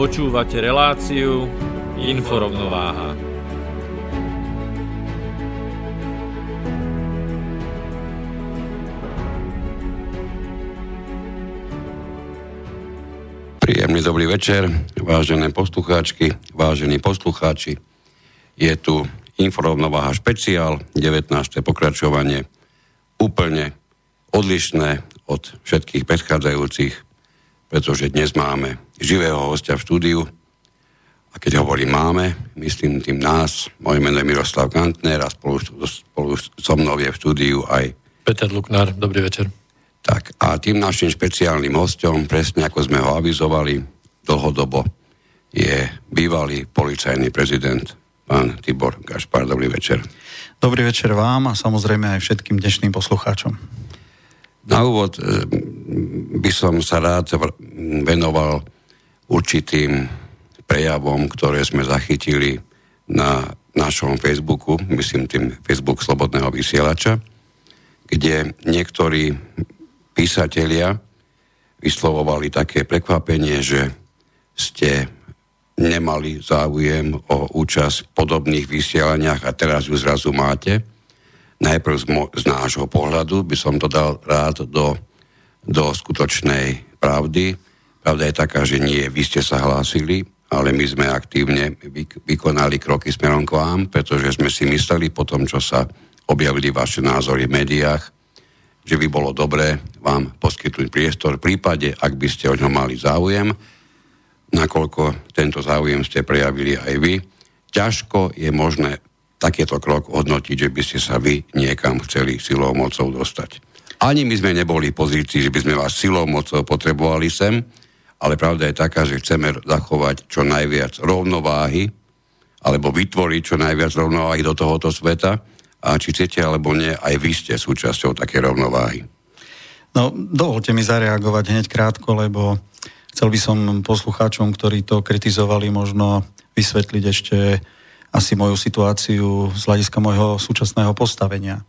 Počúvate reláciu Inforovnováha. Príjemný dobrý večer, vážené poslucháčky, vážení poslucháči. Je tu Inforovnováha špeciál, 19. pokračovanie, úplne odlišné od všetkých predchádzajúcich pretože dnes máme živého hostia v štúdiu. A keď hovorím máme, myslím tým nás. Moje meno je Miroslav Kantner a spolu, spolu so mnou je v štúdiu aj Peter Luknár, dobrý večer. Tak a tým našim špeciálnym hostom, presne ako sme ho avizovali dlhodobo, je bývalý policajný prezident, pán Tibor Gašpar. Dobrý večer. Dobrý večer vám a samozrejme aj všetkým dnešným poslucháčom. Na úvod eh, by som sa rád venoval určitým prejavom, ktoré sme zachytili na našom Facebooku, myslím tým Facebook Slobodného vysielača, kde niektorí písatelia vyslovovali také prekvapenie, že ste nemali záujem o účasť v podobných vysielaniach a teraz ju zrazu máte. Najprv z, mo- z nášho pohľadu by som to dal rád do, do skutočnej pravdy. Pravda je taká, že nie, vy ste sa hlásili, ale my sme aktívne vykonali kroky smerom k vám, pretože sme si mysleli po tom, čo sa objavili vaše názory v médiách, že by bolo dobré vám poskytnúť priestor v prípade, ak by ste o ňo mali záujem, nakoľko tento záujem ste prejavili aj vy. Ťažko je možné takéto krok hodnotiť, že by ste sa vy niekam chceli silou mocou dostať. Ani my sme neboli v pozícii, že by sme vás silou mocou potrebovali sem, ale pravda je taká, že chceme zachovať čo najviac rovnováhy, alebo vytvoriť čo najviac rovnováhy do tohoto sveta. A či chcete alebo nie, aj vy ste súčasťou také rovnováhy. No, dovolte mi zareagovať hneď krátko, lebo chcel by som poslucháčom, ktorí to kritizovali, možno vysvetliť ešte asi moju situáciu z hľadiska môjho súčasného postavenia.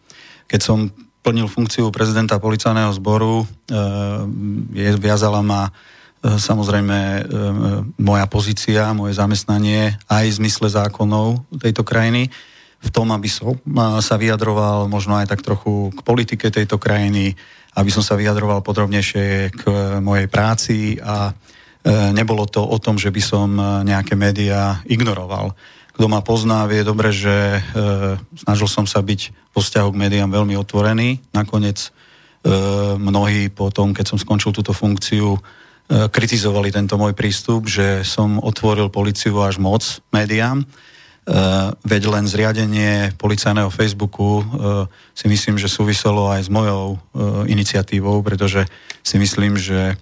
Keď som plnil funkciu prezidenta policajného zboru, e, viazala ma samozrejme e, moja pozícia, moje zamestnanie aj v zmysle zákonov tejto krajiny v tom, aby som sa vyjadroval možno aj tak trochu k politike tejto krajiny, aby som sa vyjadroval podrobnejšie k mojej práci a nebolo to o tom, že by som nejaké médiá ignoroval. Kto ma pozná, vie dobre, že e, snažil som sa byť vo vzťahu k médiám veľmi otvorený. Nakoniec e, mnohí po tom, keď som skončil túto funkciu, e, kritizovali tento môj prístup, že som otvoril policiu až moc médiám. E, veď len zriadenie policajného Facebooku e, si myslím, že súviselo aj s mojou e, iniciatívou, pretože si myslím, že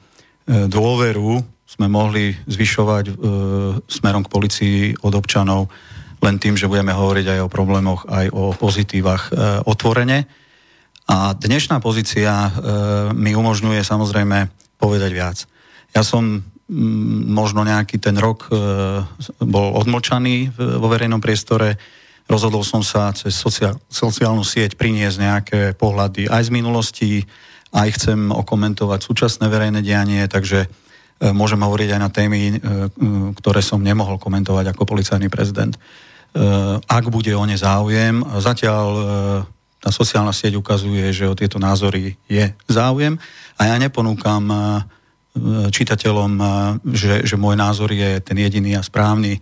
dôveru sme mohli zvyšovať smerom k policii od občanov len tým, že budeme hovoriť aj o problémoch, aj o pozitívach otvorene. A dnešná pozícia mi umožňuje samozrejme povedať viac. Ja som m, možno nejaký ten rok e, bol odmlčaný vo verejnom priestore, rozhodol som sa cez sociál, sociálnu sieť priniesť nejaké pohľady aj z minulosti, aj chcem okomentovať súčasné verejné dianie, takže E, môžem hovoriť aj na témy, e, ktoré som nemohol komentovať ako policajný prezident. Ak bude o ne záujem, zatiaľ tá sociálna sieť ukazuje, že o tieto názory je záujem a ja neponúkam čitateľom, že, že môj názor je ten jediný a správny.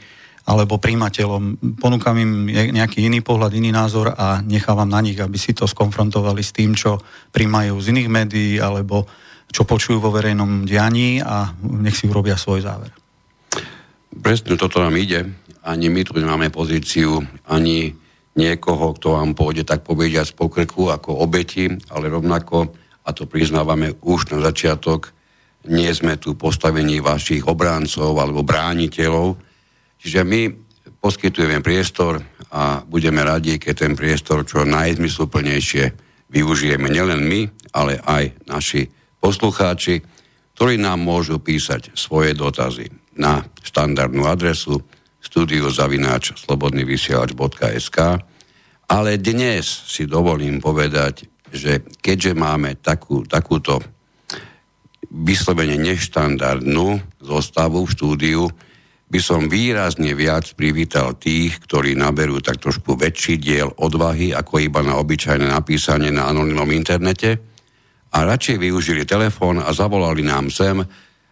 alebo príjimateľom. Ponúkam im nejaký iný pohľad, iný názor a nechávam na nich, aby si to skonfrontovali s tým, čo príjmajú z iných médií alebo čo počujú vo verejnom dianí a nech si urobia svoj záver. Presne toto nám ide. Ani my tu nemáme pozíciu, ani niekoho, kto vám pôjde tak povediať z pokrku ako obeti, ale rovnako, a to priznávame už na začiatok, nie sme tu postavení vašich obráncov alebo brániteľov, Čiže my poskytujeme priestor a budeme radi, keď ten priestor čo najzmysluplnejšie využijeme nielen my, ale aj naši poslucháči, ktorí nám môžu písať svoje dotazy na štandardnú adresu studiozavináč slobodnyvysielač.sk ale dnes si dovolím povedať, že keďže máme takú, takúto vyslovene neštandardnú zostavu v štúdiu, by som výrazne viac privítal tých, ktorí naberú tak trošku väčší diel odvahy ako iba na obyčajné napísanie na anonimnom internete a radšej využili telefón a zavolali nám sem.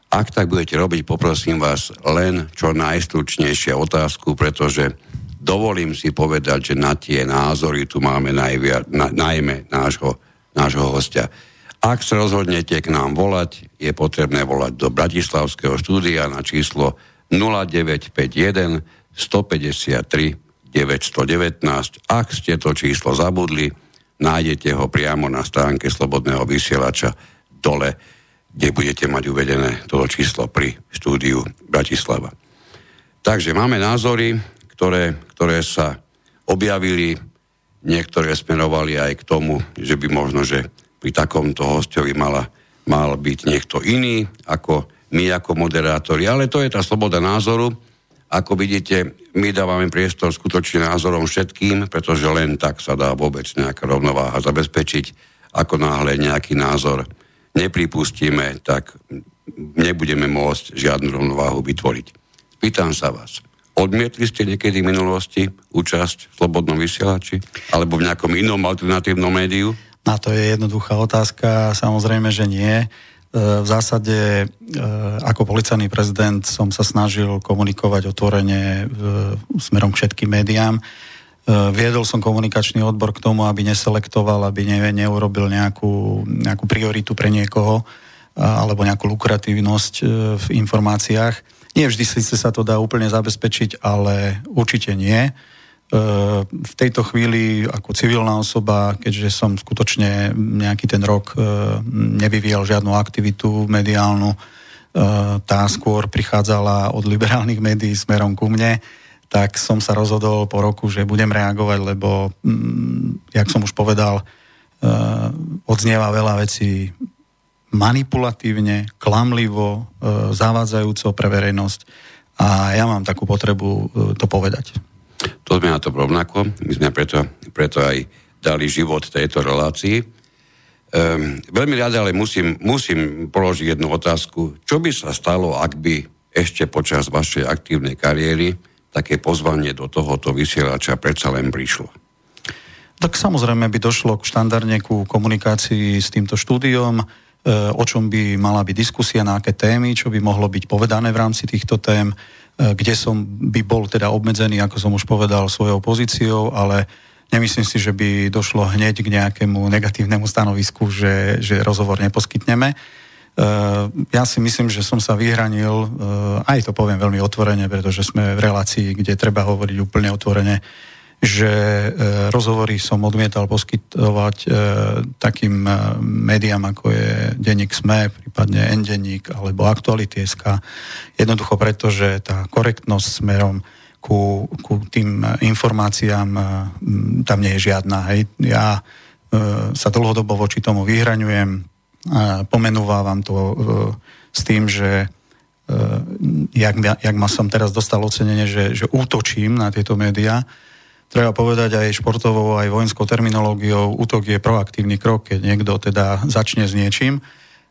Ak tak budete robiť, poprosím vás len čo najstručnejšie otázku, pretože dovolím si povedať, že na tie názory tu máme najviac, na, najmä nášho, nášho hostia. Ak sa rozhodnete k nám volať, je potrebné volať do Bratislavského štúdia na číslo 0951 153 919. Ak ste to číslo zabudli, nájdete ho priamo na stránke Slobodného vysielača dole, kde budete mať uvedené toto číslo pri štúdiu Bratislava. Takže máme názory, ktoré, ktoré sa objavili, niektoré smerovali aj k tomu, že by možno, že pri takomto hostovi mala, mal byť niekto iný ako my ako moderátori. Ale to je tá sloboda názoru. Ako vidíte, my dávame priestor skutočne názorom všetkým, pretože len tak sa dá vôbec nejaká rovnováha zabezpečiť. Ako náhle nejaký názor nepripustíme, tak nebudeme môcť žiadnu rovnováhu vytvoriť. Pýtam sa vás, odmietli ste niekedy v minulosti účasť v Slobodnom vysielači alebo v nejakom inom alternatívnom médiu? Na to je jednoduchá otázka, samozrejme, že nie. E, v zásade e, ako policajný prezident som sa snažil komunikovať otvorene smerom k všetkým médiám. E, viedol som komunikačný odbor k tomu, aby neselektoval, aby ne, neurobil nejakú, nejakú prioritu pre niekoho alebo nejakú lukratívnosť v informáciách. Nie vždy síce sa to dá úplne zabezpečiť, ale určite nie v tejto chvíli ako civilná osoba, keďže som skutočne nejaký ten rok e, nevyvíjal žiadnu aktivitu mediálnu, e, tá skôr prichádzala od liberálnych médií smerom ku mne, tak som sa rozhodol po roku, že budem reagovať, lebo, mm, jak som už povedal, e, odznieva veľa vecí manipulatívne, klamlivo, zavádzajúco pre verejnosť a ja mám takú potrebu to povedať. To sme na to rovnako. My sme preto, preto aj dali život tejto relácii. Um, veľmi rád, ale musím, musím položiť jednu otázku. Čo by sa stalo, ak by ešte počas vašej aktívnej kariéry také pozvanie do tohoto vysielača predsa len prišlo? Tak samozrejme by došlo k štandardne ku komunikácii s týmto štúdiom, e, o čom by mala byť diskusia, na aké témy, čo by mohlo byť povedané v rámci týchto tém. E, kde som by bol teda obmedzený, ako som už povedal, svojou pozíciou, ale nemyslím si, že by došlo hneď k nejakému negatívnemu stanovisku, že, že rozhovor neposkytneme. E, ja si myslím, že som sa vyhranil, e, aj to poviem veľmi otvorene, pretože sme v relácii, kde treba hovoriť úplne otvorene, že e, rozhovory som odmietal poskytovať e, takým e, médiám, ako je denník SME, prípadne Endeník alebo Aktuality.sk. Jednoducho preto, že tá korektnosť smerom ku, ku tým informáciám tam nie je žiadna. Hej. Ja sa dlhodobo voči tomu vyhraňujem, pomenúvam to s tým, že jak, jak ma som teraz dostal ocenenie, že, že útočím na tieto médiá, treba povedať aj športovou, aj vojenskou terminológiou, útok je proaktívny krok, keď niekto teda začne s niečím.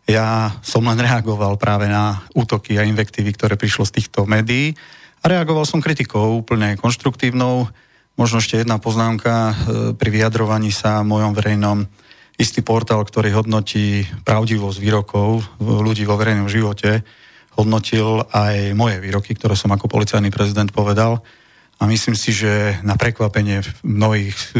Ja som len reagoval práve na útoky a invektívy, ktoré prišlo z týchto médií a reagoval som kritikou úplne konštruktívnou. Možno ešte jedna poznámka e, pri vyjadrovaní sa mojom verejnom istý portál, ktorý hodnotí pravdivosť výrokov ľudí vo verejnom živote, hodnotil aj moje výroky, ktoré som ako policajný prezident povedal a myslím si, že na prekvapenie mnohých e,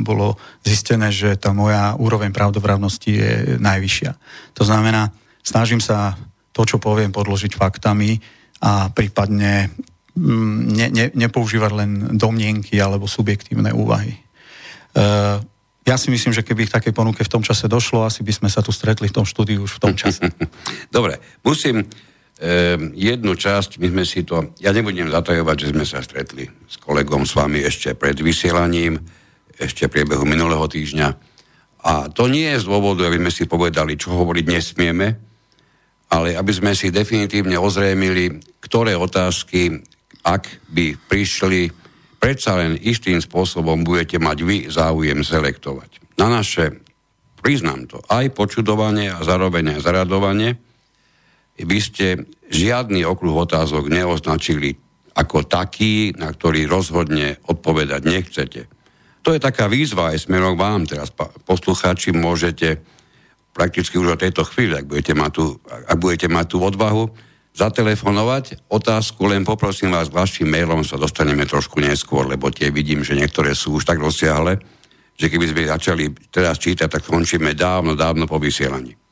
bolo zistené, že tá moja úroveň pravdovravnosti je najvyššia. To znamená, snažím sa to, čo poviem, podložiť faktami a prípadne mm, ne, ne, nepoužívať len domnienky alebo subjektívne úvahy. E, ja si myslím, že keby k takej ponuke v tom čase došlo, asi by sme sa tu stretli v tom štúdiu už v tom čase. Dobre, musím Ehm, jednu časť, my sme si to, ja nebudem zatajovať, že sme sa stretli s kolegom s vami ešte pred vysielaním, ešte v priebehu minulého týždňa. A to nie je z dôvodu, aby sme si povedali, čo hovoriť nesmieme, ale aby sme si definitívne ozrejmili, ktoré otázky, ak by prišli, predsa len istým spôsobom budete mať vy záujem selektovať. Na naše, priznám to, aj počudovanie a zároveň aj zaradovanie, by ste žiadny okruh otázok neoznačili ako taký, na ktorý rozhodne odpovedať nechcete. To je taká výzva aj smerom vám teraz, poslucháči, môžete prakticky už od tejto chvíli, ak budete mať tú, ak budete mať tú odvahu, zatelefonovať otázku, len poprosím vás, vašim mailom sa dostaneme trošku neskôr, lebo tie vidím, že niektoré sú už tak rozsiahle, že keby sme začali teraz čítať, tak končíme dávno, dávno po vysielaní.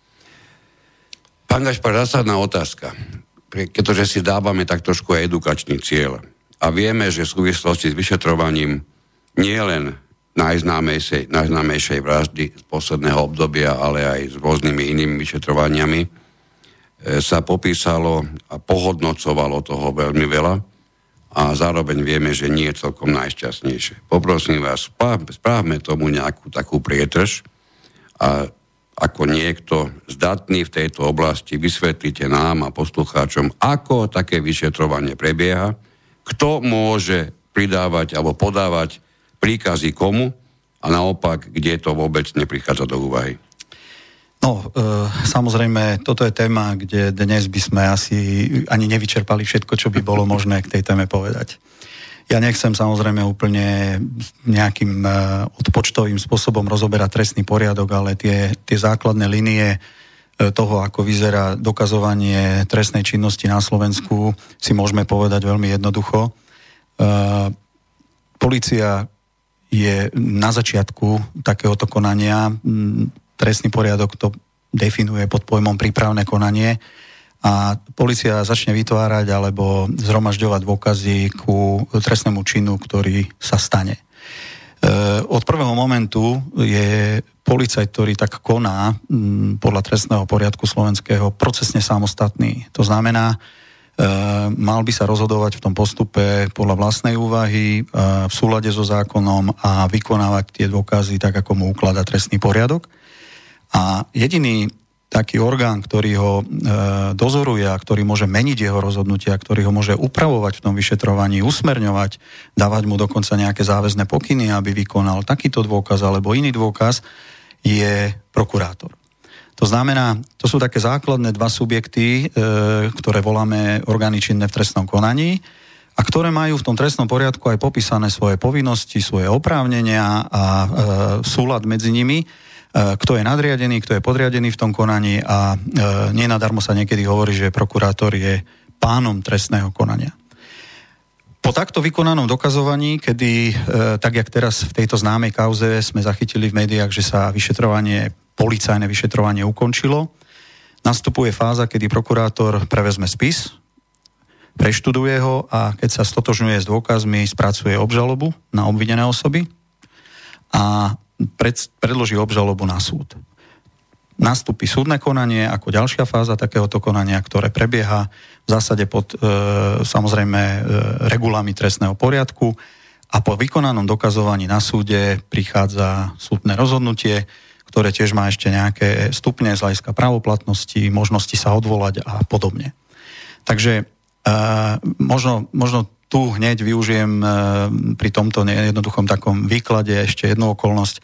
Pán Gašpar, zásadná otázka, pretože si dávame tak trošku aj edukačný cieľ. A vieme, že v súvislosti s vyšetrovaním nie len najznámejšej, najznámejšej vraždy z posledného obdobia, ale aj s rôznymi inými vyšetrovaniami, e, sa popísalo a pohodnocovalo toho veľmi veľa a zároveň vieme, že nie je celkom najšťastnejšie. Poprosím vás, správme tomu nejakú takú prietrž a ako niekto zdatný v tejto oblasti, vysvetlite nám a poslucháčom, ako také vyšetrovanie prebieha, kto môže pridávať alebo podávať príkazy komu a naopak, kde to vôbec neprichádza do úvahy. No, e, samozrejme, toto je téma, kde dnes by sme asi ani nevyčerpali všetko, čo by bolo možné k tej téme povedať. Ja nechcem samozrejme úplne nejakým e, odpočtovým spôsobom rozoberať trestný poriadok, ale tie, tie základné linie e, toho, ako vyzerá dokazovanie trestnej činnosti na Slovensku, si môžeme povedať veľmi jednoducho. E, Polícia je na začiatku takéhoto konania. Trestný poriadok to definuje pod pojmom prípravné konanie a policia začne vytvárať alebo zhromažďovať dôkazy ku trestnému činu, ktorý sa stane. E, od prvého momentu je policajt, ktorý tak koná m, podľa trestného poriadku slovenského procesne samostatný. To znamená, e, mal by sa rozhodovať v tom postupe podľa vlastnej úvahy, e, v súlade so zákonom a vykonávať tie dôkazy tak, ako mu ukladá trestný poriadok. A jediný taký orgán, ktorý ho e, dozoruje a ktorý môže meniť jeho rozhodnutia, ktorý ho môže upravovať v tom vyšetrovaní, usmerňovať, dávať mu dokonca nejaké záväzné pokyny, aby vykonal takýto dôkaz alebo iný dôkaz, je prokurátor. To znamená, to sú také základné dva subjekty, e, ktoré voláme orgány činné v trestnom konaní a ktoré majú v tom trestnom poriadku aj popísané svoje povinnosti, svoje oprávnenia a e, súlad medzi nimi kto je nadriadený, kto je podriadený v tom konaní a e, nenadarmo sa niekedy hovorí, že prokurátor je pánom trestného konania. Po takto vykonanom dokazovaní, kedy, e, tak jak teraz v tejto známej kauze sme zachytili v médiách, že sa vyšetrovanie, policajné vyšetrovanie ukončilo, nastupuje fáza, kedy prokurátor prevezme spis, preštuduje ho a keď sa stotožňuje s dôkazmi, spracuje obžalobu na obvinené osoby a pred, predloží obžalobu na súd. Nastúpi súdne konanie ako ďalšia fáza takéhoto konania, ktoré prebieha v zásade pod e, samozrejme e, regulami trestného poriadku a po vykonanom dokazovaní na súde prichádza súdne rozhodnutie, ktoré tiež má ešte nejaké stupne z hľadiska právoplatnosti, možnosti sa odvolať a podobne. Takže e, možno, možno tu hneď využijem e, pri tomto jednoduchom takom výklade ešte jednu okolnosť.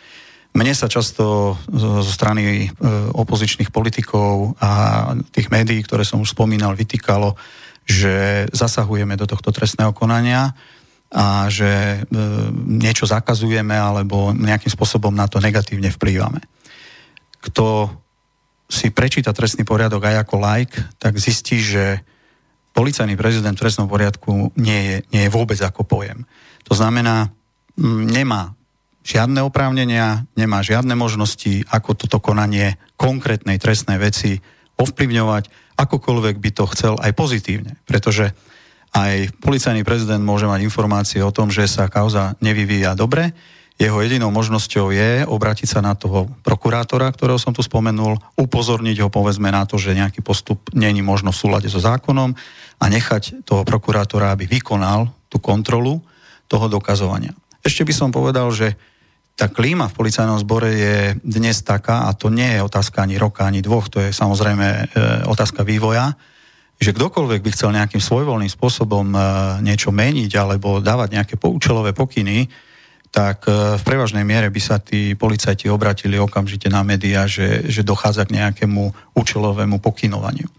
Mne sa často zo strany e, opozičných politikov a tých médií, ktoré som už spomínal, vytýkalo, že zasahujeme do tohto trestného konania a že e, niečo zakazujeme alebo nejakým spôsobom na to negatívne vplývame. Kto si prečíta trestný poriadok aj ako like, tak zistí, že policajný prezident v trestnom poriadku nie je, nie je vôbec ako pojem. To znamená, nemá žiadne oprávnenia, nemá žiadne možnosti, ako toto konanie konkrétnej trestnej veci ovplyvňovať, akokoľvek by to chcel aj pozitívne. Pretože aj policajný prezident môže mať informácie o tom, že sa kauza nevyvíja dobre, jeho jedinou možnosťou je obrátiť sa na toho prokurátora, ktorého som tu spomenul, upozorniť ho povedzme na to, že nejaký postup není možno v súlade so zákonom a nechať toho prokurátora, aby vykonal tú kontrolu toho dokazovania. Ešte by som povedal, že tá klíma v policajnom zbore je dnes taká, a to nie je otázka ani roka, ani dvoch, to je samozrejme e, otázka vývoja, že kdokoľvek by chcel nejakým svojvoľným spôsobom e, niečo meniť alebo dávať nejaké poučelové pokyny, tak e, v prevažnej miere by sa tí policajti obratili okamžite na médiá, že, že dochádza k nejakému účelovému pokynovaniu. E,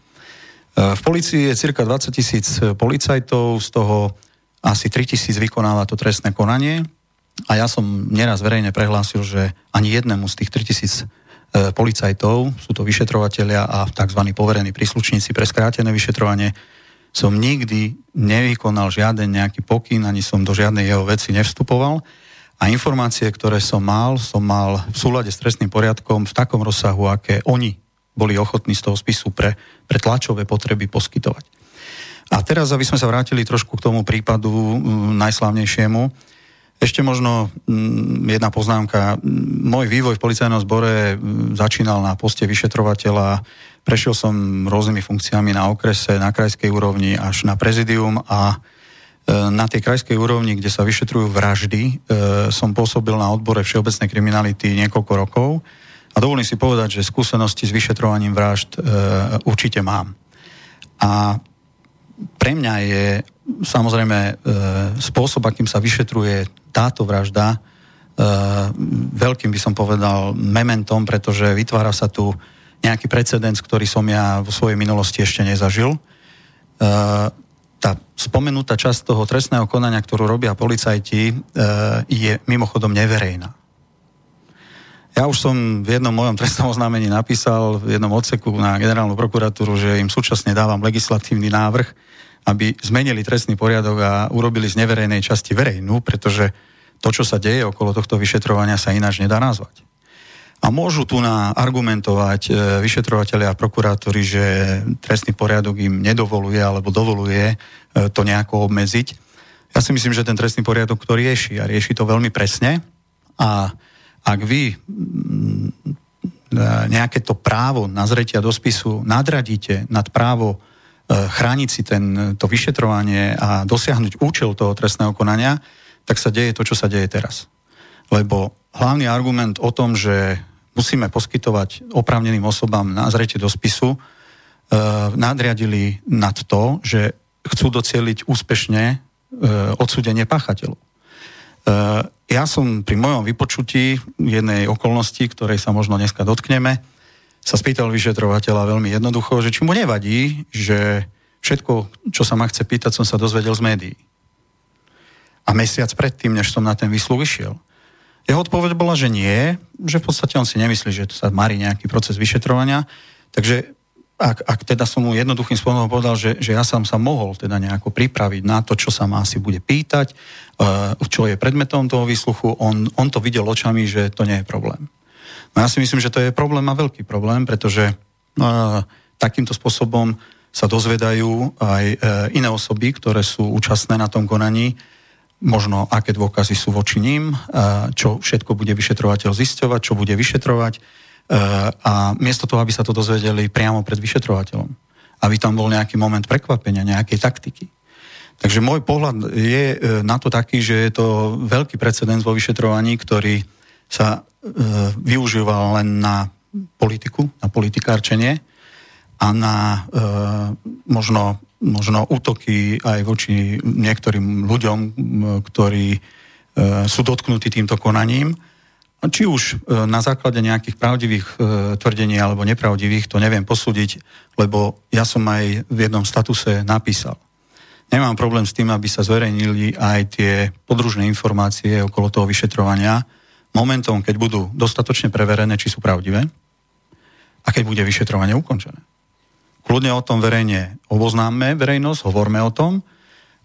v policii je cirka 20 tisíc policajtov, z toho asi 3 tisíc vykonáva to trestné konanie a ja som neraz verejne prehlásil, že ani jednému z tých 3 tisíc e, policajtov, sú to vyšetrovateľia a tzv. poverení príslušníci pre skrátené vyšetrovanie, som nikdy nevykonal žiaden nejaký pokyn, ani som do žiadnej jeho veci nevstupoval a informácie, ktoré som mal, som mal v súlade s trestným poriadkom v takom rozsahu, aké oni boli ochotní z toho spisu pre, pre tlačové potreby poskytovať. A teraz, aby sme sa vrátili trošku k tomu prípadu m, najslavnejšiemu, ešte možno m, jedna poznámka. Môj vývoj v policajnom zbore začínal na poste vyšetrovateľa, prešiel som rôznymi funkciami na okrese, na krajskej úrovni až na prezidium a na tej krajskej úrovni, kde sa vyšetrujú vraždy, e, som pôsobil na odbore všeobecnej kriminality niekoľko rokov a dovolím si povedať, že skúsenosti s vyšetrovaním vražd e, určite mám. A pre mňa je samozrejme spôsob, akým sa vyšetruje táto vražda, veľkým by som povedal mementom, pretože vytvára sa tu nejaký precedens, ktorý som ja vo svojej minulosti ešte nezažil tá spomenutá časť toho trestného konania, ktorú robia policajti, e, je mimochodom neverejná. Ja už som v jednom mojom trestnom oznámení napísal v jednom odseku na generálnu prokuratúru, že im súčasne dávam legislatívny návrh, aby zmenili trestný poriadok a urobili z neverejnej časti verejnú, pretože to, čo sa deje okolo tohto vyšetrovania, sa ináč nedá nazvať. A môžu tu na argumentovať e, vyšetrovateľia a prokurátori, že trestný poriadok im nedovoluje alebo dovoluje e, to nejako obmedziť. Ja si myslím, že ten trestný poriadok to rieši a rieši to veľmi presne. A ak vy mm, e, nejaké to právo nazretia do spisu nadradíte nad právo chrániť si ten, to vyšetrovanie a dosiahnuť účel toho trestného konania, tak sa deje to, čo sa deje teraz. Lebo hlavný argument o tom, že musíme poskytovať oprávneným osobám na zrete do spisu, e, nadriadili nad to, že chcú docieliť úspešne e, odsúdenie páchateľov. E, ja som pri mojom vypočutí jednej okolnosti, ktorej sa možno dneska dotkneme, sa spýtal vyšetrovateľa veľmi jednoducho, že či mu nevadí, že všetko, čo sa ma chce pýtať, som sa dozvedel z médií. A mesiac predtým, než som na ten výsluh išiel. Jeho odpoveď bola, že nie, že v podstate on si nemyslí, že sa marí nejaký proces vyšetrovania. Takže ak, ak teda som mu jednoduchým spôsobom povedal, že, že ja som sa mohol teda nejako pripraviť na to, čo sa ma asi bude pýtať, uh, čo je predmetom toho výsluchu, on, on to videl očami, že to nie je problém. No ja si myslím, že to je problém a veľký problém, pretože uh, takýmto spôsobom sa dozvedajú aj uh, iné osoby, ktoré sú účastné na tom konaní, možno aké dôkazy sú voči ním, čo všetko bude vyšetrovateľ zisťovať, čo bude vyšetrovať a miesto toho, aby sa to dozvedeli priamo pred vyšetrovateľom. Aby tam bol nejaký moment prekvapenia, nejakej taktiky. Takže môj pohľad je e, na to taký, že je to veľký precedens vo vyšetrovaní, ktorý sa e, využíval len na politiku, na politikárčenie a na e, možno možno útoky aj voči niektorým ľuďom, ktorí e, sú dotknutí týmto konaním. Či už e, na základe nejakých pravdivých e, tvrdení alebo nepravdivých, to neviem posúdiť, lebo ja som aj v jednom statuse napísal. Nemám problém s tým, aby sa zverejnili aj tie podružné informácie okolo toho vyšetrovania momentom, keď budú dostatočne preverené, či sú pravdivé a keď bude vyšetrovanie ukončené. Kľudne o tom verejne oboznáme verejnosť, hovorme o tom,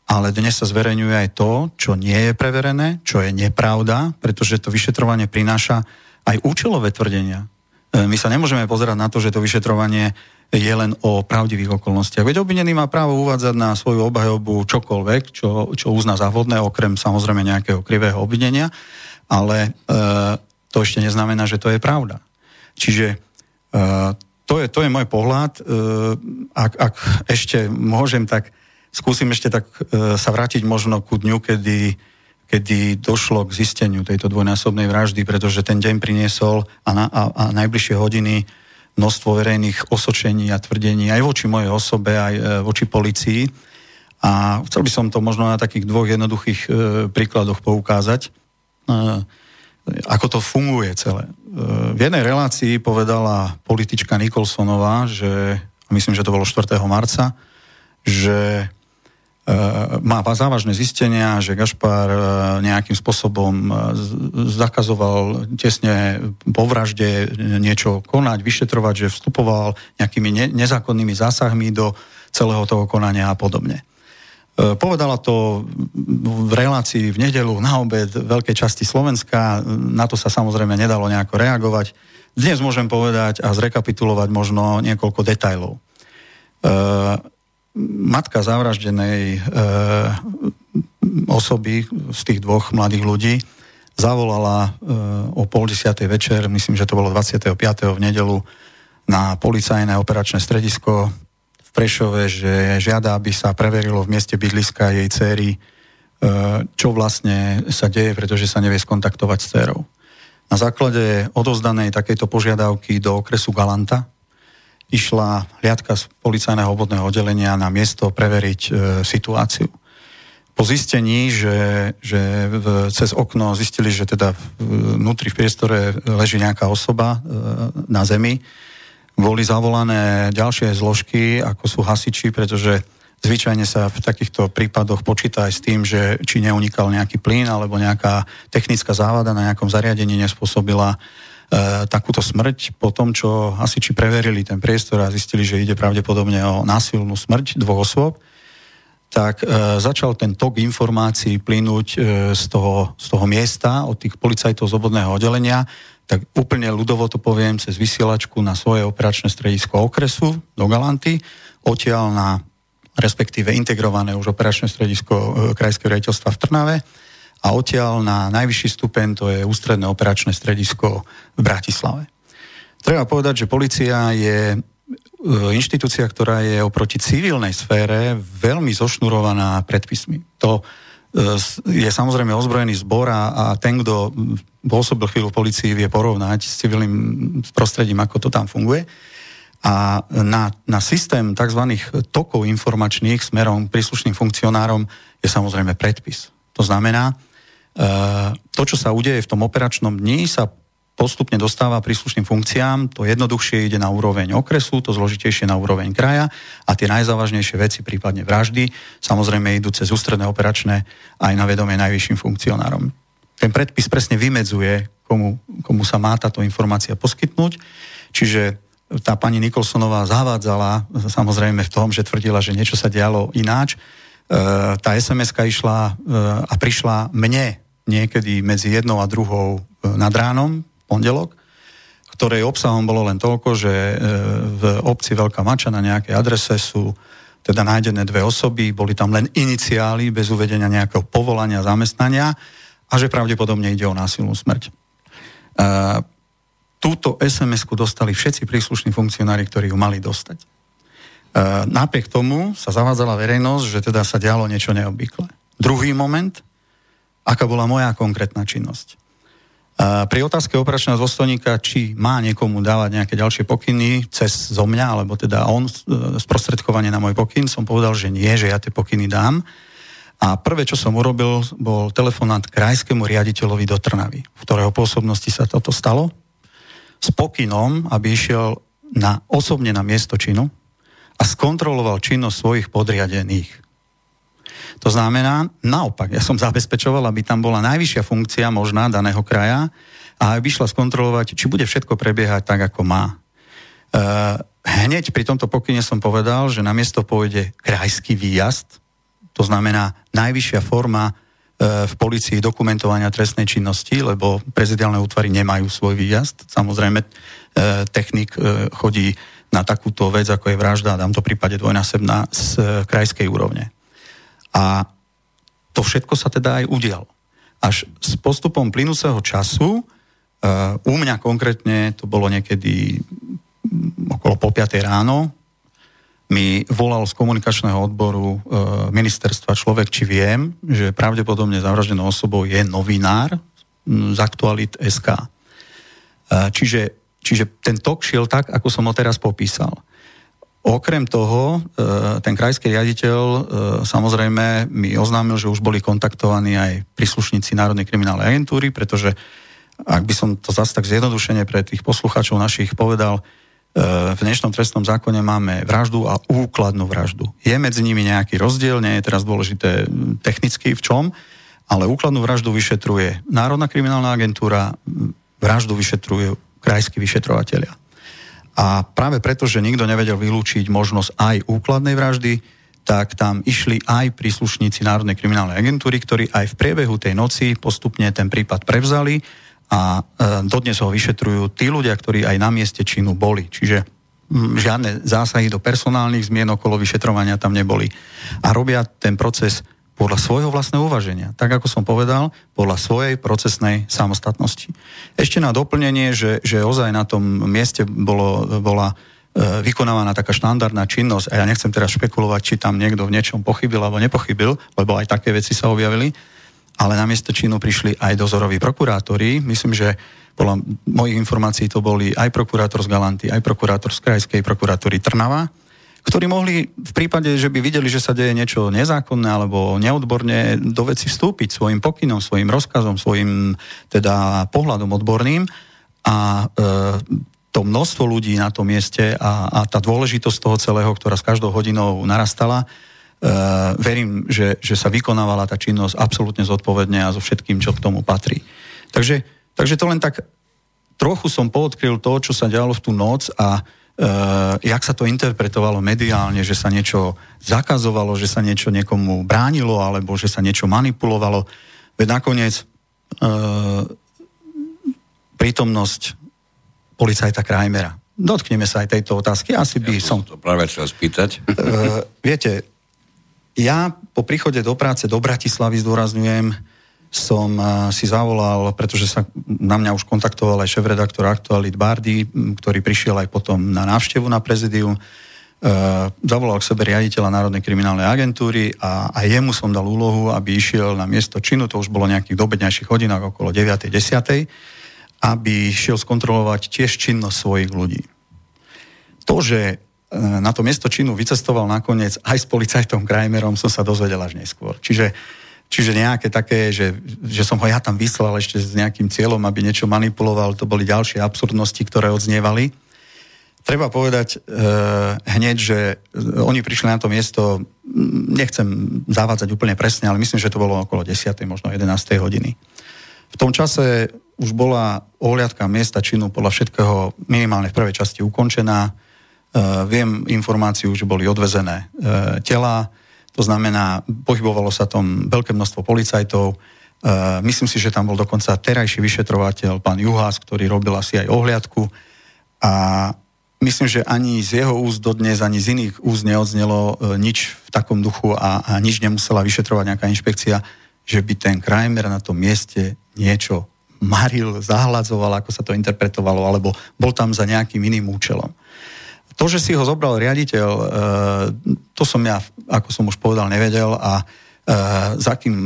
ale dnes sa zverejňuje aj to, čo nie je preverené, čo je nepravda, pretože to vyšetrovanie prináša aj účelové tvrdenia. E, my sa nemôžeme pozerať na to, že to vyšetrovanie je len o pravdivých okolnostiach. Veď obvinený má právo uvádzať na svoju obhajobu čokoľvek, čo, čo uzná za vhodné, okrem samozrejme nejakého krivého obvinenia, ale e, to ešte neznamená, že to je pravda. Čiže e, to, je, to je môj pohľad. E, ak, ak ešte môžem, tak skúsim ešte tak e, sa vrátiť možno ku dňu, kedy, kedy došlo k zisteniu tejto dvojnásobnej vraždy, pretože ten deň priniesol a, na, a, a najbližšie hodiny množstvo verejných osočení a tvrdení aj voči mojej osobe, aj e, voči policii. A chcel by som to možno na takých dvoch jednoduchých príkladoch poukázať, ako to funguje celé. E, v jednej relácii povedala politička Nikolsonová, že, myslím, že to bolo 4. marca, že E, má závažné zistenia, že Gašpar e, nejakým spôsobom zakazoval tesne po vražde niečo konať, vyšetrovať, že vstupoval nejakými nezákonnými zásahmi do celého toho konania a podobne. Povedala to v relácii v nedelu na obed veľkej časti Slovenska, na to sa samozrejme nedalo nejako reagovať. Dnes môžem povedať a zrekapitulovať možno niekoľko detajlov matka zavraždenej e, osoby z tých dvoch mladých ľudí zavolala e, o pol desiatej večer, myslím, že to bolo 25. v nedelu, na policajné operačné stredisko Prešove, že žiada, aby sa preverilo v mieste bydliska jej céry, e, čo vlastne sa deje, pretože sa nevie skontaktovať s cérou. Na základe odozdanej takejto požiadavky do okresu Galanta, išla hliadka z policajného obvodného oddelenia na miesto preveriť e, situáciu. Po zistení, že, že cez okno zistili, že teda vnútri v priestore leží nejaká osoba e, na zemi, boli zavolané ďalšie zložky, ako sú hasiči, pretože zvyčajne sa v takýchto prípadoch počíta aj s tým, že či neunikal nejaký plyn alebo nejaká technická závada na nejakom zariadení nespôsobila E, takúto smrť. Po tom, čo asi či preverili ten priestor a zistili, že ide pravdepodobne o násilnú smrť dvoch osôb, tak e, začal ten tok informácií plynúť e, z, toho, z toho miesta od tých policajtov z obvodného oddelenia, tak úplne ľudovo to poviem, cez vysielačku na svoje operačné stredisko okresu do Galanty, odtiaľ na respektíve integrované už operačné stredisko e, Krajského rejiteľstva v Trnave a odtiaľ na najvyšší stupeň to je ústredné operačné stredisko v Bratislave. Treba povedať, že policia je e, inštitúcia, ktorá je oproti civilnej sfére veľmi zošnurovaná predpismi. To je samozrejme ozbrojený zbor a, a ten, kto pôsobil chvíľu v policii, vie porovnať s civilným prostredím, ako to tam funguje. A na, na systém tzv. tokov informačných smerom príslušným funkcionárom je samozrejme predpis. To znamená, e, to, čo sa udeje v tom operačnom dni, sa postupne dostáva príslušným funkciám, to jednoduchšie ide na úroveň okresu, to zložitejšie na úroveň kraja a tie najzávažnejšie veci, prípadne vraždy, samozrejme idú cez ústredné operačné aj na vedomie najvyšším funkcionárom. Ten predpis presne vymedzuje, komu, komu sa má táto informácia poskytnúť, čiže tá pani Nikolsonová zavádzala samozrejme v tom, že tvrdila, že niečo sa dialo ináč, E, tá sms išla e, a prišla mne niekedy medzi jednou a druhou e, nad ránom, pondelok, ktorej obsahom bolo len toľko, že v obci Veľká Mača na nejakej adrese sú teda nájdené dve osoby, boli tam len iniciály bez uvedenia nejakého povolania, zamestnania a že pravdepodobne ide o násilnú smrť. Túto SMS-ku dostali všetci príslušní funkcionári, ktorí ju mali dostať. E, napriek tomu sa zavádzala verejnosť, že teda sa dialo niečo neobvyklé. Druhý moment, aká bola moja konkrétna činnosť. Pri otázke operačného dôstojníka, či má niekomu dávať nejaké ďalšie pokyny cez zo mňa, alebo teda on e, sprostredkovanie na môj pokyn, som povedal, že nie, že ja tie pokyny dám. A prvé, čo som urobil, bol telefonát krajskému riaditeľovi do Trnavy, v ktorého pôsobnosti sa toto stalo, s pokynom, aby išiel na, osobne na miesto činu, a skontroloval činnosť svojich podriadených. To znamená, naopak, ja som zabezpečoval, aby tam bola najvyššia funkcia možná daného kraja a aby šla skontrolovať, či bude všetko prebiehať tak, ako má. E, hneď pri tomto pokyne som povedal, že na miesto pôjde krajský výjazd, to znamená najvyššia forma v policii dokumentovania trestnej činnosti, lebo prezidentálne útvary nemajú svoj výjazd. Samozrejme, technik chodí na takúto vec, ako je vražda, dám to prípade dvojnásobná z krajskej úrovne. A to všetko sa teda aj udialo. Až s postupom plynúceho času, u mňa konkrétne, to bolo niekedy okolo pol 5 ráno, mi volal z komunikačného odboru e, ministerstva človek, či viem, že pravdepodobne zavraždenou osobou je novinár z Aktualit SK. E, čiže, čiže ten tok šiel tak, ako som ho teraz popísal. Okrem toho, e, ten krajský riaditeľ e, samozrejme mi oznámil, že už boli kontaktovaní aj príslušníci Národnej kriminálnej agentúry, pretože ak by som to zase tak zjednodušene pre tých poslucháčov našich povedal, v dnešnom trestnom zákone máme vraždu a úkladnú vraždu. Je medzi nimi nejaký rozdiel, nie je teraz dôležité technicky v čom, ale úkladnú vraždu vyšetruje Národná kriminálna agentúra, vraždu vyšetrujú krajskí vyšetrovateľia. A práve preto, že nikto nevedel vylúčiť možnosť aj úkladnej vraždy, tak tam išli aj príslušníci Národnej kriminálnej agentúry, ktorí aj v priebehu tej noci postupne ten prípad prevzali a e, dodnes ho vyšetrujú tí ľudia, ktorí aj na mieste činu boli. Čiže žiadne zásahy do personálnych zmien okolo vyšetrovania tam neboli. A robia ten proces podľa svojho vlastného uvaženia. Tak ako som povedal, podľa svojej procesnej samostatnosti. Ešte na doplnenie, že, že ozaj na tom mieste bolo, bola e, vykonávaná taká štandardná činnosť a ja nechcem teraz špekulovať, či tam niekto v niečom pochybil alebo nepochybil, lebo aj také veci sa objavili, ale na miesto činu prišli aj dozoroví prokurátori. Myslím, že podľa mojich informácií to boli aj prokurátor z Galanty, aj prokurátor z Krajskej prokuratúry Trnava, ktorí mohli v prípade, že by videli, že sa deje niečo nezákonné alebo neodborne do veci vstúpiť svojim pokynom, svojim rozkazom, svojim teda pohľadom odborným a e, to množstvo ľudí na tom mieste a, a tá dôležitosť toho celého, ktorá s každou hodinou narastala, Uh, verím, že, že sa vykonávala tá činnosť absolútne zodpovedne a so všetkým, čo k tomu patrí. Takže, takže to len tak trochu som poodkryl to, čo sa dialo v tú noc a jak sa to interpretovalo mediálne, že sa niečo zakazovalo, že sa niečo niekomu bránilo alebo že sa niečo manipulovalo. Veď nakoniec uh, prítomnosť policajta Krajmera. Dotkneme sa aj tejto otázky. Asi by ja som... to práve chcel spýtať. Uh, viete, ja po príchode do práce do Bratislavy zdôrazňujem, som eh, si zavolal, pretože sa na mňa už kontaktoval aj šéf-redaktor Aktualit Bardy, ktorý prišiel aj potom na návštevu na prezidium. Uh, zavolal k sebe riaditeľa Národnej kriminálnej agentúry a aj jemu som dal úlohu, aby išiel na miesto činu, to už bolo nejakých dobedňajších hodinách, okolo 9. 10. aby šiel skontrolovať tiež činnosť svojich ľudí. To, že E, na to miesto činu vycestoval nakoniec aj s policajtom Krajmerom, som sa dozvedel až neskôr. Čiže, čiže nejaké také, že, že som ho ja tam vyslal ešte s nejakým cieľom, aby niečo manipuloval, to boli ďalšie absurdnosti, ktoré odznievali. Treba povedať e, hneď, že oni prišli na to miesto, nechcem zavádzať úplne presne, ale myslím, že to bolo okolo 10. možno 11. hodiny. V tom čase už bola ohliadka miesta činu podľa všetkého minimálne v prvej časti ukončená Eh, viem informáciu, že boli odvezené eh, tela, to znamená, pohybovalo sa tam veľké množstvo policajtov. Eh, myslím si, že tam bol dokonca terajší vyšetrovateľ, pán Juhás, ktorý robil asi aj ohliadku. A myslím, že ani z jeho úst dodnes, ani z iných úst neodznelo nič v takom duchu a, a nič nemusela vyšetrovať nejaká inšpekcia, že by ten Kramer na tom mieste niečo maril, zahladzoval, ako sa to interpretovalo, alebo bol tam za nejakým iným účelom. To, že si ho zobral riaditeľ, e, to som ja, ako som už povedal, nevedel a e, za akým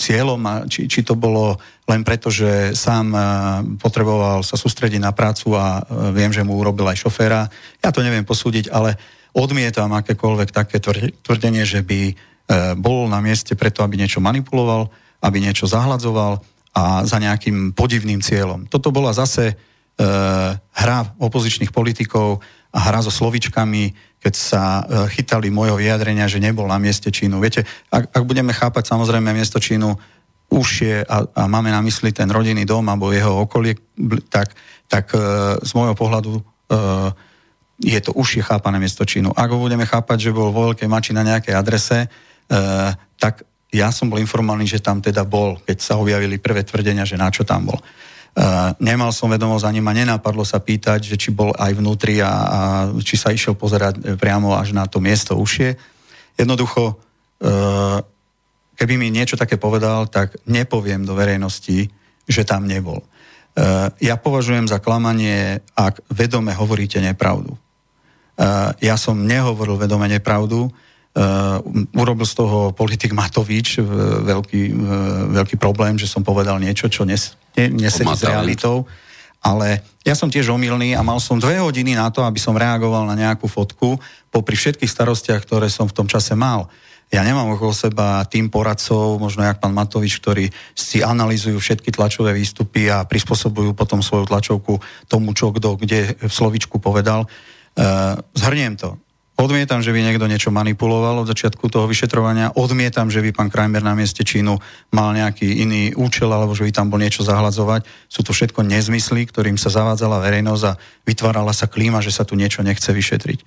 cieľom a či, či to bolo len preto, že sám e, potreboval sa sústrediť na prácu a viem, že mu urobil aj šoféra. Ja to neviem posúdiť, ale odmietam akékoľvek také tvrdenie, že by bol na mieste preto, aby niečo manipuloval, aby niečo zahladzoval a za nejakým podivným cieľom. Toto bola zase hra opozičných politikov, a hra so slovičkami, keď sa e, chytali môjho vyjadrenia, že nebol na mieste čínu. Viete, ak, ak budeme chápať samozrejme miesto čínu užšie a, a máme na mysli ten rodinný dom alebo jeho okolie, tak, tak e, z môjho pohľadu e, je to užšie chápané miesto činu. Ak ho budeme chápať, že bol vo Veľkej Mači na nejakej adrese, tak ja som bol informovaný, že tam teda bol, keď sa objavili prvé tvrdenia, že na čo tam bol. Nemal som vedomosť, ani ma nenapadlo sa pýtať, že či bol aj vnútri a, a či sa išiel pozerať priamo až na to miesto ušie. Jednoducho, uh, keby mi niečo také povedal, tak nepoviem do verejnosti, že tam nebol. Uh, ja považujem za klamanie, ak vedome hovoríte nepravdu. Ja som nehovoril vedome nepravdu, Uh, urobil z toho politik Matovič uh, veľký, uh, veľký problém, že som povedal niečo, čo nes, ne, nesedí s realitou. Ale ja som tiež omylný a mal som dve hodiny na to, aby som reagoval na nejakú fotku popri všetkých starostiach, ktoré som v tom čase mal. Ja nemám okolo seba tým poradcov, možno jak pán Matovič, ktorí si analizujú všetky tlačové výstupy a prispôsobujú potom svoju tlačovku tomu, čo kto kde v slovičku povedal. Uh, zhrniem to. Odmietam, že by niekto niečo manipuloval od začiatku toho vyšetrovania. Odmietam, že by pán Krajmer na mieste Čínu mal nejaký iný účel alebo že by tam bol niečo zahladzovať. Sú to všetko nezmysly, ktorým sa zavádzala verejnosť a vytvárala sa klíma, že sa tu niečo nechce vyšetriť.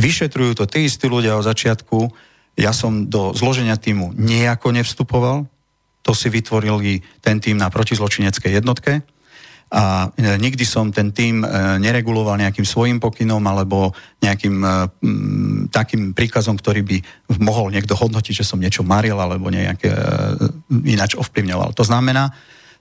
Vyšetrujú to tí istí ľudia od začiatku. Ja som do zloženia týmu nejako nevstupoval. To si vytvorili ten tým na protizločineckej jednotke a e, nikdy som ten tým e, nereguloval nejakým svojim pokynom alebo nejakým e, takým príkazom, ktorý by mohol niekto hodnotiť, že som niečo maril alebo nejak ináč ovplyvňoval. To znamená,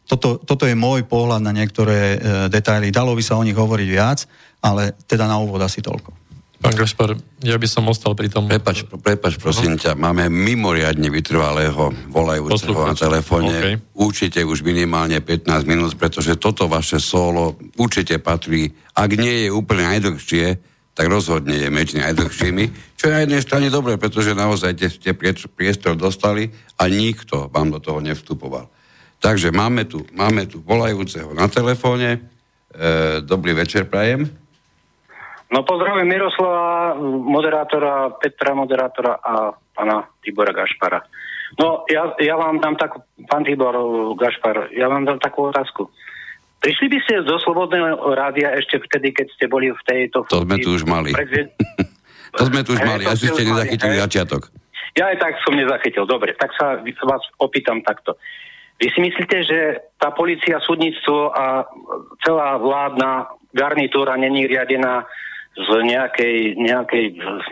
toto, toto je môj pohľad na niektoré detaily. Dalo by sa o nich hovoriť viac, ale teda na úvod asi toľko. Pán Gašpar, ja by som ostal pri tom... Prepač, prepač prosím ťa, máme mimoriadne vytrvalého volajúceho na telefóne. Okay. Určite už minimálne 15 minút, pretože toto vaše solo určite patrí, ak nie je úplne najdlhšie, tak rozhodne je medzi najdlhšími, čo je na jednej strane dobré, pretože naozaj ste priestor dostali a nikto vám do toho nevstupoval. Takže máme tu, máme tu volajúceho na telefóne. E, dobrý večer, prajem. No pozdravím Miroslava, moderátora, Petra, moderátora a pána Tibora Gašpara. No ja, ja vám dám takú, pán Tibor Gašpar, ja vám dám takú otázku. Prišli by ste zo Slobodného rádia ešte vtedy, keď ste boli v tejto... To sme tu už mali. to sme tu už mali, asi ste nezachytili začiatok. Ja aj tak som nezachytil. Dobre, tak sa vás opýtam takto. Vy si myslíte, že tá policia, súdnictvo a celá vládna garnitúra není riadená z nejakej, nejakej,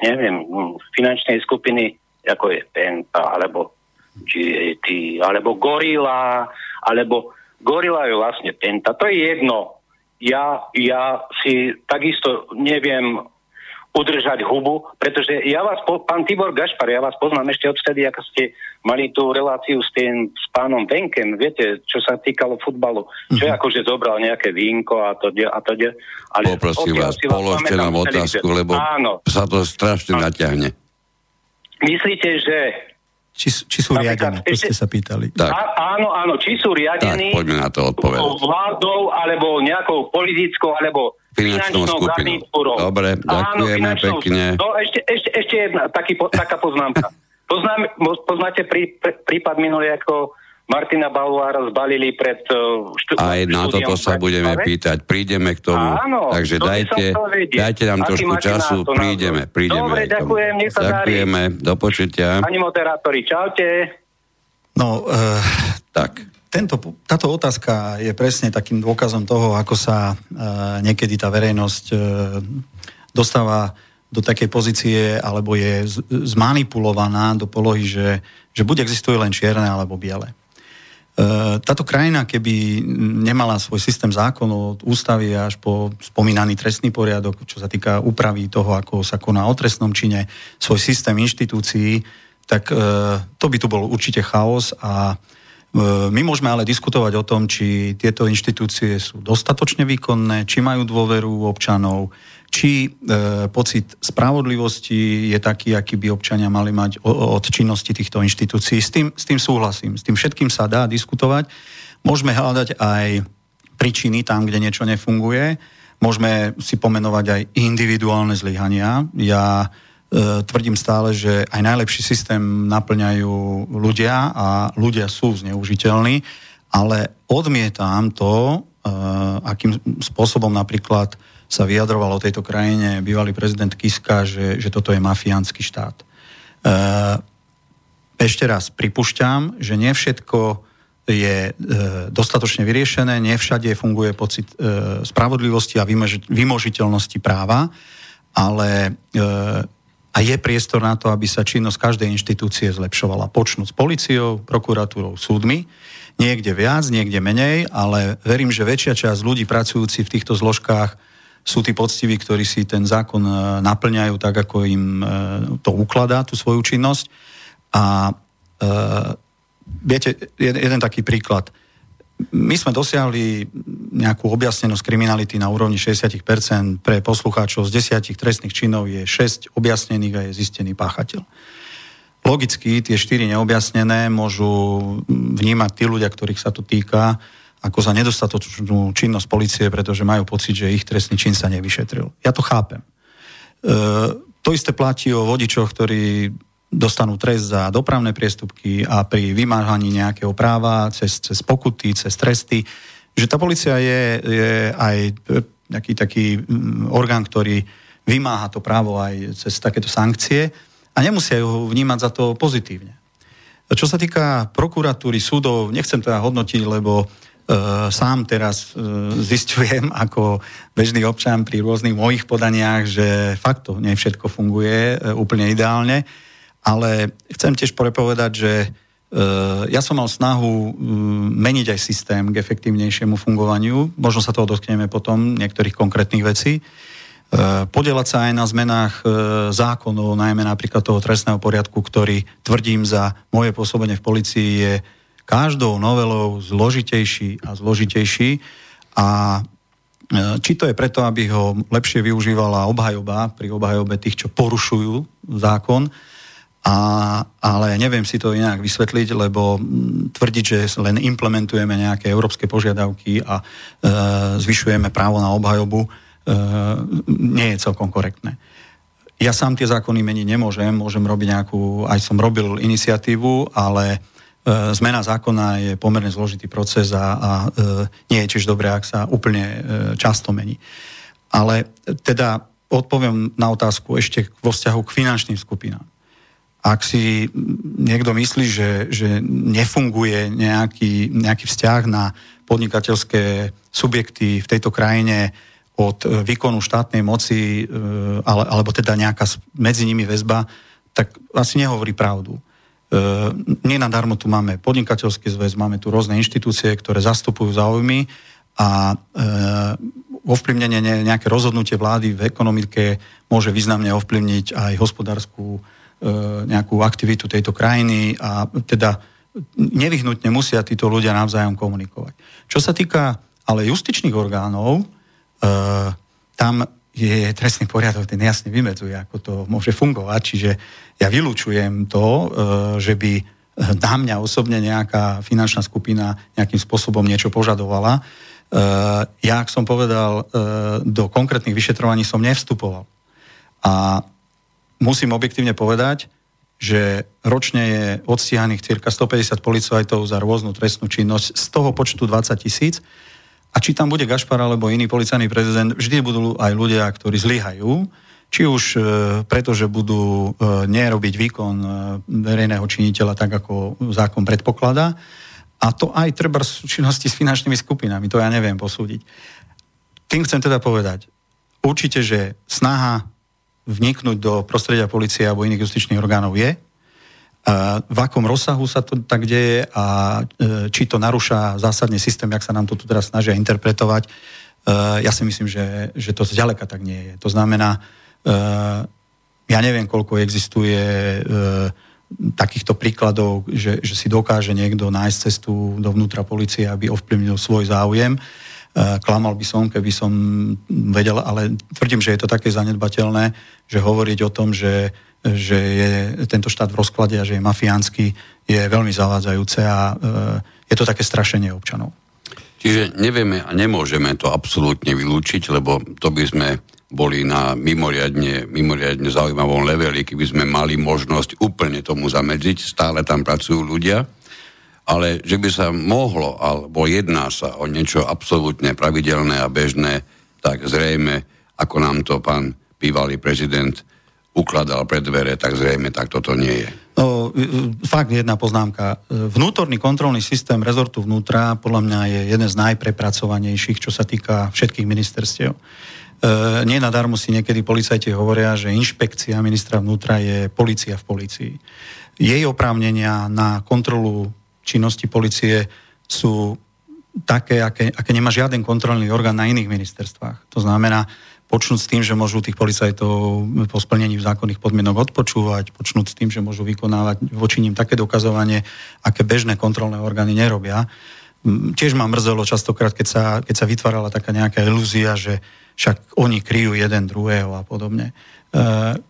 neviem, finančnej skupiny, ako je Penta, alebo GAT, alebo Gorila, alebo Gorila je vlastne Penta. To je jedno. Ja, ja si takisto neviem udržať hubu, pretože ja vás, pán Tibor Gašpar, ja vás poznám ešte odvtedy, ako ste mali tú reláciu s tým, s pánom Benkem, viete, čo sa týkalo futbalu, čo mm-hmm. akože zobral nejaké vínko a to, a to, ale Poprosím vás, položte nám otázku, lebo áno. sa to strašne naťahne. Myslíte, že či, či sú riadené, to ste sa pýtali. Tak. Á, áno, áno, či sú riadení tak, poďme na to odpovedať. vládou, alebo nejakou politickou, alebo finančnou skupinou. Dobre, ďakujeme Áno, pekne. No ešte, ešte, ešte jedna taký, taká poznámka. Poznám, poznáte prí, prípad minulý, ako Martina Baluára zbalili pred uh, štú, Aj na toto sa budeme pýtať, prídeme k tomu. Áno, Takže to dajte, dajte nám trošku času, prídeme, prídeme. Dobre, ďakujem, nech sa Ďakujeme, do počutia. Pani moderátori, čaute. No, uh, tak, tento, táto otázka je presne takým dôkazom toho, ako sa uh, niekedy tá verejnosť uh, dostáva do takej pozície, alebo je zmanipulovaná do polohy, že, že buď existuje len čierne alebo biele. Uh, táto krajina, keby nemala svoj systém zákonov od ústavy až po spomínaný trestný poriadok, čo sa týka úpravy toho, ako sa koná o trestnom čine, svoj systém inštitúcií, tak to by tu bol určite chaos a E, my môžeme ale diskutovať o tom, či tieto inštitúcie sú dostatočne výkonné, či majú dôveru občanov, či e, pocit spravodlivosti je taký, aký by občania mali mať od činnosti týchto inštitúcií. S tým, s tým súhlasím. S tým všetkým sa dá diskutovať. Môžeme hľadať aj príčiny tam, kde niečo nefunguje. Môžeme si pomenovať aj individuálne zlyhania. Ja E, tvrdím stále, že aj najlepší systém naplňajú ľudia a ľudia sú zneužiteľní, ale odmietam to, e, akým spôsobom napríklad sa vyjadroval o tejto krajine bývalý prezident Kiska, že, že toto je mafiánsky štát. E, ešte raz pripúšťam, že nie všetko je e, dostatočne vyriešené, nie všade funguje pocit e, spravodlivosti a vymožiteľnosti práva, ale e, a je priestor na to, aby sa činnosť každej inštitúcie zlepšovala. Počnúť s policiou, prokuratúrou, súdmi, niekde viac, niekde menej, ale verím, že väčšia časť ľudí pracujúci v týchto zložkách sú tí poctiví, ktorí si ten zákon e, naplňajú tak, ako im e, to ukladá, tú svoju činnosť. A e, viete, jeden taký príklad. My sme dosiahli nejakú objasnenosť kriminality na úrovni 60%. Pre poslucháčov z desiatich trestných činov je 6 objasnených a je zistený páchateľ. Logicky tie 4 neobjasnené môžu vnímať tí ľudia, ktorých sa to týka, ako za nedostatočnú činnosť policie, pretože majú pocit, že ich trestný čin sa nevyšetril. Ja to chápem. E, to isté platí o vodičoch, ktorí dostanú trest za dopravné priestupky a pri vymáhaní nejakého práva cez, cez pokuty, cez tresty, že tá policia je, je aj nejaký taký mm, orgán, ktorý vymáha to právo aj cez takéto sankcie a nemusia ho vnímať za to pozitívne. Čo sa týka prokuratúry, súdov, nechcem teda hodnotiť, lebo e, sám teraz e, zistujem ako bežný občan pri rôznych mojich podaniach, že fakt to nie všetko funguje e, úplne ideálne ale chcem tiež povedať, že e, ja som mal snahu meniť aj systém k efektívnejšiemu fungovaniu. Možno sa toho dotkneme potom, niektorých konkrétnych vecí. E, podielať sa aj na zmenách e, zákonov, najmä napríklad toho trestného poriadku, ktorý tvrdím za moje pôsobenie v policii je každou novelou zložitejší a zložitejší a či to je preto, aby ho lepšie využívala obhajoba pri obhajobe tých, čo porušujú zákon, a, ale neviem si to inak vysvetliť, lebo tvrdiť, že len implementujeme nejaké európske požiadavky a e, zvyšujeme právo na obhajobu, e, nie je celkom korektné. Ja sám tie zákony meniť nemôžem, môžem robiť nejakú, aj som robil iniciatívu, ale e, zmena zákona je pomerne zložitý proces a, a e, nie je tiež dobré, ak sa úplne e, často mení. Ale teda odpoviem na otázku ešte vo vzťahu k finančným skupinám ak si niekto myslí, že, že nefunguje nejaký, nejaký vzťah na podnikateľské subjekty v tejto krajine od výkonu štátnej moci, e, ale, alebo teda nejaká medzi nimi väzba, tak asi nehovorí pravdu. E, nenadarmo tu máme podnikateľský zväz, máme tu rôzne inštitúcie, ktoré zastupujú záujmy a e, ovplyvnenie nejaké rozhodnutie vlády v ekonomike môže významne ovplyvniť aj hospodárskú E, nejakú aktivitu tejto krajiny a teda nevyhnutne musia títo ľudia navzájom komunikovať. Čo sa týka ale justičných orgánov, e, tam je trestný poriadok, ten jasne vymedzuje, ako to môže fungovať, čiže ja vylúčujem to, e, že by na mňa osobne nejaká finančná skupina nejakým spôsobom niečo požadovala. Ja, ak som povedal, do konkrétnych vyšetrovaní som nevstupoval. A musím objektívne povedať, že ročne je odstíhaných cirka 150 policajtov za rôznu trestnú činnosť z toho počtu 20 tisíc. A či tam bude Gašpar alebo iný policajný prezident, vždy budú aj ľudia, ktorí zlyhajú, či už e, preto, že budú e, nerobiť výkon e, verejného činiteľa tak, ako zákon predpokladá. A to aj treba v činnosti s finančnými skupinami, to ja neviem posúdiť. Tým chcem teda povedať, určite, že snaha vniknúť do prostredia policie alebo iných justičných orgánov je, a v akom rozsahu sa to tak deje a e, či to narúša zásadne systém, jak sa nám to tu teraz snažia interpretovať. E, ja si myslím, že, že to zďaleka tak nie je. To znamená, e, ja neviem, koľko existuje takýchto príkladov, že, že si dokáže niekto nájsť cestu dovnútra policie, aby ovplyvnil svoj záujem. E, klamal by som, keby som vedel, ale tvrdím, že je to také zanedbateľné, že hovoriť o tom, že, že je tento štát v rozklade a že je mafiánsky, je veľmi zavádzajúce a e, je to také strašenie občanov. Čiže nevieme a nemôžeme to absolútne vylúčiť, lebo to by sme boli na mimoriadne, mimoriadne zaujímavom leveli, keby sme mali možnosť úplne tomu zamedziť. Stále tam pracujú ľudia, ale že by sa mohlo, alebo jedná sa o niečo absolútne pravidelné a bežné, tak zrejme ako nám to pán bývalý prezident ukladal pred dvere, tak zrejme tak toto nie je. No, fakt jedna poznámka. Vnútorný kontrolný systém rezortu vnútra podľa mňa je jeden z najprepracovanejších, čo sa týka všetkých ministerstiev. E, nie nadarmo si niekedy policajti hovoria, že inšpekcia ministra vnútra je policia v policii. Jej oprávnenia na kontrolu činnosti policie sú také, aké, aké nemá žiaden kontrolný orgán na iných ministerstvách. To znamená, počnúť s tým, že môžu tých policajtov po splnení zákonných podmienok odpočúvať, počnúť s tým, že môžu vykonávať voči ním také dokazovanie, aké bežné kontrolné orgány nerobia. Tiež ma mrzelo častokrát, keď sa, keď sa vytvárala taká nejaká ilúzia, že však oni kryjú jeden druhého a podobne. E,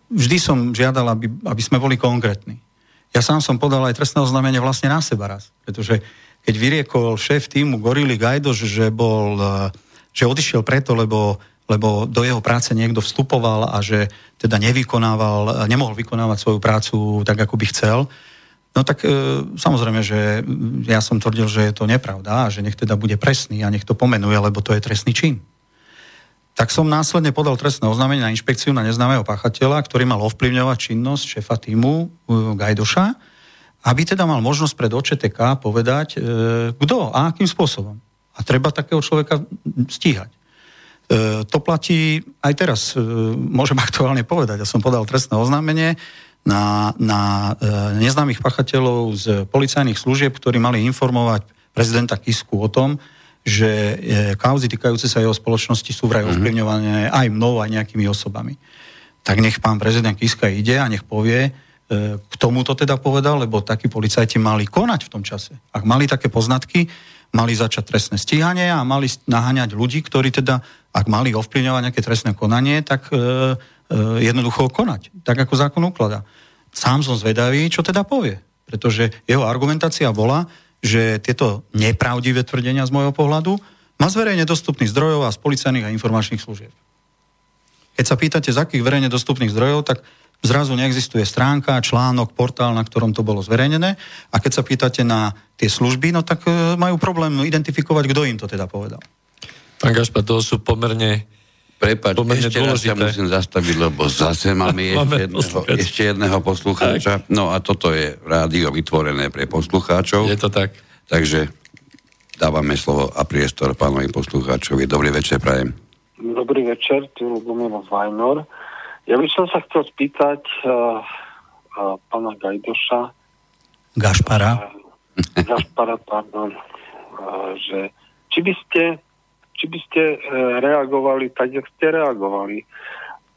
vždy som žiadal, aby, aby sme boli konkrétni. Ja sám som podal aj trestné oznámenie vlastne na seba raz, pretože keď vyriekol šéf týmu Gorily Gajdoš, že bol, e, že odišiel preto, lebo lebo do jeho práce niekto vstupoval a že teda nevykonával, nemohol vykonávať svoju prácu tak, ako by chcel, No tak e, samozrejme, že ja som tvrdil, že je to nepravda a že nech teda bude presný a nech to pomenuje, lebo to je trestný čin. Tak som následne podal trestné oznámenie na inšpekciu na neznámeho páchateľa, ktorý mal ovplyvňovať činnosť šefa týmu e, Gajdoša, aby teda mal možnosť pred OČTK povedať, e, kto a akým spôsobom. A treba takého človeka stíhať. E, to platí aj teraz, e, môžem aktuálne povedať. Ja som podal trestné oznámenie na, na neznámych pachateľov z policajných služieb, ktorí mali informovať prezidenta Kisku o tom, že kauzy týkajúce sa jeho spoločnosti sú vraj mhm. ovplyvňované aj mnou, aj nejakými osobami. Tak nech pán prezident Kiska ide a nech povie, k tomuto teda povedal, lebo takí policajti mali konať v tom čase. Ak mali také poznatky, mali začať trestné stíhanie a mali naháňať ľudí, ktorí teda ak mali ovplyvňovať nejaké trestné konanie, tak e, e, jednoducho konať, tak ako zákon ukladá. Sám som zvedavý, čo teda povie. Pretože jeho argumentácia bola, že tieto nepravdivé tvrdenia z môjho pohľadu má z verejne dostupných zdrojov a z policajných a informačných služieb. Keď sa pýtate, z akých verejne dostupných zdrojov, tak zrazu neexistuje stránka, článok, portál, na ktorom to bolo zverejnené. A keď sa pýtate na tie služby, no tak e, majú problém identifikovať, kto im to teda povedal. Pán Gašpa, to sú pomerne Prepač, ešte dôležité. raz sa musím zastaviť, lebo zase máme ešte, máme jedného, ešte jedného poslucháča. Tak. No a toto je rádio vytvorené pre poslucháčov. Je to tak. Takže dávame slovo a priestor pánovi poslucháčovi. Dobrý večer, prajem. Dobrý večer, tu je Lubomír Vajnor. Ja by som sa chcel spýtať uh, uh, pána Gajdoša. Gašpara. Uh, Gašpara, pardon. Uh, že či by ste či by ste e, reagovali tak, jak ste reagovali.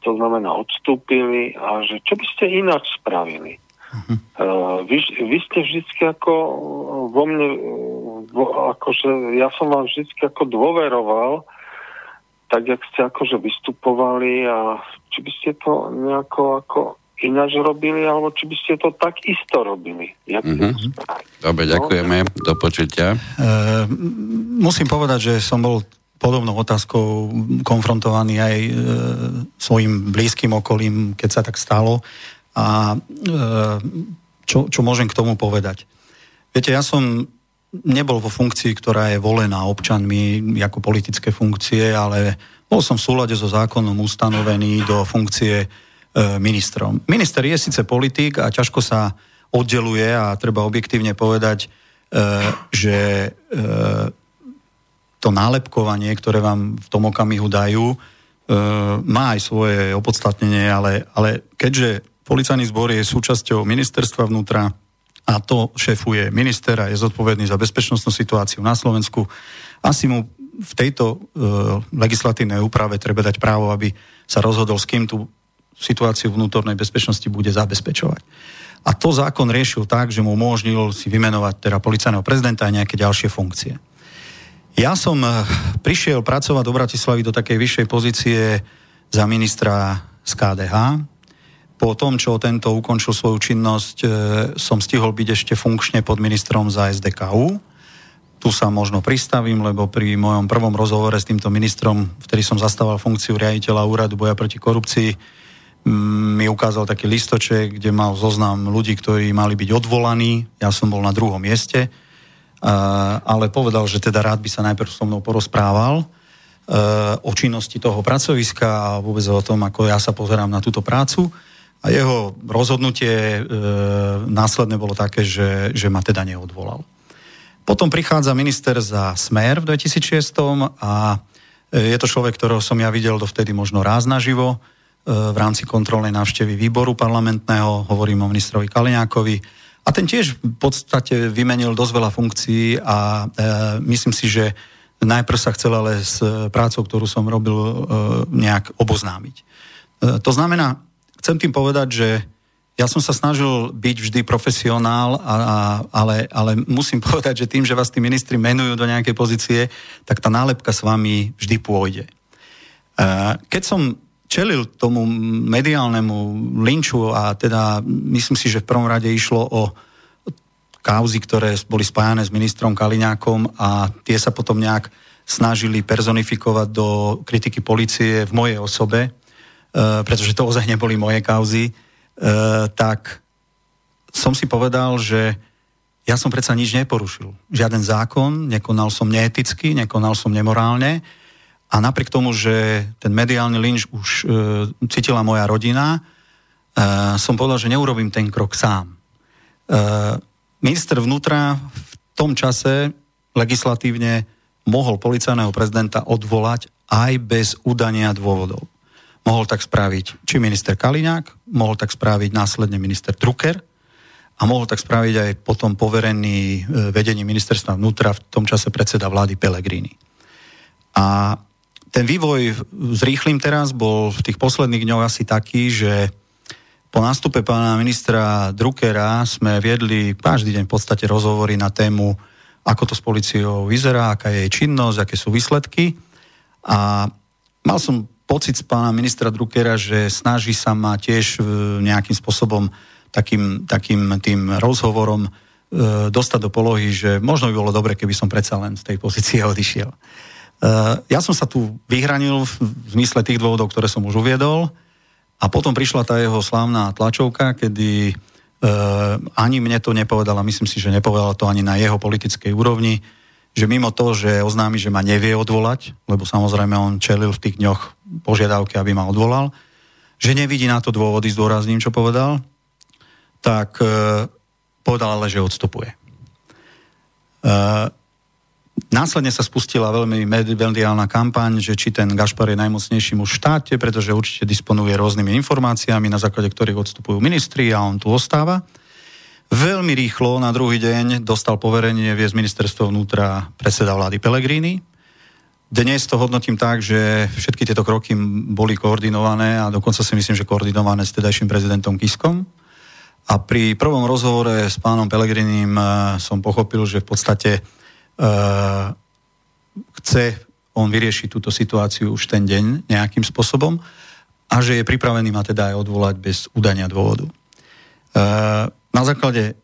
To znamená, odstúpili a že čo by ste ináč spravili. Uh-huh. vy, vy ste vždy ako vo mne, vo, akože ja som vám vždy ako dôveroval, tak jak ste akože vystupovali a či by ste to nejako ako ináč robili, alebo či by ste to tak isto robili. Jak uh-huh. Dobre, ďakujeme. No? Do počutia. Uh, musím povedať, že som bol podobnou otázkou konfrontovaný aj e, svojim blízkym okolím, keď sa tak stalo. A e, čo, čo môžem k tomu povedať? Viete, ja som nebol vo funkcii, ktorá je volená občanmi ako politické funkcie, ale bol som v súlade so zákonom ustanovený do funkcie e, ministrom. Minister je síce politik a ťažko sa oddeluje a treba objektívne povedať, e, že e, to nálepkovanie, ktoré vám v tom okamihu dajú, e, má aj svoje opodstatnenie, ale, ale keďže policajný zbor je súčasťou ministerstva vnútra a to šéfuje minister a je zodpovedný za bezpečnostnú situáciu na Slovensku, asi mu v tejto e, legislatívnej úprave treba dať právo, aby sa rozhodol, s kým tú situáciu vnútornej bezpečnosti bude zabezpečovať. A to zákon riešil tak, že mu umožnil si vymenovať teda policajného prezidenta a nejaké ďalšie funkcie. Ja som eh, prišiel pracovať do Bratislavy do takej vyššej pozície za ministra z KDH. Po tom, čo tento ukončil svoju činnosť, eh, som stihol byť ešte funkčne pod ministrom za SDKU. Tu sa možno pristavím, lebo pri mojom prvom rozhovore s týmto ministrom, vtedy som zastával funkciu riaditeľa úradu boja proti korupcii, mm, mi ukázal taký listoček, kde mal zoznam ľudí, ktorí mali byť odvolaní. Ja som bol na druhom mieste ale povedal, že teda rád by sa najprv so mnou porozprával. o činnosti toho pracoviska a vôbec o tom, ako ja sa pozerám na túto prácu. A jeho rozhodnutie e, následne bolo také, že, že ma teda neodvolal. Potom prichádza minister za Smer v 2006 a e, je to človek, ktorého som ja videl dovtedy možno raz naživo e, v rámci kontrolnej návštevy výboru parlamentného, hovorím o ministrovi Kaliňákovi. A ten tiež v podstate vymenil dosť veľa funkcií a e, myslím si, že najprv sa chcel ale s prácou, ktorú som robil, e, nejak oboznámiť. E, to znamená, chcem tým povedať, že ja som sa snažil byť vždy profesionál, a, a, ale, ale musím povedať, že tým, že vás tí ministri menujú do nejakej pozície, tak tá nálepka s vami vždy pôjde. Keď som čelil tomu mediálnemu linču a teda myslím si, že v prvom rade išlo o kauzy, ktoré boli spájane s ministrom Kaliňákom a tie sa potom nejak snažili personifikovať do kritiky policie v mojej osobe, Eh, pretože to ozaj neboli moje kauzy, eh, tak som si povedal, že ja som predsa nič neporušil. Žiaden zákon, nekonal som neeticky, nekonal som nemorálne a napriek tomu, že ten mediálny lynč už e, cítila moja rodina, e, som povedal, že neurobím ten krok sám. E, minister vnútra v tom čase legislatívne mohol policajného prezidenta odvolať aj bez udania dôvodov. Mohol tak spraviť či minister Kaliňák, mohol tak spraviť následne minister Drucker a mohol tak spraviť aj potom poverený e, vedení ministerstva vnútra v tom čase predseda vlády Pelegrini. A ten vývoj s rýchlým teraz bol v tých posledných dňoch asi taký, že po nástupe pána ministra Druckera sme viedli každý deň v podstate rozhovory na tému, ako to s policiou vyzerá, aká je jej činnosť, aké sú výsledky. A mal som pocit z pána ministra Druckera, že snaží sa ma tiež e, nejakým spôsobom takým, takým tým rozhovorom e, dostať do polohy, že možno by bolo dobre, keby som predsa len z tej pozície odišiel. E, ja som sa tu vyhranil v zmysle tých dôvodov, ktoré som už uviedol a potom prišla tá jeho slávna tlačovka, kedy ani mne to nepovedala, myslím si, že nepovedala to ani na jeho politickej úrovni, že mimo toho, že oznámi, že ma nevie odvolať, lebo samozrejme on čelil v tých dňoch požiadavky, aby ma odvolal, že nevidí na to dôvody, zdôrazním, čo povedal, tak e, povedal ale, že odstupuje. Následne sa spustila veľmi mediálna kampaň, že či ten Gašpar je najmocnejší muž v štáte, pretože určite disponuje rôznymi informáciami, na základe ktorých odstupujú ministri a on tu ostáva. Veľmi rýchlo na druhý deň dostal poverenie viesť ministerstvo vnútra predseda vlády Pelegrini. Dnes to hodnotím tak, že všetky tieto kroky boli koordinované a dokonca si myslím, že koordinované s tedajším prezidentom Kiskom. A pri prvom rozhovore s pánom Pelegrinim uh, som pochopil, že v podstate chce on vyriešiť túto situáciu už ten deň nejakým spôsobom a že je pripravený ma teda aj odvolať bez udania dôvodu. Uh, na základe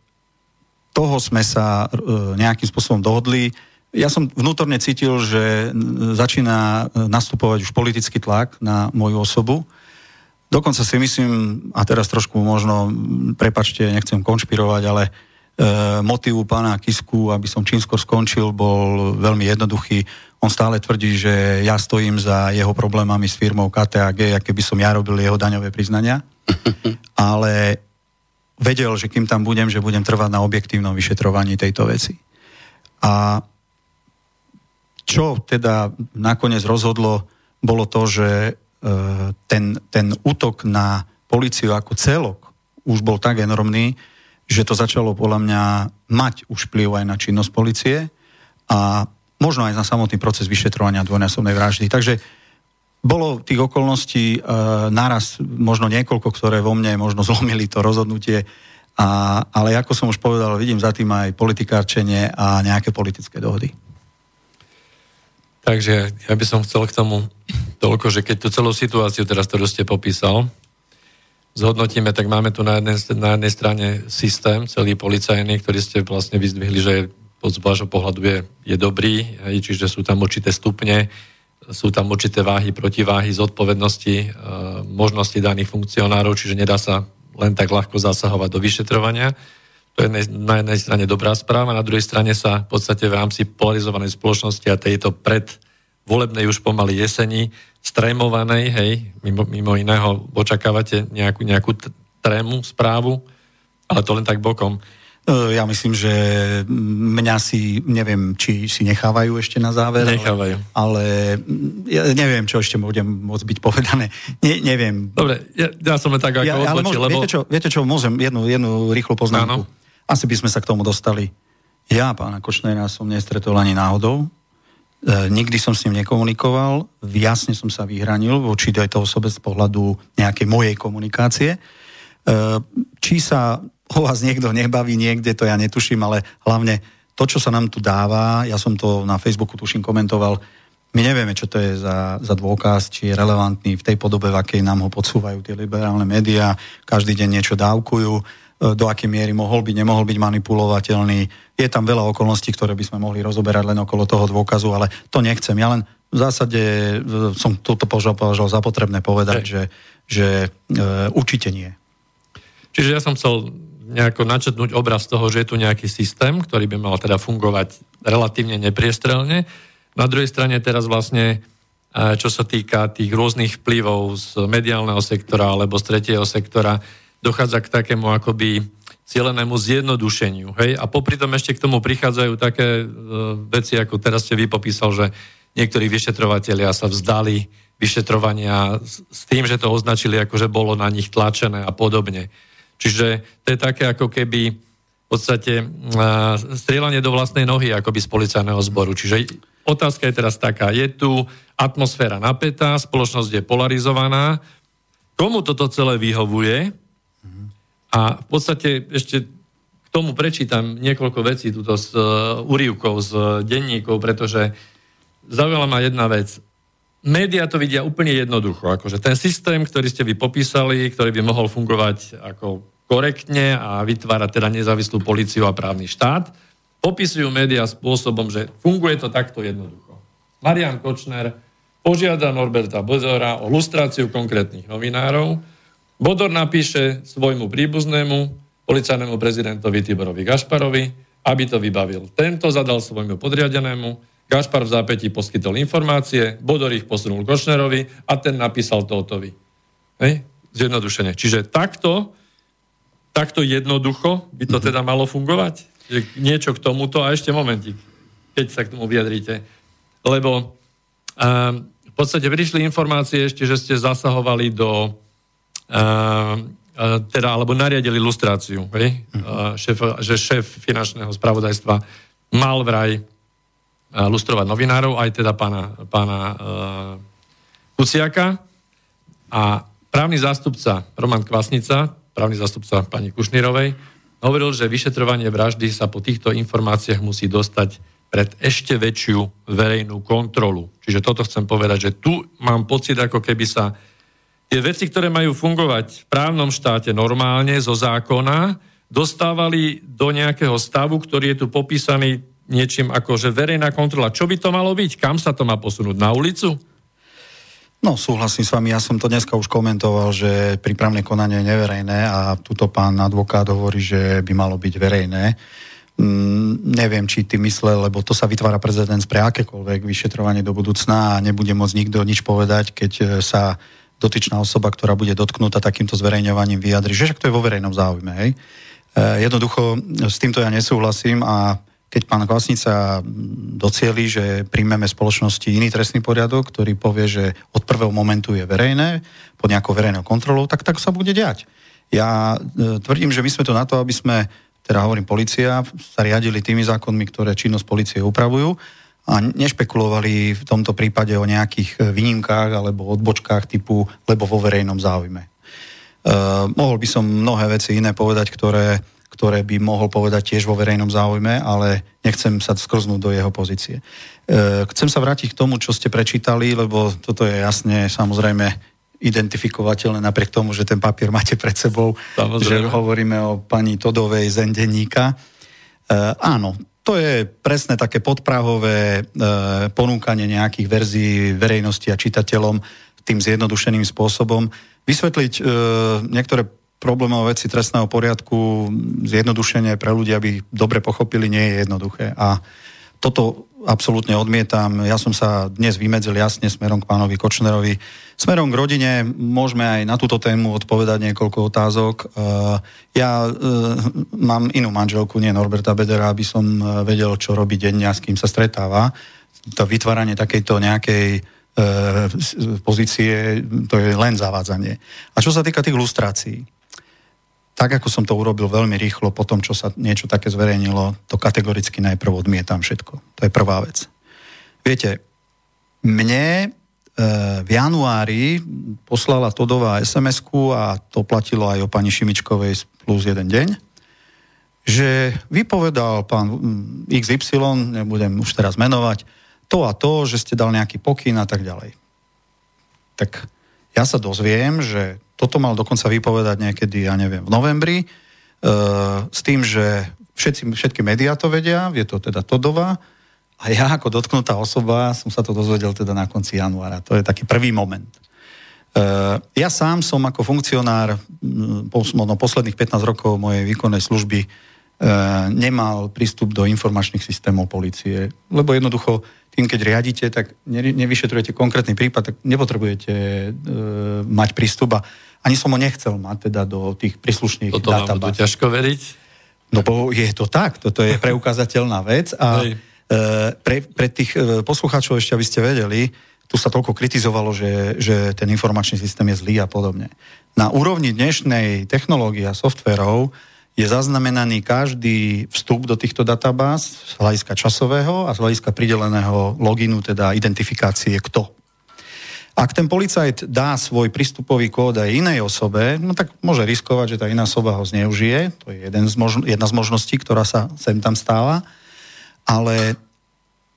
toho sme sa e, nejakým spôsobom dohodli. Ja som vnútorne cítil, že začína nastupovať už politický tlak na moju osobu. Dokonca si myslím, a teraz trošku možno, prepačte, nechcem konšpirovať, ale e, motivu pána Kisku, aby som čím skôr skončil, bol veľmi jednoduchý. On stále tvrdí, že ja stojím za jeho problémami s firmou KTAG, aké by som ja robil jeho daňové priznania. Ale vedel, že kým tam budem, že budem trvať na objektívnom vyšetrovaní tejto veci. A čo teda nakoniec rozhodlo, bolo to, že e, ten, ten útok na policiu ako celok už bol tak enormný, že to začalo podľa mňa mať už vplyv aj na činnosť policie a možno aj na samotný proces vyšetrovania dvojnásobnej vraždy. Takže bolo tých okolností e, naraz možno niekoľko, ktoré vo mne možno zlomili to rozhodnutie, a, ale ako som už povedal, vidím za tým aj politikárčenie a nejaké politické dohody. Takže ja by som chcel k tomu toľko, že keď tú celú situáciu teraz, ktorú ste popísal, zhodnotíme, tak máme tu na jednej, na jednej strane systém, celý policajný, ktorý ste vlastne vyzdvihli, že z vášho pohľadu je, je dobrý, čiže sú tam určité stupne, sú tam určité váhy, protiváhy, zodpovednosti, e, možnosti daných funkcionárov, čiže nedá sa len tak ľahko zasahovať do vyšetrovania. To je na jednej strane dobrá správa, na druhej strane sa v podstate v rámci polarizovanej spoločnosti a tejto pred volebnej už pomaly jeseni, strémovanej, hej, mimo, mimo iného očakávate nejakú, nejakú trému, správu, ale to len tak bokom. E, ja myslím, že mňa si, neviem, či si nechávajú ešte na záver. Nechávajú. Ale, ale ja neviem, čo ešte budem môcť byť povedané. Ne, neviem. Dobre, ja, ja som len tak ako ja, ale môžem, lebo... Viete čo, viete čo, môžem jednu, jednu rýchlu poznámku. Áno. Asi by sme sa k tomu dostali. Ja pána Kočnera som nestretol ani náhodou. E, nikdy som s ním nekomunikoval. Jasne som sa vyhranil voči tejto osobe z pohľadu nejakej mojej komunikácie. E, či sa o vás niekto nebaví niekde, to ja netuším, ale hlavne to, čo sa nám tu dáva, ja som to na Facebooku tuším komentoval, my nevieme, čo to je za, za dôkaz, či je relevantný v tej podobe, v akej nám ho podsúvajú tie liberálne médiá, každý deň niečo dávkujú, do akej miery mohol byť, nemohol byť manipulovateľný. Je tam veľa okolností, ktoré by sme mohli rozoberať len okolo toho dôkazu, ale to nechcem. Ja len v zásade e, som toto považoval za potrebné povedať, že, že e, určite nie. Čiže ja som chcel nejako načetnúť obraz toho, že je tu nejaký systém, ktorý by mal teda fungovať relatívne nepriestrelne. Na druhej strane teraz vlastne, e, čo sa týka tých rôznych vplyvov z mediálneho sektora alebo z tretieho sektora, dochádza k takému akoby cielenému zjednodušeniu. Hej? A popri tom ešte k tomu prichádzajú také e, veci, ako teraz ste vypopísal, že niektorí vyšetrovateľia sa vzdali vyšetrovania s tým, že to označili ako, že bolo na nich tlačené a podobne. Čiže to je také ako keby v podstate strieľanie do vlastnej nohy akoby z policajného zboru. Čiže otázka je teraz taká, je tu atmosféra napätá, spoločnosť je polarizovaná, komu toto celé vyhovuje a v podstate ešte k tomu prečítam niekoľko vecí túto z uh, úrivkov, z denníkov, pretože zaujala ma jedna vec. Média to vidia úplne jednoducho, akože ten systém, ktorý ste vy popísali, ktorý by mohol fungovať ako korektne a vytvárať teda nezávislú policiu a právny štát, popisujú médiá spôsobom, že funguje to takto jednoducho. Marian Kočner požiada Norberta Bodora o lustráciu konkrétnych novinárov. Bodor napíše svojmu príbuznému, policajnému prezidentovi Tiborovi Gašparovi, aby to vybavil. Tento zadal svojmu podriadenému, Gašpar v zápätí poskytol informácie, Bodor ich posunul Košnerovi a ten napísal Tótovi. Hej? Zjednodušene. Čiže takto, takto jednoducho by to mhm. teda malo fungovať? Že niečo k tomuto a ešte momentík, keď sa k tomu vyjadríte. Lebo um, v podstate prišli informácie ešte, že ste zasahovali do teda, alebo nariadili lustráciu, hej? Uh, šéf, že šéf finančného spravodajstva mal vraj lustrovať novinárov, aj teda pána, pána Kuciaka. A právny zástupca Roman Kvasnica, právny zástupca pani Kušnírovej, hovoril, že vyšetrovanie vraždy sa po týchto informáciách musí dostať pred ešte väčšiu verejnú kontrolu. Čiže toto chcem povedať, že tu mám pocit, ako keby sa tie veci, ktoré majú fungovať v právnom štáte normálne, zo zákona, dostávali do nejakého stavu, ktorý je tu popísaný niečím ako, že verejná kontrola. Čo by to malo byť? Kam sa to má posunúť? Na ulicu? No, súhlasím s vami. Ja som to dneska už komentoval, že prípravné konanie je neverejné a tuto pán advokát hovorí, že by malo byť verejné. Mm, neviem, či ty myslel, lebo to sa vytvára prezident pre akékoľvek vyšetrovanie do budúcna a nebude môcť nikto nič povedať, keď e, sa dotyčná osoba, ktorá bude dotknutá takýmto zverejňovaním vyjadri, že však to je vo verejnom záujme. Hej? E, jednoducho s týmto ja nesúhlasím a keď pán Kvasnica docieli, že príjmeme spoločnosti iný trestný poriadok, ktorý povie, že od prvého momentu je verejné, pod nejakou verejnou kontrolou, tak tak sa bude diať. Ja e, tvrdím, že my sme tu na to, aby sme, teda hovorím policia, sa riadili tými zákonmi, ktoré činnosť policie upravujú a nešpekulovali v tomto prípade o nejakých e, výnimkách alebo odbočkách typu lebo vo verejnom záujme. E, mohol by som mnohé veci iné povedať, ktoré ktoré by mohol povedať tiež vo verejnom záujme, ale nechcem sa skrznúť do jeho pozície. E, chcem sa vrátiť k tomu, čo ste prečítali, lebo toto je jasne samozrejme identifikovateľné napriek tomu, že ten papier máte pred sebou, Samozrejme. že hovoríme o pani Todovej zendeníka. E, áno, to je presne také podprahové e, ponúkanie nejakých verzií verejnosti a čitateľom tým zjednodušeným spôsobom. Vysvetliť e, niektoré problémové veci trestného poriadku zjednodušenie pre ľudia, aby dobre pochopili, nie je jednoduché. A toto absolútne odmietam. Ja som sa dnes vymedzil jasne smerom k pánovi Kočnerovi. Smerom k rodine môžeme aj na túto tému odpovedať niekoľko otázok. E, ja e, mám inú manželku, nie Norberta Bedera, aby som e, vedel, čo robí denne a s kým sa stretáva. To vytváranie takejto nejakej pozície, to je len zavádzanie. A čo sa týka tých lustrácií, tak ako som to urobil veľmi rýchlo, po tom, čo sa niečo také zverejnilo, to kategoricky najprv odmietam všetko. To je prvá vec. Viete, mne e, v januári poslala Todová sms a to platilo aj o pani Šimičkovej plus jeden deň, že vypovedal pán XY, nebudem už teraz menovať, to a to, že ste dal nejaký pokyn a tak ďalej. Tak ja sa dozviem, že toto mal dokonca vypovedať niekedy, ja neviem, v novembri, e, s tým, že všetci, všetky médiá to vedia, vie to teda Todová, a ja ako dotknutá osoba som sa to dozvedel teda na konci januára. To je taký prvý moment. E, ja sám som ako funkcionár no, posledných 15 rokov mojej výkonnej služby e, nemal prístup do informačných systémov policie, lebo jednoducho tým, keď riadite, tak nevyšetrujete konkrétny prípad, tak nepotrebujete e, mať prístup a ani som ho nechcel mať teda do tých príslušných Toto databáz. Toto ťažko veriť? No bo je to tak, toto je preukázateľná vec a e, pre, pre tých e, poslucháčov ešte, aby ste vedeli, tu sa toľko kritizovalo, že, že ten informačný systém je zlý a podobne. Na úrovni dnešnej technológie a softverov je zaznamenaný každý vstup do týchto databáz z hľadiska časového a z hľadiska prideleného loginu, teda identifikácie kto ak ten policajt dá svoj prístupový kód aj inej osobe, no tak môže riskovať, že tá iná osoba ho zneužije. To je jeden z možno, jedna z možností, ktorá sa sem tam stáva. Ale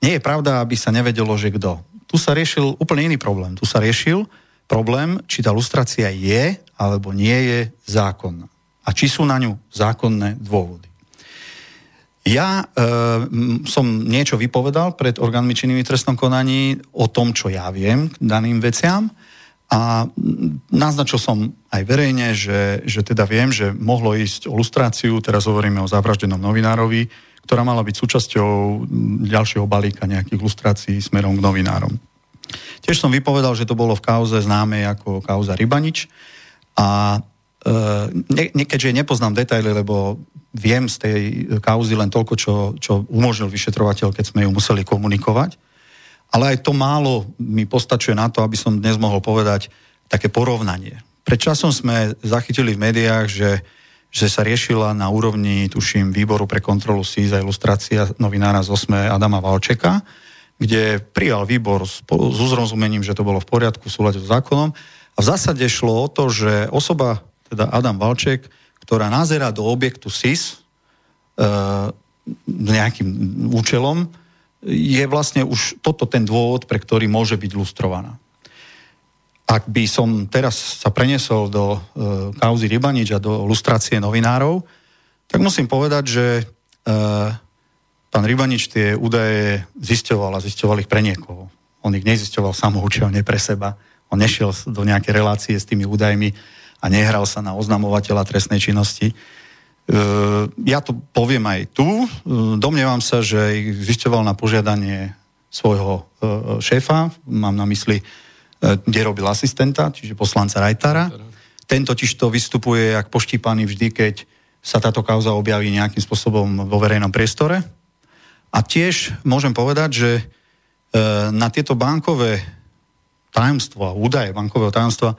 nie je pravda, aby sa nevedelo, že kto. Tu sa riešil úplne iný problém. Tu sa riešil problém, či tá lustrácia je alebo nie je zákonná. A či sú na ňu zákonné dôvody. Ja e, som niečo vypovedal pred orgánmi činnými trestnom konaní o tom, čo ja viem k daným veciam. A naznačil som aj verejne, že, že teda viem, že mohlo ísť o lustráciu, teraz hovoríme o zavraždenom novinárovi, ktorá mala byť súčasťou ďalšieho balíka nejakých lustrácií smerom k novinárom. Tiež som vypovedal, že to bolo v kauze známej ako kauza Rybanič. A e, ne, keďže nepoznám detaily, lebo viem z tej kauzy len toľko, čo, čo umožnil vyšetrovateľ, keď sme ju museli komunikovať. Ale aj to málo mi postačuje na to, aby som dnes mohol povedať také porovnanie. Pred časom sme zachytili v médiách, že, že sa riešila na úrovni, tuším, výboru pre kontrolu SIS a ilustrácia novinára z 8. Adama Valčeka, kde prijal výbor s, s uzrozumením, že to bolo v poriadku v súlade s zákonom. A v zásade šlo o to, že osoba, teda Adam Valček, ktorá nazera do objektu SIS e, nejakým účelom, je vlastne už toto ten dôvod, pre ktorý môže byť lustrovaná. Ak by som teraz sa prenesol do e, kauzy Rybanič a do lustrácie novinárov, tak musím povedať, že e, pán Rybanič tie údaje zisťoval a zisťoval ich pre niekoho. On ich nezisťoval samoučelne pre seba. On nešiel do nejaké relácie s tými údajmi a nehral sa na oznamovateľa trestnej činnosti. E, ja to poviem aj tu. E, domnievam sa, že ich zisťoval na požiadanie svojho e, šéfa, mám na mysli, kde robil asistenta, čiže poslanca Rajtara. Ten totiž to vystupuje jak poštípaný vždy, keď sa táto kauza objaví nejakým spôsobom vo verejnom priestore. A tiež môžem povedať, že na tieto bankové tajomstvo a údaje bankového tajomstva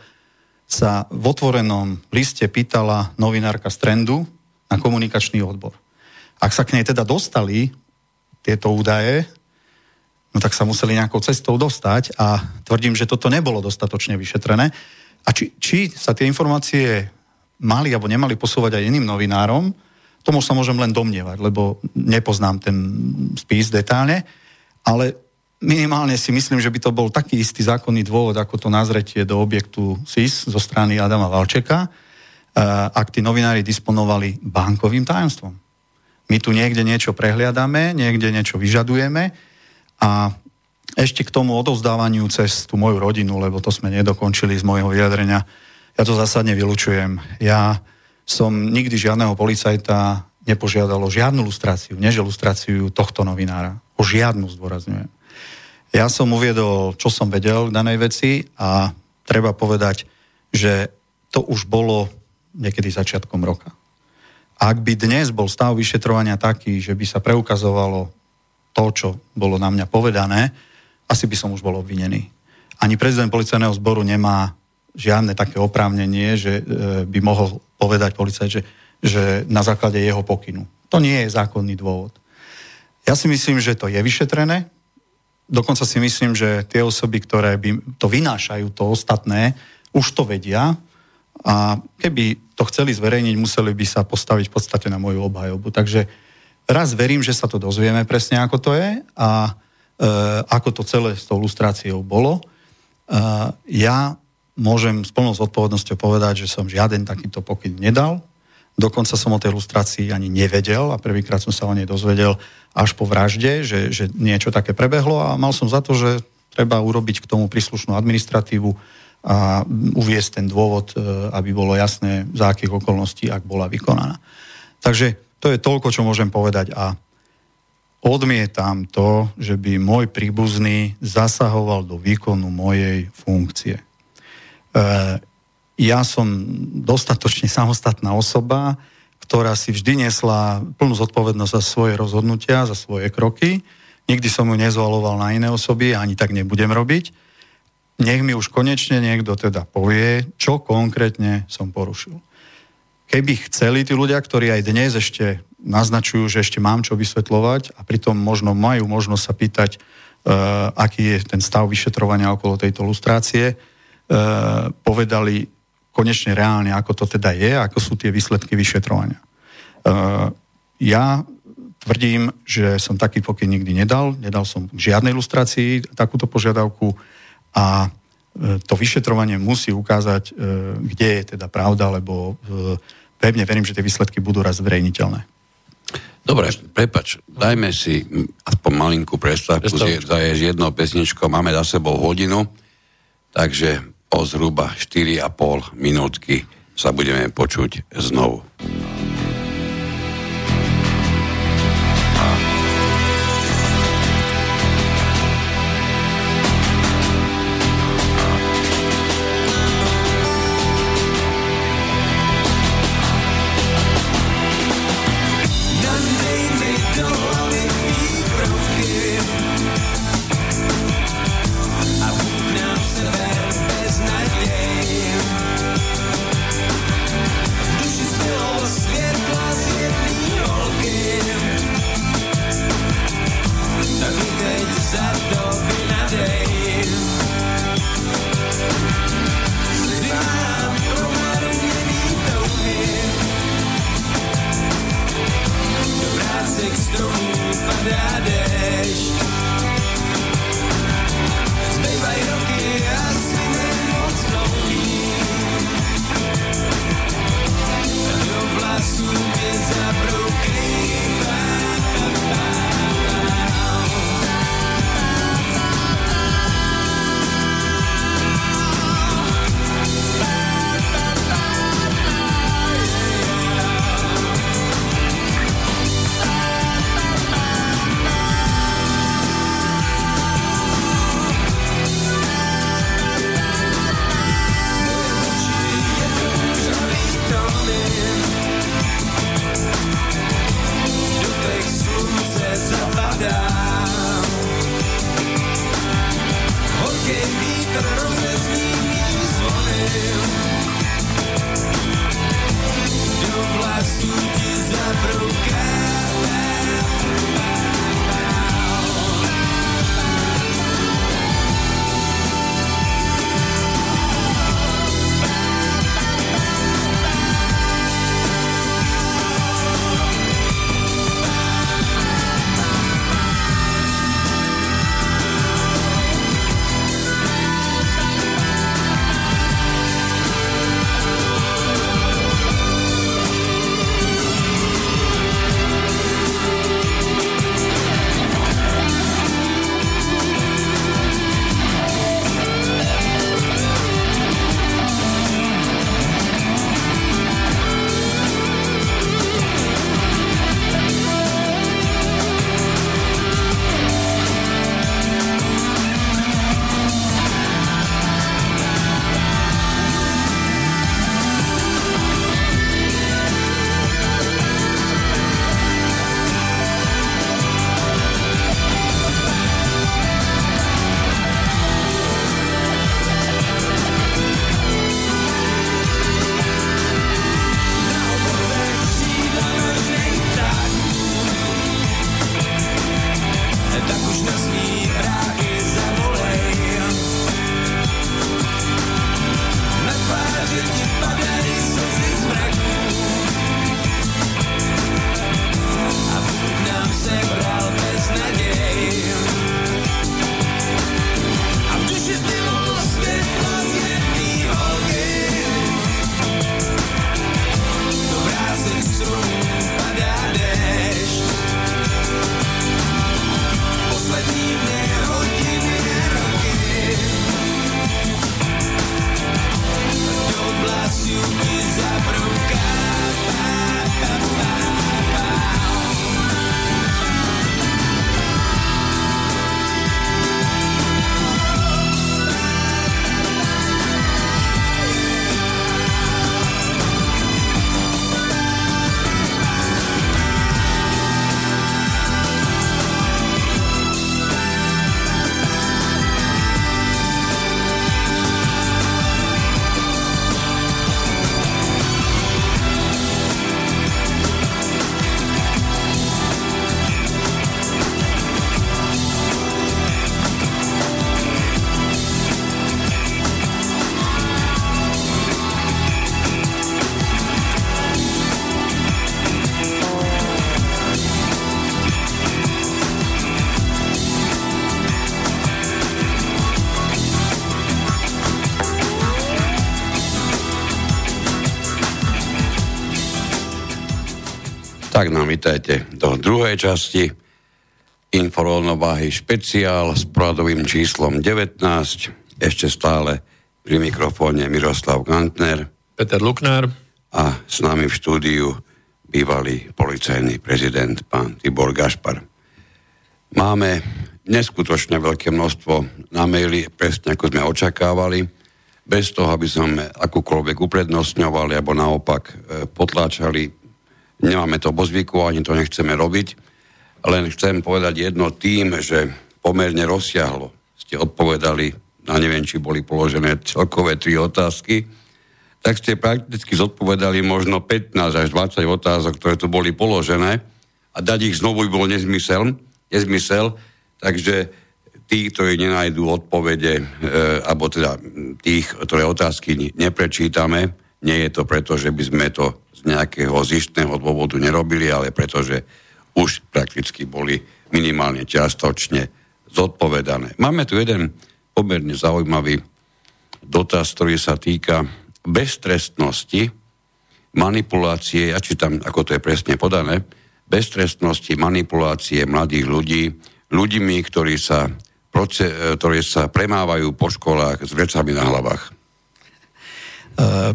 sa v otvorenom liste pýtala novinárka z Trendu na komunikačný odbor. Ak sa k nej teda dostali tieto údaje, no tak sa museli nejakou cestou dostať a tvrdím, že toto nebolo dostatočne vyšetrené. A či, či sa tie informácie mali alebo nemali posúvať aj iným novinárom, tomu sa môžem len domnievať, lebo nepoznám ten spis detálne, ale minimálne si myslím, že by to bol taký istý zákonný dôvod, ako to nazretie do objektu SIS zo strany Adama Valčeka, eh, ak tí novinári disponovali bankovým tajomstvom. My tu niekde niečo prehliadame, niekde niečo vyžadujeme a ešte k tomu odovzdávaniu cez tú moju rodinu, lebo to sme nedokončili z môjho vyjadrenia, ja to zásadne vylučujem. Ja som nikdy žiadneho policajta nepožiadalo žiadnu lustráciu, neže lustráciu tohto novinára. O žiadnu zdôrazňujem. Ja som uviedol, čo som vedel k danej veci a treba povedať, že to už bolo niekedy začiatkom roka. Ak by dnes bol stav vyšetrovania taký, že by sa preukazovalo to, čo bolo na mňa povedané, asi by som už bol obvinený. Ani prezident policajného zboru nemá žiadne také oprávnenie, že e, by mohol povedať policajt, že, že na základe jeho pokynu. To nie je zákonný dôvod. Ja si myslím, že to je vyšetrené. Dokonca si myslím, že tie osoby, ktoré by to vynášajú, to ostatné, už to vedia. A keby to chceli zverejniť, museli by sa postaviť v podstate na moju obhajobu. Takže raz verím, že sa to dozvieme presne, ako to je a e, ako to celé s tou lustráciou bolo. E, ja môžem s plnou zodpovednosťou povedať, že som žiaden takýto pokyn nedal. Dokonca som o tej ilustrácii ani nevedel a prvýkrát som sa o nej dozvedel až po vražde, že, že niečo také prebehlo a mal som za to, že treba urobiť k tomu príslušnú administratívu a uviesť ten dôvod, e, aby bolo jasné, za akých okolností, ak bola vykonaná. Takže to je toľko, čo môžem povedať a odmietam to, že by môj príbuzný zasahoval do výkonu mojej funkcie. Eh, ja som dostatočne samostatná osoba, ktorá si vždy nesla plnú zodpovednosť za svoje rozhodnutia, za svoje kroky. Nikdy som ju nezvaloval na iné osoby a ani tak nebudem robiť. Nech mi už konečne niekto teda povie, čo konkrétne som porušil. Keby chceli tí ľudia, ktorí aj dnes ešte naznačujú, že ešte mám čo vysvetľovať a pritom možno majú možnosť sa pýtať, uh, aký je ten stav vyšetrovania okolo tejto lustrácie, E, povedali konečne reálne, ako to teda je, ako sú tie výsledky vyšetrovania. E, ja tvrdím, že som taký pokyn nikdy nedal, nedal som k žiadnej ilustrácii takúto požiadavku a e, to vyšetrovanie musí ukázať, kde je teda pravda, lebo pevne verím, že tie výsledky budú raz zverejniteľné. Dobre, prepač, dajme si aspoň malinkú predstavku s jednou pesničkou, máme za sebou hodinu, takže o zhruba 4,5 minútky sa budeme počuť znovu. Tak nám vítajte do druhej časti Inforovnováhy špeciál s poradovým číslom 19. Ešte stále pri mikrofóne Miroslav Gantner. Peter Luknár. A s nami v štúdiu bývalý policajný prezident pán Tibor Gašpar. Máme neskutočne veľké množstvo na maily, presne ako sme očakávali, bez toho, aby sme akúkoľvek uprednostňovali alebo naopak e, potláčali Nemáme to vo zvyku, ani to nechceme robiť. Len chcem povedať jedno tým, že pomerne rozsiahlo ste odpovedali, a neviem, či boli položené celkové tri otázky, tak ste prakticky zodpovedali možno 15 až 20 otázok, ktoré tu boli položené. A dať ich znovu by bol nezmysel, nezmysel. Takže tí, ktorí nenajdú odpovede, e, alebo teda tých, ktoré otázky neprečítame, nie je to preto, že by sme to nejakého zištného dôvodu nerobili, ale pretože už prakticky boli minimálne čiastočne zodpovedané. Máme tu jeden pomerne zaujímavý dotaz, ktorý sa týka beztrestnosti, manipulácie, ja čítam, ako to je presne podané, beztrestnosti, manipulácie mladých ľudí, ľuďmi, ktorí sa, ktorí sa premávajú po školách s vecami na hlavách. Eh,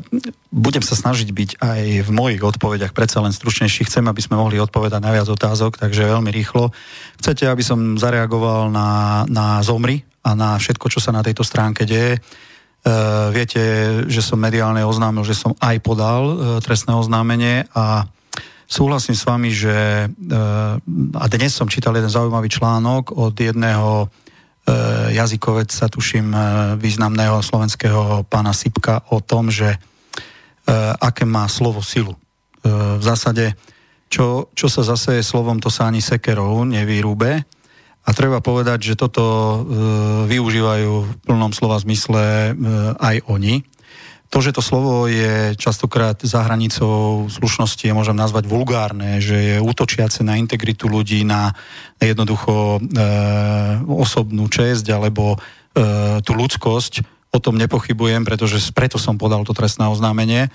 budem sa snažiť byť aj v mojich odpovediach predsa len stručnejší. Chcem, aby sme mohli odpovedať na viac otázok, takže veľmi rýchlo. Chcete, aby som zareagoval na, na zomry a na všetko, čo sa na tejto stránke deje? Uh, viete, že som mediálne oznámil, že som aj podal uh, trestné oznámenie a súhlasím s vami, že uh, a dnes som čítal jeden zaujímavý článok od jedného jazykovec sa tuším e, významného slovenského pána Sipka o tom, že e, aké má slovo silu. V zásade, čo, čo sa zase slovom, to sa ani sekerov nevyrúbe. A treba povedať, že toto využívajú v plnom slova zmysle aj oni. To, že to slovo je častokrát za hranicou slušnosti, je môžem nazvať vulgárne, že je útočiace na integritu ľudí, na jednoducho e, osobnú česť alebo e, tú ľudskosť, o tom nepochybujem, pretože preto som podal to trestné oznámenie.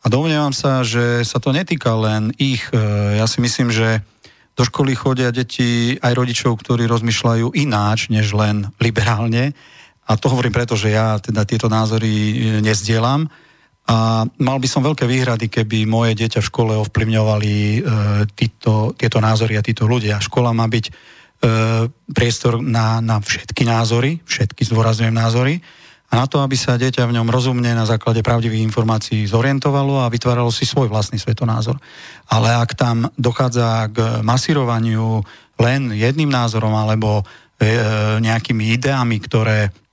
A domnievam sa, že sa to netýka len ich. E, ja si myslím, že do školy chodia deti aj rodičov, ktorí rozmýšľajú ináč, než len liberálne a to hovorím preto, že ja teda tieto názory e, nezdielam. A mal by som veľké výhrady, keby moje dieťa v škole ovplyvňovali e, títo, tieto názory a títo ľudia. Škola má byť e, priestor na, na všetky názory, všetky zdôrazňujem názory, a na to, aby sa dieťa v ňom rozumne na základe pravdivých informácií zorientovalo a vytváralo si svoj vlastný svetonázor. Ale ak tam dochádza k masírovaniu len jedným názorom alebo e, nejakými ideami, ktoré E,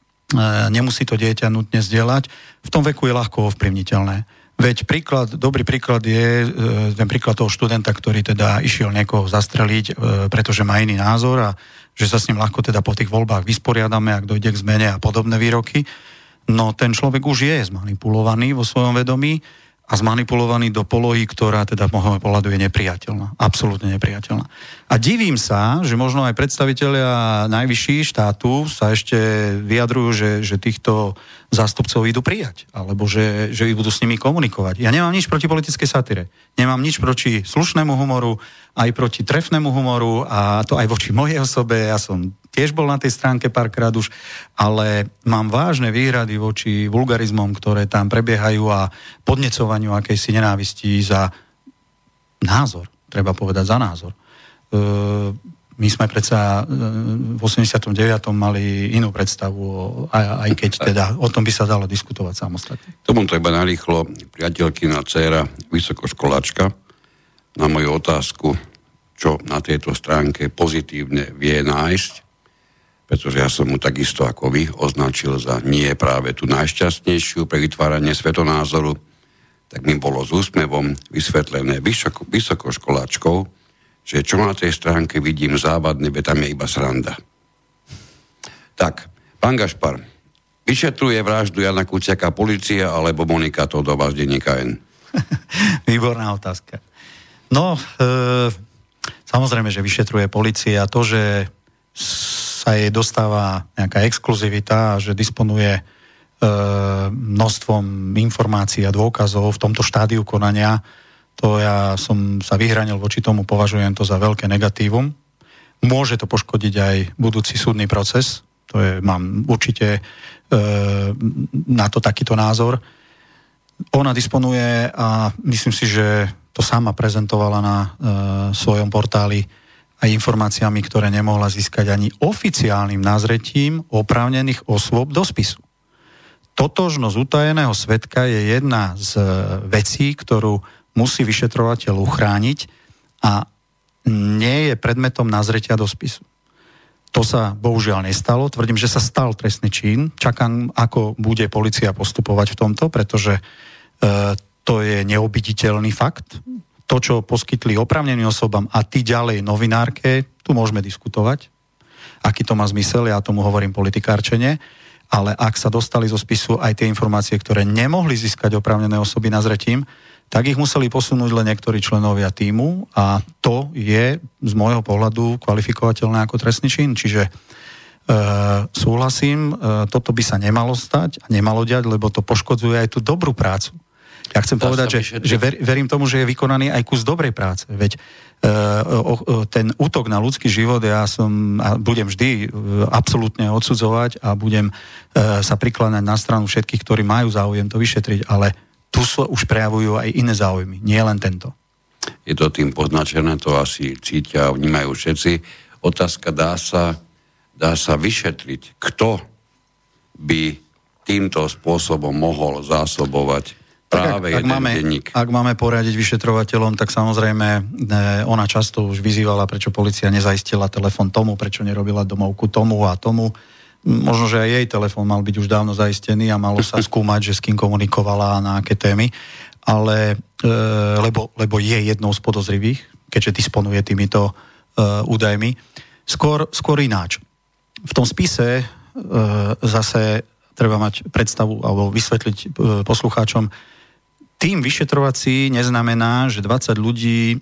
nemusí to dieťa nutne zdieľať, v tom veku je ľahko ovplyvniteľné. Veď príklad, dobrý príklad je e, ten príklad toho študenta, ktorý teda išiel niekoho zastreliť, e, pretože má iný názor a že sa s ním ľahko teda po tých voľbách vysporiadame, ak dojde k zmene a podobné výroky. No ten človek už je zmanipulovaný vo svojom vedomí a zmanipulovaný do polohy, ktorá teda môjho pohľadu je nepriateľná. Absolútne nepriateľná. A divím sa, že možno aj predstavitelia najvyšší štátu sa ešte vyjadrujú, že, že týchto zástupcov idú prijať, alebo že, že budú s nimi komunikovať. Ja nemám nič proti politickej satire. Nemám nič proti slušnému humoru, aj proti trefnému humoru a to aj voči mojej osobe. Ja som tiež bol na tej stránke párkrát už, ale mám vážne výhrady voči vulgarizmom, ktoré tam prebiehajú a podnecovaniu akejsi nenávistí za názor, treba povedať za názor. E- my sme predsa e, v 89. mali inú predstavu, aj, aj keď teda o tom by sa dalo diskutovať samostatne. Tomu to iba narýchlo. Priateľkina dcera, vysokoškoláčka, na moju otázku, čo na tejto stránke pozitívne vie nájsť, pretože ja som mu takisto ako vy označil za nie práve tú najšťastnejšiu pre vytváranie svetonázoru, tak mi bolo s úsmevom vysvetlené vysoko, vysokoškoláčkou, že čo na tej stránke vidím závadne, be tam je iba sranda. Tak, pán Gašpar, vyšetruje vraždu Jana Kuciaka policia alebo Monika Todová z denníka N? Výborná otázka. No, e, samozrejme, že vyšetruje policia. To, že sa jej dostáva nejaká exkluzivita a že disponuje e, množstvom informácií a dôkazov v tomto štádiu konania, To ja som sa vyhranil voči tomu, považujem to za veľké negatívum. Môže to poškodiť aj budúci súdny proces. To je, mám určite e, na to takýto názor. Ona disponuje a myslím si, že to sama prezentovala na e, svojom portáli aj informáciami, ktoré nemohla získať ani oficiálnym názretím oprávnených osôb do spisu. Totožnosť utajeného svetka je jedna z vecí, ktorú musí vyšetrovateľ uchrániť a nie je predmetom nazretia do spisu. To sa bohužiaľ nestalo. Tvrdím, že sa stal trestný čin. Čakám, ako bude policia postupovať v tomto, pretože e, to je neobiditeľný fakt. To, čo poskytli opravneným osobám a ty ďalej novinárke, tu môžeme diskutovať, aký to má zmysel, ja tomu hovorím politikárčenie, ale ak sa dostali zo spisu aj tie informácie, ktoré nemohli získať oprávnené osoby na zretím, tak ich museli posunúť len niektorí členovia týmu a to je z môjho pohľadu kvalifikovateľné ako trestný čin. Čiže e, súhlasím, e, toto by sa nemalo stať a nemalo diať, lebo to poškodzuje aj tú dobrú prácu. Ja chcem povedať, že, že ver, verím tomu, že je vykonaný aj kus dobrej práce. Veď e, o, ten útok na ľudský život ja som a budem vždy e, absolútne odsudzovať a budem e, sa prikladať na stranu všetkých, ktorí majú záujem to vyšetriť, ale tu sa už prejavujú aj iné záujmy, nie len tento. Je to tým poznačené, to asi cítia a vnímajú všetci. Otázka dá sa, dá sa vyšetriť, kto by týmto spôsobom mohol zásobovať práve tak ak, ak máme, denník. Ak máme poradiť vyšetrovateľom, tak samozrejme e, ona často už vyzývala, prečo policia nezaistila telefon tomu, prečo nerobila domovku tomu a tomu Možno, že aj jej telefón mal byť už dávno zaistený a malo sa skúmať, že s kým komunikovala a na aké témy, ale, e, lebo, lebo je jednou z podozrivých, keďže disponuje týmito e, údajmi. Skôr, skôr ináč. V tom spise e, zase treba mať predstavu alebo vysvetliť e, poslucháčom, tým vyšetrovací neznamená, že 20 ľudí e,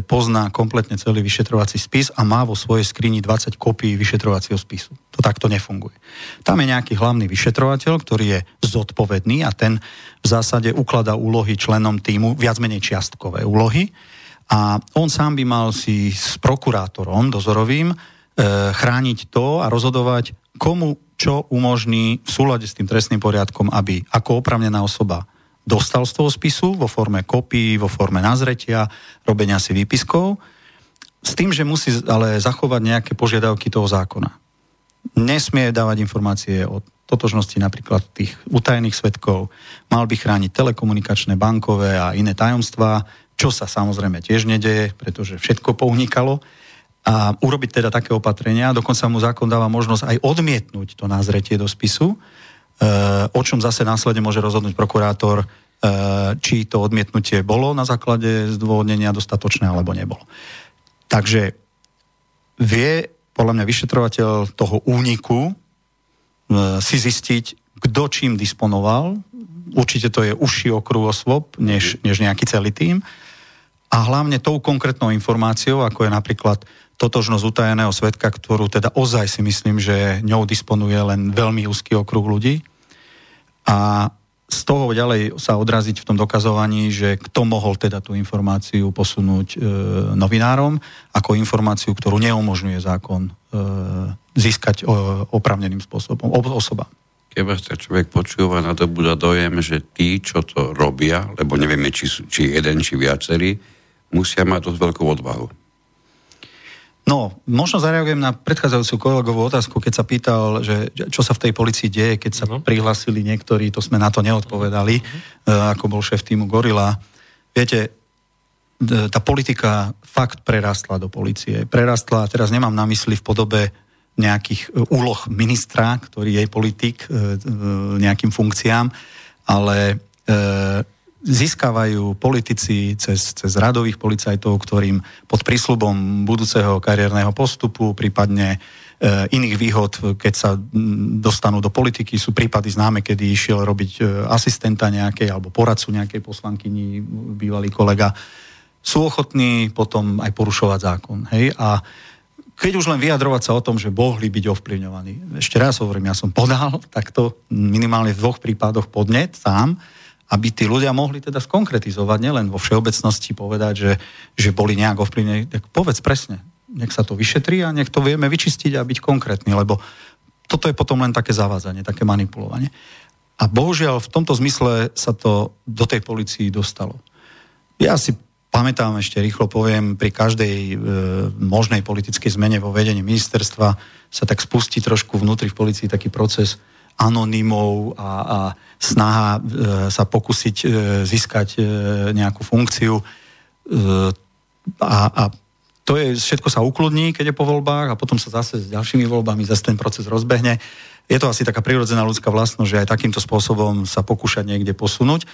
pozná kompletne celý vyšetrovací spis a má vo svojej skrini 20 kopií vyšetrovacieho spisu. To takto nefunguje. Tam je nejaký hlavný vyšetrovateľ, ktorý je zodpovedný a ten v zásade ukladá úlohy členom týmu, viac menej čiastkové úlohy. A on sám by mal si s prokurátorom dozorovým e, chrániť to a rozhodovať, komu čo umožní v súlade s tým trestným poriadkom, aby ako opravnená osoba dostal z toho spisu vo forme kopí, vo forme nazretia, robenia si výpiskov, s tým, že musí ale zachovať nejaké požiadavky toho zákona. Nesmie dávať informácie o totožnosti napríklad tých utajených svetkov, mal by chrániť telekomunikačné, bankové a iné tajomstvá, čo sa samozrejme tiež nedeje, pretože všetko pounikalo. A urobiť teda také opatrenia, dokonca mu zákon dáva možnosť aj odmietnúť to názretie do spisu, o čom zase následne môže rozhodnúť prokurátor, eh, či to odmietnutie bolo na základe zdôvodnenia dostatočné alebo nebolo. Takže vie podľa mňa vyšetrovateľ toho úniku eh, si zistiť, kto čím disponoval. Určite to je užší okruh osôb, než, než nejaký celý tým. A hlavne tou konkrétnou informáciou, ako je napríklad totožnosť utajeného svetka, ktorú teda ozaj si myslím, že ňou disponuje len veľmi úzky okruh ľudí. A z toho ďalej sa odraziť v tom dokazovaní, že kto mohol teda tú informáciu posunúť e, novinárom ako informáciu, ktorú neumožňuje zákon e, získať e, opravneným spôsobom osoba. Keď tak človek počúva, na to bude dojem, že tí, čo to robia, lebo nevieme, či, či jeden, či viacerí, musia mať dosť veľkú odvahu. No, možno zareagujem na predchádzajúcu kolegovú otázku, keď sa pýtal, že čo sa v tej policii deje, keď sa no. prihlásili niektorí, to sme na to neodpovedali, uh-huh. ako bol šéf týmu Gorila. Viete, tá politika fakt prerastla do policie. Prerastla, teraz nemám na mysli v podobe nejakých e, úloh ministra, ktorý je politik, e, nejakým funkciám, ale získavajú politici cez, cez radových policajtov, ktorým pod prísľubom budúceho kariérneho postupu, prípadne e, iných výhod, keď sa dostanú do politiky. Sú prípady známe, kedy išiel robiť e, asistenta nejakej alebo poradcu nejakej poslankyni, bývalý kolega. Sú ochotní potom aj porušovať zákon. Hej? A keď už len vyjadrovať sa o tom, že mohli byť ovplyvňovaní. Ešte raz hovorím, ja som podal takto minimálne v dvoch prípadoch podnet sám, aby tí ľudia mohli teda skonkretizovať, nielen vo všeobecnosti povedať, že, že boli nejak ovplyvnení. Tak povedz presne, nech sa to vyšetrí a nech to vieme vyčistiť a byť konkrétny, lebo toto je potom len také zavádzanie, také manipulovanie. A bohužiaľ v tomto zmysle sa to do tej policii dostalo. Ja si pamätám ešte rýchlo poviem, pri každej e, možnej politickej zmene vo vedení ministerstva sa tak spustí trošku vnútri v policii taký proces anonymov a, a snaha e, sa pokúsiť e, získať e, nejakú funkciu. E, a, a to je, všetko sa ukludní, keď je po voľbách a potom sa zase s ďalšími voľbami zase ten proces rozbehne. Je to asi taká prirodzená ľudská vlastnosť, že aj takýmto spôsobom sa pokúšať niekde posunúť.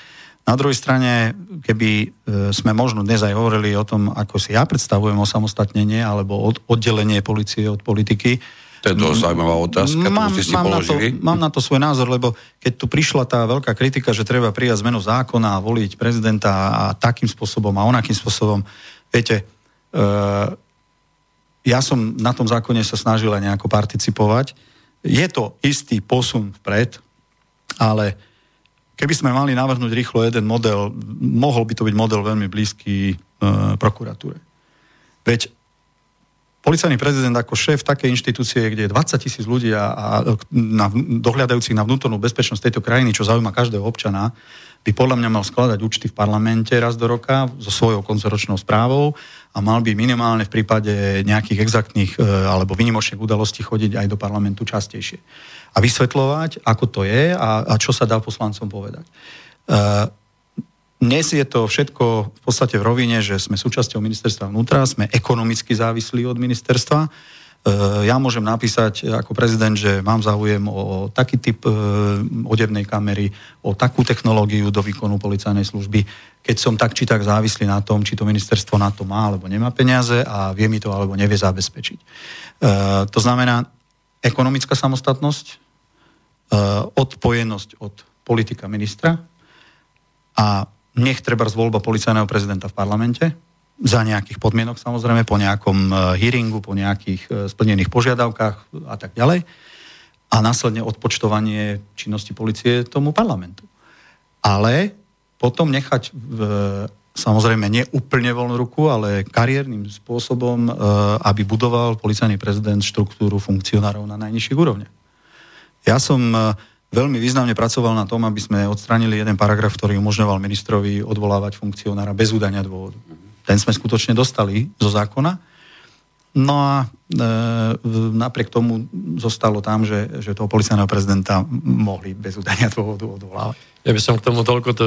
Na druhej strane, keby e, sme možno dnes aj hovorili o tom, ako si ja predstavujem osamostatnenie alebo oddelenie policie od politiky, to je to zaujímavá otázka, mám, si mám položili. Na to, mám na to svoj názor, lebo keď tu prišla tá veľká kritika, že treba prijať zmenu zákona a voliť prezidenta a takým spôsobom a onakým spôsobom, viete, uh, ja som na tom zákone sa snažil aj nejako participovať. Je to istý posun vpred, ale keby sme mali navrhnúť rýchlo jeden model, mohol by to byť model veľmi blízky uh, prokuratúre. Veď policajný prezident ako šéf takej inštitúcie, kde je 20 tisíc ľudí a, a na, dohľadajúcich na vnútornú bezpečnosť tejto krajiny, čo zaujíma každého občana, by podľa mňa mal skladať účty v parlamente raz do roka so svojou koncoročnou správou a mal by minimálne v prípade nejakých exaktných e, alebo vynimočných udalostí chodiť aj do parlamentu častejšie. A vysvetľovať, ako to je a, a čo sa dá poslancom povedať. E, dnes je to všetko v podstate v rovine, že sme súčasťou ministerstva vnútra, sme ekonomicky závislí od ministerstva. E, ja môžem napísať ako prezident, že mám záujem o taký typ e, odevnej kamery, o takú technológiu do výkonu policajnej služby, keď som tak či tak závislý na tom, či to ministerstvo na to má alebo nemá peniaze a vie mi to alebo nevie zabezpečiť. E, to znamená ekonomická samostatnosť, odpojenosť od politika ministra a nech treba voľba policajného prezidenta v parlamente, za nejakých podmienok samozrejme, po nejakom e, hearingu, po nejakých e, splnených požiadavkách a tak ďalej. A následne odpočtovanie činnosti policie tomu parlamentu. Ale potom nechať v, samozrejme nie úplne voľnú ruku, ale kariérnym spôsobom, e, aby budoval policajný prezident štruktúru funkcionárov na najnižších úrovniach. Ja som veľmi významne pracoval na tom, aby sme odstránili jeden paragraf, ktorý umožňoval ministrovi odvolávať funkcionára bez údania dôvodu. Ten sme skutočne dostali zo zákona. No a e, napriek tomu zostalo tam, že, že toho policajného prezidenta mohli bez udania dôvodu odvolávať. Ja by som k tomu toľko, to,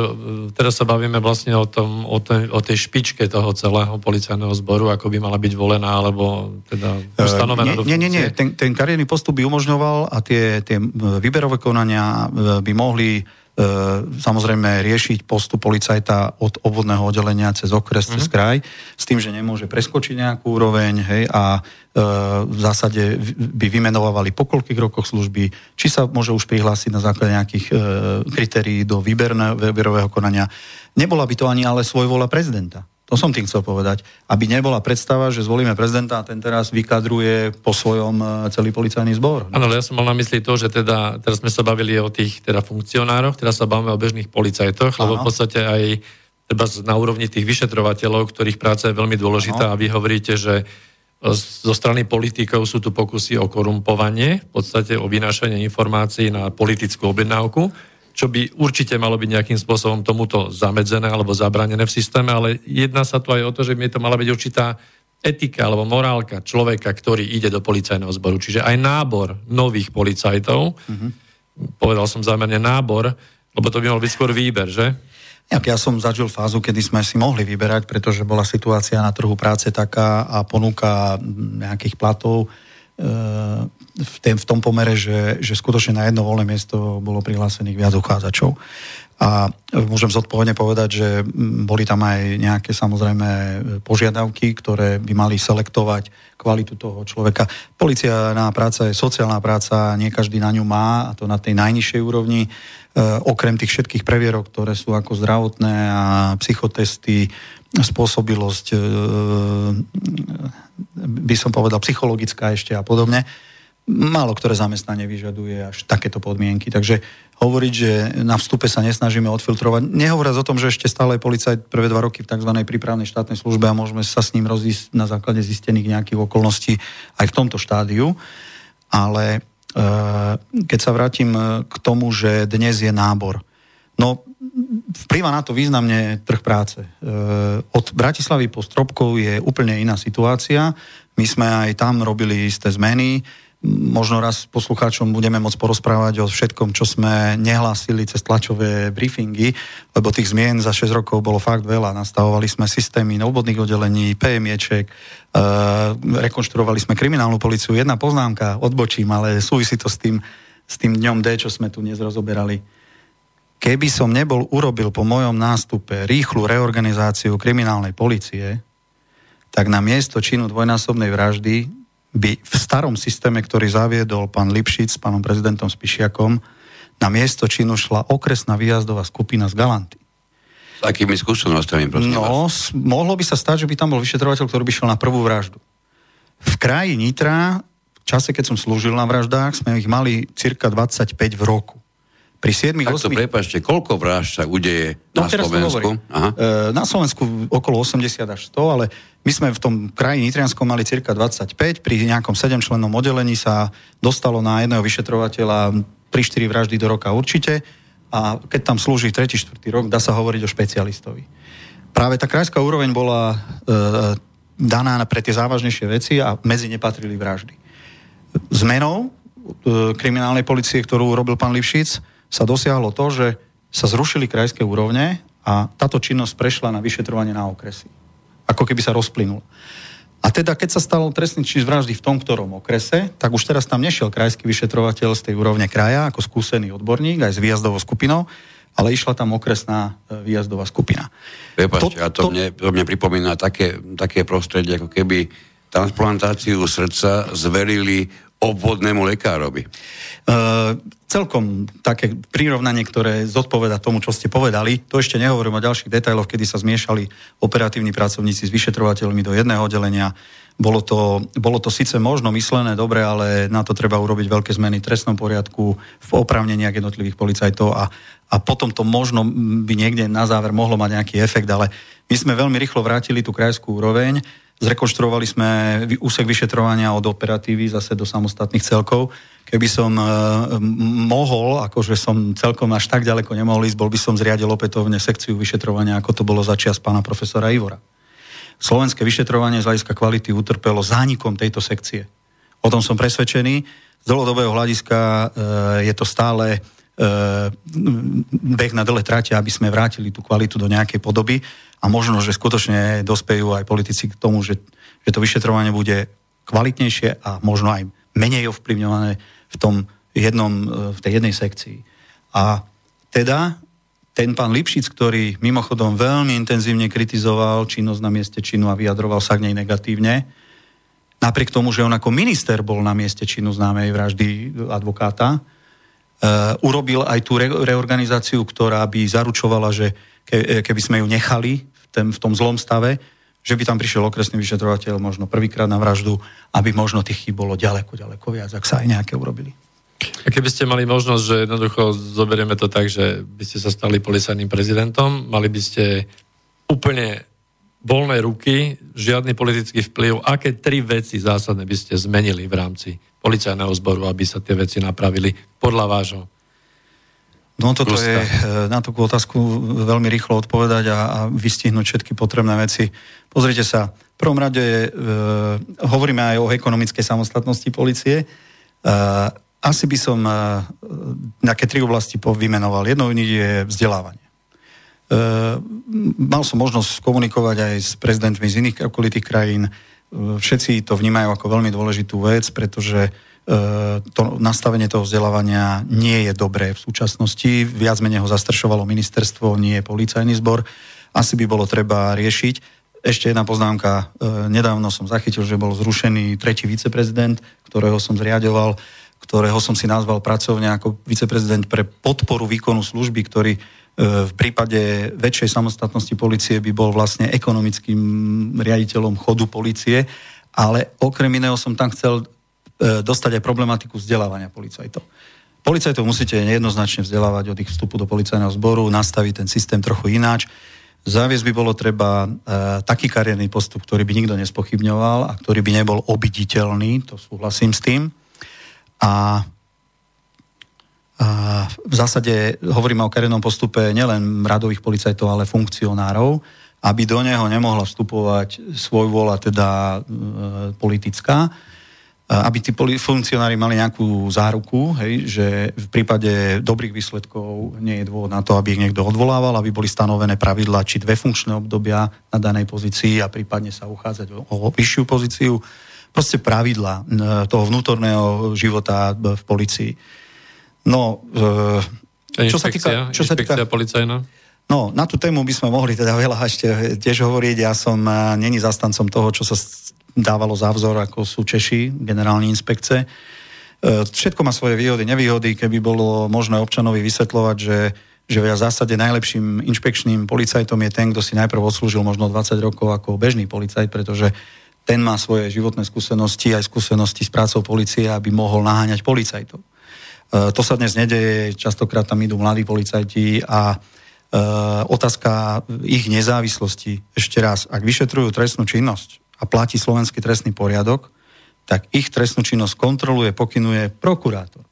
teraz sa bavíme vlastne o, tom, o, tej, o tej špičke toho celého policajného zboru, ako by mala byť volená, alebo teda ustanovená uh, nie, nie, nie, nie, ten, ten kariérny postup by umožňoval a tie, tie výberové konania by mohli E, samozrejme riešiť postup policajta od obvodného oddelenia cez okres, mm-hmm. cez mhm. kraj, s tým, že nemôže preskočiť nejakú úroveň hej, a e, v zásade by vymenovali po koľkých rokoch služby, či sa môže už prihlásiť na základe nejakých e, kritérií do výberového konania. Nebola by to ani ale svojvola prezidenta. To som tým chcel povedať. Aby nebola predstava, že zvolíme prezidenta a ten teraz vykadruje po svojom e, celý policajný zbor. Áno, ja som mal na mysli to, že teda, teraz sme sa bavili o tých teda funkcionároch, teraz sa bavíme o bežných policajtoch, lebo v podstate aj treba na úrovni tých vyšetrovateľov, ktorých práca je veľmi dôležitá Ano. a vy hovoríte, že zo strany politikov sú tu pokusy o korumpovanie, v podstate o vynášanie informácií na politickú objednávku čo by určite malo byť nejakým spôsobom tomuto zamedzené alebo zabranené v systéme, ale jedná sa tu aj o to, že by to mala byť určitá etika alebo morálka človeka, ktorý ide do policajného zboru. Čiže aj nábor nových policajtov, mm-hmm. povedal som zámerne nábor, lebo to by mal byť skôr výber, že? Ja som zažil fázu, kedy sme si mohli vyberať, pretože bola situácia na trhu práce taká a ponuka nejakých platov v, tém, v tom pomere, že, že skutočne na jedno voľné miesto bolo prihlásených viac uchádzačov. A môžem zodpovedne povedať, že boli tam aj nejaké samozrejme požiadavky, ktoré by mali selektovať kvalitu toho človeka. Policiálna práca je sociálna práca, nie každý na ňu má, a to na tej najnižšej úrovni. E, okrem tých všetkých previerok, ktoré sú ako zdravotné a psychotesty, spôsobilosť, e, by som povedal, psychologická ešte a podobne, málo ktoré zamestnanie vyžaduje až takéto podmienky. Takže hovoriť, že na vstupe sa nesnažíme odfiltrovať, nehovoriac o tom, že ešte stále je policajt prvé dva roky v tzv. prípravnej štátnej službe a môžeme sa s ním rozísť na základe zistených nejakých okolností aj v tomto štádiu. Ale e, keď sa vrátim k tomu, že dnes je nábor. No, vplyva na to významne trh práce. E, od Bratislavy po Stropkov je úplne iná situácia. My sme aj tam robili isté zmeny možno raz poslucháčom budeme môcť porozprávať o všetkom, čo sme nehlásili cez tlačové briefingy, lebo tých zmien za 6 rokov bolo fakt veľa. Nastavovali sme systémy obvodných oddelení, PMIček, e, rekonštruovali sme kriminálnu policiu. Jedna poznámka, odbočím, ale súvisí to s tým, s tým dňom D, čo sme tu dnes rozoberali. Keby som nebol urobil po mojom nástupe rýchlu reorganizáciu kriminálnej policie, tak na miesto činu dvojnásobnej vraždy by v starom systéme, ktorý zaviedol pán Lipšic s pánom prezidentom Spišiakom, na miesto činu šla okresná výjazdová skupina z Galanty. S akými skúsenostiami, prosím No, vás? mohlo by sa stať, že by tam bol vyšetrovateľ, ktorý by šiel na prvú vraždu. V kraji Nitra, v čase, keď som slúžil na vraždách, sme ich mali cirka 25 v roku. Pri 7 Tak to 8... prepašte, koľko vražd sa udeje no, na Slovensku? Aha. E, na Slovensku okolo 80 až 100, ale my sme v tom kraji Nitrianskom mali cirka 25, pri nejakom 7 člennom oddelení sa dostalo na jedného vyšetrovateľa 3-4 vraždy do roka určite a keď tam slúži 3. 4. rok, dá sa hovoriť o špecialistovi. Práve tá krajská úroveň bola e, daná pre tie závažnejšie veci a medzi nepatrili vraždy. Zmenou e, kriminálnej policie, ktorú urobil pán Lipšic, sa dosiahlo to, že sa zrušili krajské úrovne a táto činnosť prešla na vyšetrovanie na okresy. Ako keby sa rozplynul. A teda, keď sa stalo trestný čin vraždy v tom ktorom okrese, tak už teraz tam nešiel krajský vyšetrovateľ z tej úrovne kraja ako skúsený odborník aj s výjazdovou skupinou, ale išla tam okresná e, výjazdová skupina. Prepačte, to, a to, to... Mne, to mne pripomína také, také prostredie, ako keby transplantáciu srdca zverili obvodnému lekárovi. Uh, celkom také prirovnanie, ktoré zodpoveda tomu, čo ste povedali. To ešte nehovorím o ďalších detailoch, kedy sa zmiešali operatívni pracovníci s vyšetrovateľmi do jedného oddelenia. Bolo to, bolo to síce možno myslené dobre, ale na to treba urobiť veľké zmeny v trestnom poriadku, v opravneniach jednotlivých policajtov a, a potom to možno by niekde na záver mohlo mať nejaký efekt, ale my sme veľmi rýchlo vrátili tú krajskú úroveň Zrekonštruovali sme úsek vyšetrovania od operatívy zase do samostatných celkov. Keby som e, mohol, akože som celkom až tak ďaleko nemohol ísť, bol by som zriadil opätovne sekciu vyšetrovania, ako to bolo začias pána profesora Ivora. Slovenské vyšetrovanie z hľadiska kvality utrpelo zánikom tejto sekcie. O tom som presvedčený. Z dlhodobého hľadiska e, je to stále beh na dlhé trate, aby sme vrátili tú kvalitu do nejakej podoby a možno, že skutočne dospejú aj politici k tomu, že, že to vyšetrovanie bude kvalitnejšie a možno aj menej ovplyvňované v tom jednom, e, v tej jednej sekcii. A teda ten pán Lipšic, ktorý mimochodom veľmi intenzívne kritizoval činnosť na mieste činu a vyjadroval sa k nej negatívne, napriek tomu, že on ako minister bol na mieste činu známej vraždy advokáta, urobil aj tú re- reorganizáciu, ktorá by zaručovala, že ke, keby sme ju nechali v, ten, v tom zlom stave, že by tam prišiel okresný vyšetrovateľ možno prvýkrát na vraždu, aby možno tých chýb bolo ďaleko, ďaleko viac, ak sa aj nejaké urobili. A keby ste mali možnosť, že jednoducho zoberieme to tak, že by ste sa stali policajným prezidentom, mali by ste úplne voľné ruky, žiadny politický vplyv, aké tri veci zásadné by ste zmenili v rámci policajného zboru, aby sa tie veci napravili podľa vášho No toto je eh, na tú otázku veľmi rýchlo odpovedať a, a vystihnúť všetky potrebné veci. Pozrite sa, v prvom rade e, hovoríme aj o ekonomickej samostatnosti policie. E, asi by som e, nejaké tri oblasti vymenoval. Jednou je vzdelávanie. E, mal som možnosť komunikovať aj s prezidentmi z iných okolitých krajín. E, všetci to vnímajú ako veľmi dôležitú vec, pretože E, to nastavenie toho vzdelávania nie je dobré v súčasnosti. Viac menej ho zastršovalo ministerstvo, nie policajný zbor. Asi by bolo treba riešiť. Ešte jedna poznámka. Nedávno som zachytil, že bol zrušený tretí viceprezident, ktorého som zriadoval, ktorého som si nazval pracovne ako viceprezident pre podporu výkonu služby, ktorý v prípade väčšej samostatnosti policie by bol vlastne ekonomickým riaditeľom chodu policie, ale okrem iného som tam chcel dostať aj problematiku vzdelávania policajtov. Policajtov musíte nejednoznačne vzdelávať od ich vstupu do policajného zboru, nastaviť ten systém trochu ináč. Záviesť by bolo treba e, taký kariérny postup, ktorý by nikto nespochybňoval a ktorý by nebol obiditeľný, to súhlasím s tým. A, v zásade hovoríme o kariérnom postupe nielen radových policajtov, ale funkcionárov, aby do neho nemohla vstupovať svoj vola, teda e, politická aby tí funkcionári mali nejakú záruku, hej, že v prípade dobrých výsledkov nie je dôvod na to, aby ich niekto odvolával, aby boli stanovené pravidla, či dve funkčné obdobia na danej pozícii a prípadne sa uchádzať o, o vyššiu pozíciu. Proste pravidla toho vnútorného života v policii. No, e, čo sa týka... Čo sa týka policajná? No, na tú tému by sme mohli teda veľa ešte tiež hovoriť. Ja som e, není zastancom toho, čo sa dávalo za vzor, ako sú Češi, generálni inspekce. E, všetko má svoje výhody, nevýhody, keby bolo možné občanovi vysvetľovať, že že v zásade najlepším inšpekčným policajtom je ten, kto si najprv odslúžil možno 20 rokov ako bežný policajt, pretože ten má svoje životné skúsenosti, aj skúsenosti s prácou policie, aby mohol naháňať policajtov. E, to sa dnes nedeje, častokrát tam idú mladí policajti a e, otázka ich nezávislosti, ešte raz, ak vyšetrujú trestnú činnosť, a platí slovenský trestný poriadok, tak ich trestnú činnosť kontroluje, pokynuje prokurátor.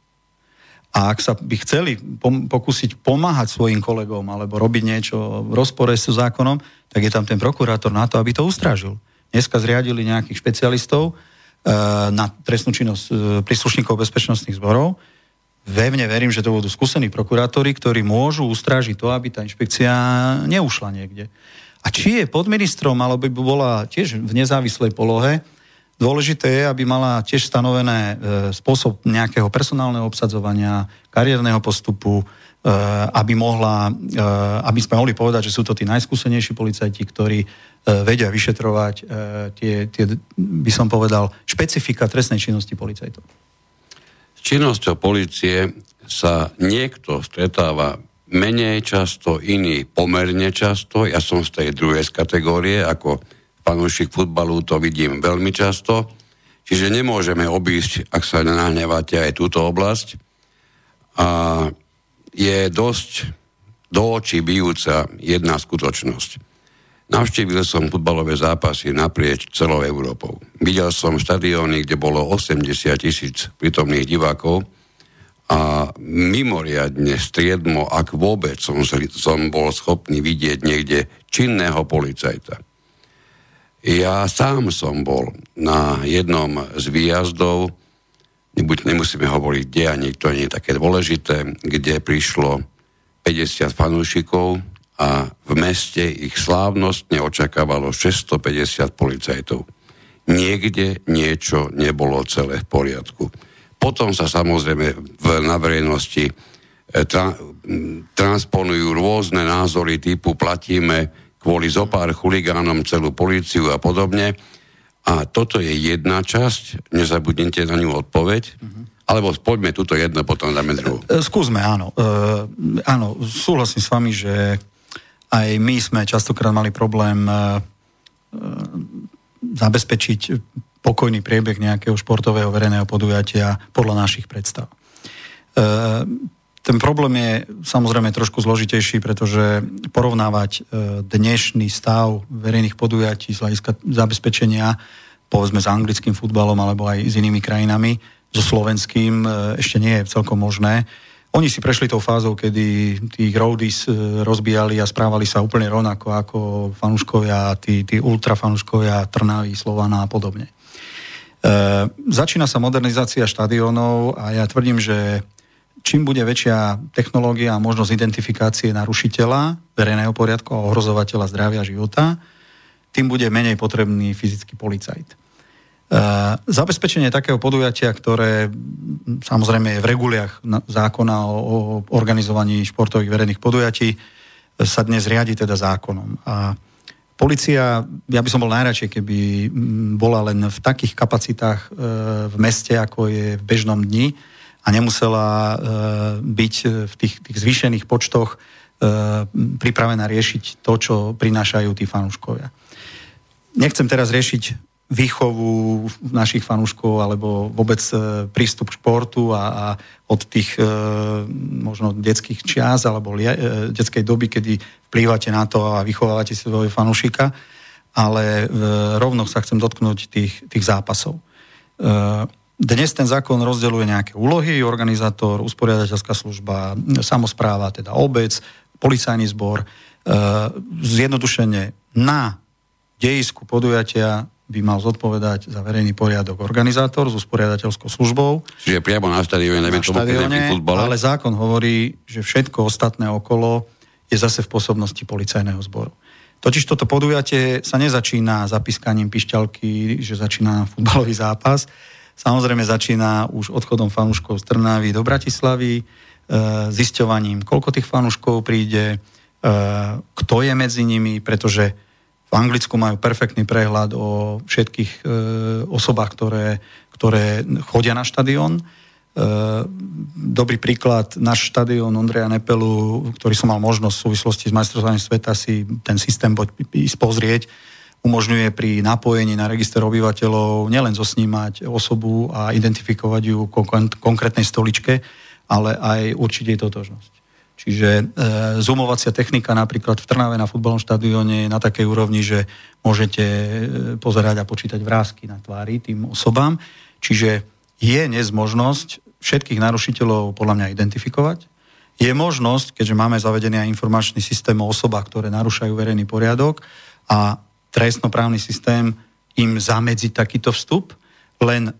A ak sa by chceli pokúsiť pomáhať svojim kolegom alebo robiť niečo v rozpore s zákonom, tak je tam ten prokurátor na to, aby to ustrážil. Dneska zriadili nejakých špecialistov e, na trestnú činnosť e, príslušníkov bezpečnostných zborov. Vevne verím, že to budú skúsení prokurátori, ktorí môžu ustrážiť to, aby tá inšpekcia neušla niekde. A či je pod ministrom, alebo by bola tiež v nezávislej polohe, dôležité je, aby mala tiež stanovené e, spôsob nejakého personálneho obsadzovania, kariérneho postupu, e, aby, mohla, e, aby sme mohli povedať, že sú to tí najskúsenejší policajti, ktorí vedia vyšetrovať tie, tie, by som povedal, špecifika trestnej činnosti policajtov. Činnosťou policie sa niekto stretáva menej často, iní pomerne často. Ja som z tej druhej kategórie, ako fanúšik futbalu to vidím veľmi často. Čiže nemôžeme obísť, ak sa nenahnevate, aj túto oblasť. A je dosť do očí bijúca jedna skutočnosť. Navštívil som futbalové zápasy naprieč celou Európou. Videl som štadióny, kde bolo 80 tisíc prítomných divákov a mimoriadne striedmo, ak vôbec som, som bol schopný vidieť niekde činného policajta. Ja sám som bol na jednom z výjazdov, nemusíme hovoriť kde, ani to nie je také dôležité, kde prišlo 50 fanúšikov a v meste ich slávnostne očakávalo 650 policajtov. Niekde niečo nebolo celé v poriadku. Potom sa samozrejme v, na verejnosti e, tra, transponujú rôzne názory typu platíme kvôli zopár chuligánom celú políciu a podobne. A toto je jedna časť, nezabudnite na ňu odpoveď. Uh-huh. Alebo poďme túto jedno, potom dáme druhú. E, skúsme, áno. E, áno, súhlasím s vami, že aj my sme častokrát mali problém e, e zabezpečiť pokojný priebeh nejakého športového verejného podujatia podľa našich predstav. E, ten problém je samozrejme trošku zložitejší, pretože porovnávať dnešný stav verejných podujatí z hľadiska zabezpečenia povedzme s anglickým futbalom alebo aj s inými krajinami, so slovenským ešte nie je celkom možné. Oni si prešli tou fázou, kedy tých roadies rozbíjali a správali sa úplne rovnako ako fanúškovia, tí, tí ultrafanúškovia Trnavy, Slovana a podobne. E, začína sa modernizácia štadiónov a ja tvrdím, že čím bude väčšia technológia a možnosť identifikácie narušiteľa verejného poriadku a ohrozovateľa zdravia života, tým bude menej potrebný fyzický policajt. Zabezpečenie takého podujatia, ktoré samozrejme je v reguliach zákona o, organizovaní športových verejných podujatí, sa dnes riadi teda zákonom. A Polícia, ja by som bol najradšej, keby mm, bola len v takých kapacitách e, v meste, ako je v bežnom dni a nemusela e, byť v tých, tých zvýšených počtoch e, pripravená riešiť to, čo prinášajú tí fanúškovia. Nechcem teraz riešiť výchovu našich fanúškov alebo vôbec e, prístup k športu a, a od tých e, možno detských čias alebo lia, e, detskej doby, kedy vplývate na to a vychovávate svojho fanúšika, ale e, rovno sa chcem dotknúť tých, tých zápasov. E, dnes ten zákon rozdeľuje nejaké úlohy, organizátor, usporiadateľská služba, samozpráva, teda obec, policajný zbor, e, zjednodušene na dejisku podujatia by mal zodpovedať za verejný poriadok organizátor s usporiadateľskou službou. Čiže priamo na štadióne, neviem na štadióne, ale zákon hovorí, že všetko ostatné okolo je zase v pôsobnosti policajného zboru. Totiž toto podujatie sa nezačína zapískaním pišťalky, že začína futbalový zápas. Samozrejme začína už odchodom fanúškov z Trnavy do Bratislavy, e, zisťovaním, koľko tých fanúškov príde, e, kto je medzi nimi, pretože Anglicku majú perfektný prehľad o všetkých e, osobách, ktoré, ktoré chodia na štadión. E, dobrý príklad, náš štadión Ondreja Nepelu, ktorý som mal možnosť v súvislosti s majstrovstvom sveta si ten systém ísť pozrieť, umožňuje pri napojení na register obyvateľov nielen zosnímať osobu a identifikovať ju konkrétnej stoličke, ale aj určiť jej totožnosť. Čiže e, zoomovacia technika napríklad v Trnave na futbalnom štadióne je na takej úrovni, že môžete e, pozerať a počítať vrázky na tvári tým osobám. Čiže je dnes možnosť všetkých narušiteľov podľa mňa identifikovať. Je možnosť, keďže máme zavedený aj informačný systém o osobách, ktoré narúšajú verejný poriadok a trestnoprávny systém im zamedziť takýto vstup, len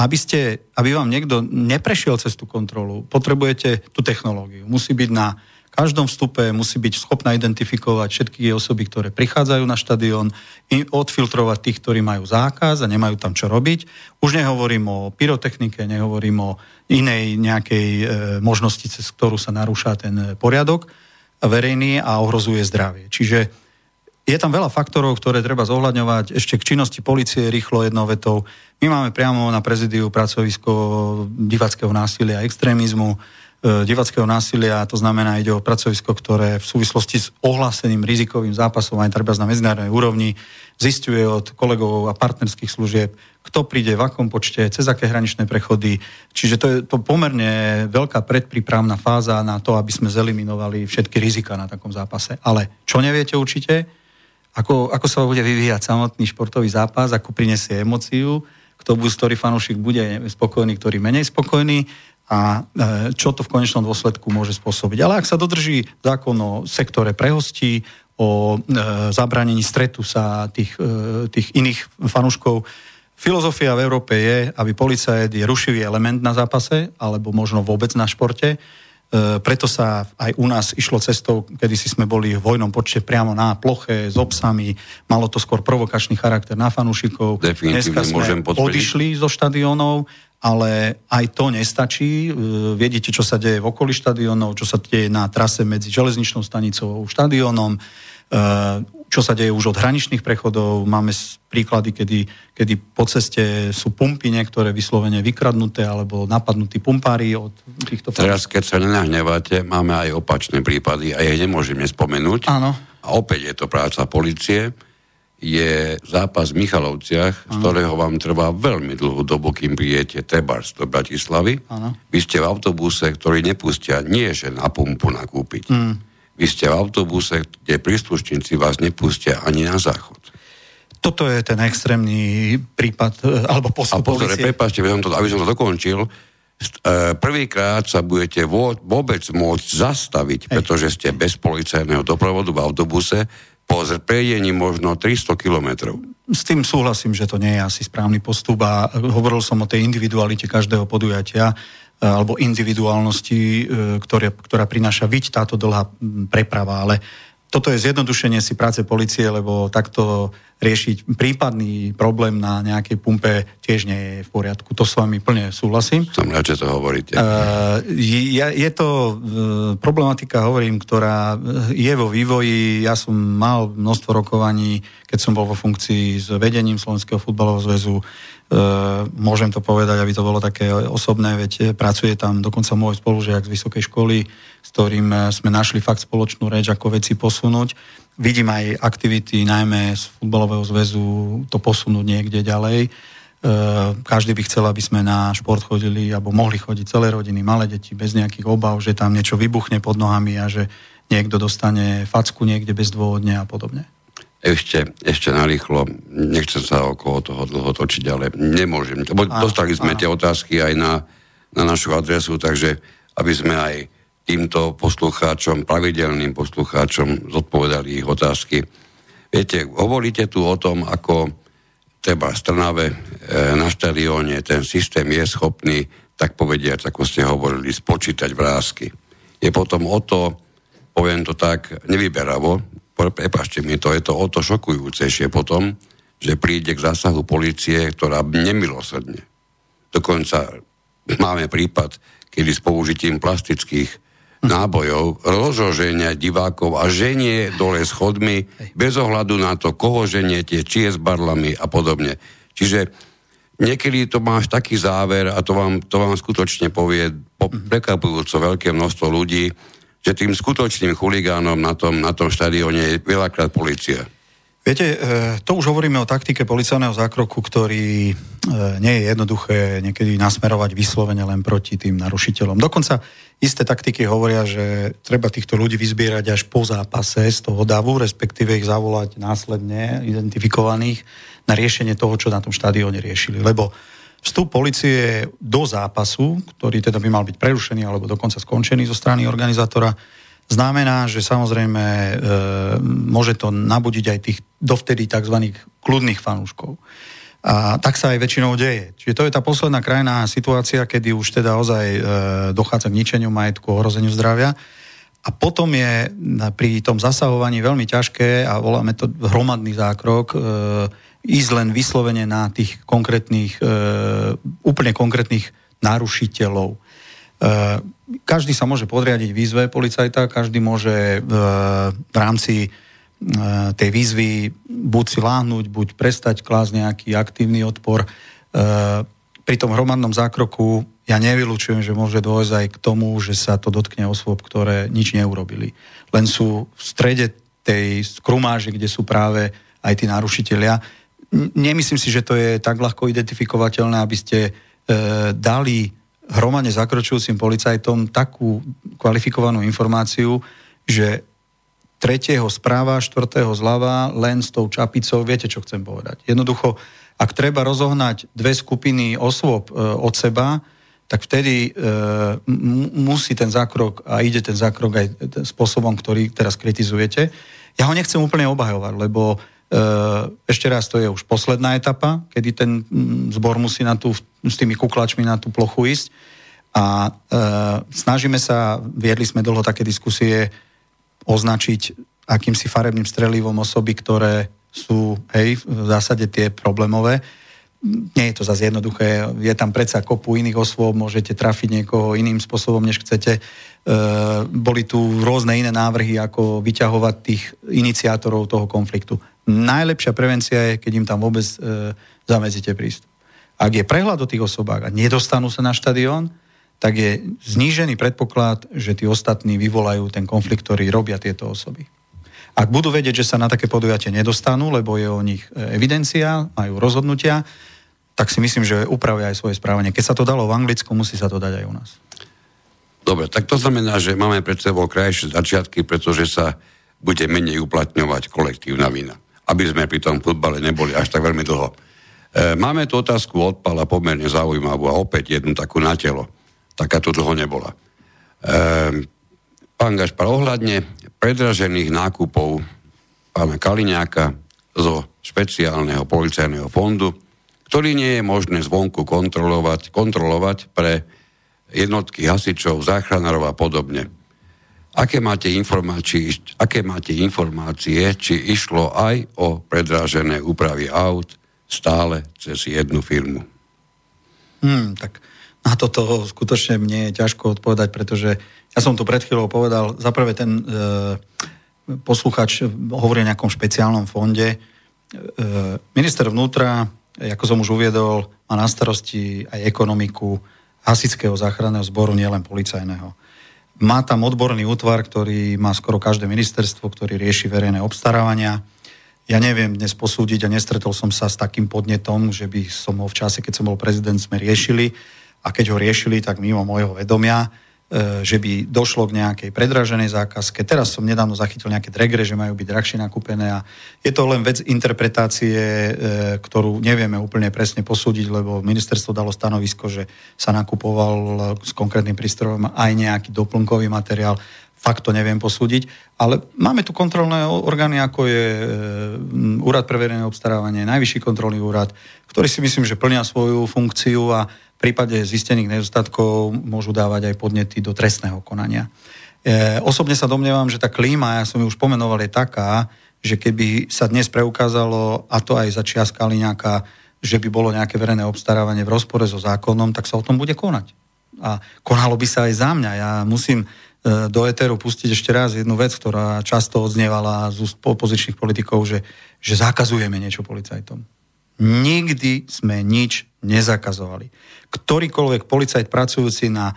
aby, ste, aby vám niekto neprešiel cez tú kontrolu, potrebujete tú technológiu. Musí byť na každom vstupe, musí byť schopná identifikovať všetky osoby, ktoré prichádzajú na štadión, odfiltrovať tých, ktorí majú zákaz a nemajú tam čo robiť. Už nehovorím o pyrotechnike, nehovorím o inej nejakej e, možnosti, cez ktorú sa narúša ten poriadok verejný a ohrozuje zdravie. Čiže je tam veľa faktorov, ktoré treba zohľadňovať. Ešte k činnosti policie rýchlo jednou vetou. My máme priamo na prezidiu pracovisko divackého násilia a extrémizmu. E, divackého násilia, to znamená, ide o pracovisko, ktoré v súvislosti s ohláseným rizikovým zápasom aj treba na medzinárodnej úrovni zistuje od kolegov a partnerských služieb, kto príde v akom počte, cez aké hraničné prechody. Čiže to je to pomerne veľká predprípravná fáza na to, aby sme zeliminovali všetky rizika na takom zápase. Ale čo neviete určite, ako, ako sa bude vyvíjať samotný športový zápas, ako prinesie emociu, kto bude, ktorý fanúšik bude spokojný, ktorý menej spokojný a e, čo to v konečnom dôsledku môže spôsobiť. Ale ak sa dodrží zákon o sektore prehostí, o e, zabranení stretu sa tých, e, tých iných fanúškov, Filozofia v Európe je, aby policajt je rušivý element na zápase, alebo možno vôbec na športe, preto sa aj u nás išlo cestou, kedy si sme boli v vojnom počte priamo na ploche s obsami, malo to skôr provokačný charakter na fanúšikov. Dneska sme odišli zo štadiónov, ale aj to nestačí. E, Viedite, čo sa deje v okolí štadiónov, čo sa deje na trase medzi železničnou stanicou a štadiónom e, čo sa deje už od hraničných prechodov. Máme príklady, kedy, kedy po ceste sú pumpy niektoré vyslovene vykradnuté alebo napadnutí pumpári od týchto... Teraz, keď sa nenahnevate, máme aj opačné prípady a ja ich nemôžem nespomenúť. Áno. A opäť je to práca policie. Je zápas v Michalovciach, Áno. z ktorého vám trvá veľmi dlhú dobu, kým prijete Tebars do Bratislavy. Áno. Vy ste v autobuse, ktorý nepustia nie že na pumpu nakúpiť. Mm vy ste v autobuse, kde príslušníci vás nepustia ani na záchod. Toto je ten extrémny prípad, e, alebo postup A pozor, prepáčte, aby som, to, dokončil. E, prvýkrát sa budete vôbec môcť zastaviť, pretože ste bez policajného doprovodu v autobuse po prejdení možno 300 kilometrov. S tým súhlasím, že to nie je asi správny postup a hovoril som o tej individualite každého podujatia. E, alebo individuálnosti, e, ktoré, ktorá prináša viť táto dlhá preprava. Ale toto je zjednodušenie si práce policie, lebo takto riešiť prípadný problém na nejakej pumpe tiež nie je v poriadku. To s vami plne súhlasím. Som rád, že to hovoríte. Uh, je, je to uh, problematika, hovorím, ktorá je vo vývoji. Ja som mal množstvo rokovaní, keď som bol vo funkcii s vedením Slovenského futbalového zväzu. Uh, môžem to povedať, aby to bolo také osobné, veď pracuje tam dokonca môj spolužiak z vysokej školy, s ktorým sme našli fakt spoločnú reč, ako veci posunúť vidím aj aktivity najmä z futbalového zväzu to posunúť niekde ďalej. E, každý by chcel, aby sme na šport chodili, alebo mohli chodiť celé rodiny, malé deti, bez nejakých obav, že tam niečo vybuchne pod nohami a že niekto dostane facku niekde bezdôvodne a podobne. Ešte, ešte narýchlo, nechcem sa okolo toho dlho točiť, ale nemôžem. Lebo dostali sme áno. tie otázky aj na, na našu adresu, takže aby sme aj týmto poslucháčom, pravidelným poslucháčom zodpovedali ich otázky. Viete, hovoríte tu o tom, ako treba v Trnave e, na štadióne ten systém je schopný, tak povediať, ako ste hovorili, spočítať vrázky. Je potom o to, poviem to tak, nevyberavo, prepašte mi, to je to o to šokujúcejšie potom, že príde k zásahu policie, ktorá nemilosrdne. Dokonca máme prípad, kedy s použitím plastických nábojov rozloženia divákov a ženie dole schodmi bez ohľadu na to, koho ženiete, či je s barlami a podobne. Čiže niekedy to máš taký záver a to vám, to vám skutočne povie mhm. prekapujúco veľké množstvo ľudí, že tým skutočným chuligánom na tom, na tom štadióne je veľakrát policia. Viete, e, to už hovoríme o taktike policajného zákroku, ktorý e, nie je jednoduché niekedy nasmerovať vyslovene len proti tým narušiteľom. Dokonca isté taktiky hovoria, že treba týchto ľudí vyzbierať až po zápase z toho davu, respektíve ich zavolať následne identifikovaných na riešenie toho, čo na tom štadióne riešili. Lebo Vstup policie do zápasu, ktorý teda by mal byť prerušený alebo dokonca skončený zo strany organizátora, znamená, že samozrejme e, môže to nabudiť aj tých dovtedy tzv. kľudných fanúškov. A tak sa aj väčšinou deje. Čiže to je tá posledná krajná situácia, kedy už teda ozaj e, dochádza k ničeniu majetku, ohrozeniu zdravia. A potom je pri tom zasahovaní veľmi ťažké, a voláme to hromadný zákrok, e, ísť len vyslovene na tých konkrétnych, e, úplne konkrétnych narušiteľov. E, každý sa môže podriadiť výzve policajta, každý môže e, v rámci tej výzvy buď si láhnuť, buď prestať klásť nejaký aktívny odpor. Pri tom hromadnom zákroku ja nevylučujem, že môže dôjsť aj k tomu, že sa to dotkne osôb, ktoré nič neurobili. Len sú v strede tej skrumáže, kde sú práve aj tí narušiteľia nemyslím si, že to je tak ľahko identifikovateľné, aby ste e, dali hromane zakročujúcim policajtom takú kvalifikovanú informáciu, že tretieho správa, štvrtého zľava, len s tou čapicou, viete, čo chcem povedať. Jednoducho, ak treba rozohnať dve skupiny osôb e, od seba, tak vtedy e, musí ten zákrok a ide ten zákrok aj spôsobom, ktorý teraz kritizujete. Ja ho nechcem úplne obhajovať, lebo ešte raz, to je už posledná etapa, kedy ten mm, zbor musí na tú, s tými kuklačmi na tú plochu ísť. A e, snažíme sa, viedli sme dlho také diskusie, označiť akýmsi farebným strelivom osoby, ktoré sú, hej, v zásade tie problémové. Nie je to zase jednoduché, je tam predsa kopu iných osôb, môžete trafiť niekoho iným spôsobom, než chcete. E, boli tu rôzne iné návrhy, ako vyťahovať tých iniciátorov toho konfliktu najlepšia prevencia je, keď im tam vôbec e, zamedzíte prístup. Ak je prehľad o tých osobách a nedostanú sa na štadión, tak je znížený predpoklad, že tí ostatní vyvolajú ten konflikt, ktorý robia tieto osoby. Ak budú vedieť, že sa na také podujatie nedostanú, lebo je o nich e, evidencia, majú rozhodnutia, tak si myslím, že upravia aj svoje správanie. Keď sa to dalo v Anglicku, musí sa to dať aj u nás. Dobre, tak to znamená, že máme pred sebou krajšie začiatky, pretože sa bude menej uplatňovať kolektívna vina aby sme pri tom futbale neboli až tak veľmi dlho. E, máme tu otázku od Pala pomerne zaujímavú a opäť jednu takú na telo. Taká tu dlho nebola. E, pán Gašpar, ohľadne predražených nákupov pána Kaliňáka zo špeciálneho policajného fondu, ktorý nie je možné zvonku kontrolovať, kontrolovať pre jednotky hasičov, záchranárov a podobne. Aké máte, informácie, aké máte informácie, či išlo aj o predrážené úpravy aut stále cez jednu firmu? Hmm, tak na toto skutočne mne je ťažko odpovedať, pretože ja som tu pred chvíľou povedal, zaprvé ten e, posluchač hovorí o nejakom špeciálnom fonde. E, minister vnútra, ako som už uviedol, má na starosti aj ekonomiku hasického záchranného zboru, nielen policajného. Má tam odborný útvar, ktorý má skoro každé ministerstvo, ktorý rieši verejné obstarávania. Ja neviem dnes posúdiť a nestretol som sa s takým podnetom, že by som ho v čase, keď som bol prezident, sme riešili. A keď ho riešili, tak mimo môjho vedomia že by došlo k nejakej predraženej zákazke. Teraz som nedávno zachytil nejaké dregre, že majú byť drahšie nakúpené a je to len vec interpretácie, e, ktorú nevieme úplne presne posúdiť, lebo ministerstvo dalo stanovisko, že sa nakupoval s konkrétnym prístrojom aj nejaký doplnkový materiál. Fakt to neviem posúdiť, ale máme tu kontrolné orgány, ako je e, Úrad pre verejné obstarávanie, Najvyšší kontrolný úrad, ktorý si myslím, že plnia svoju funkciu a prípade zistených nedostatkov môžu dávať aj podnety do trestného konania. E, osobne sa domnievam, že tá klíma, ja som ju už pomenoval, je taká, že keby sa dnes preukázalo, a to aj za čias že by bolo nejaké verejné obstarávanie v rozpore so zákonom, tak sa o tom bude konať. A konalo by sa aj za mňa. Ja musím do etéru pustiť ešte raz jednu vec, ktorá často odznievala z úst opozičných politikov, že, že zakazujeme niečo policajtom. Nikdy sme nič nezakazovali. Ktorýkoľvek policajt pracujúci na e,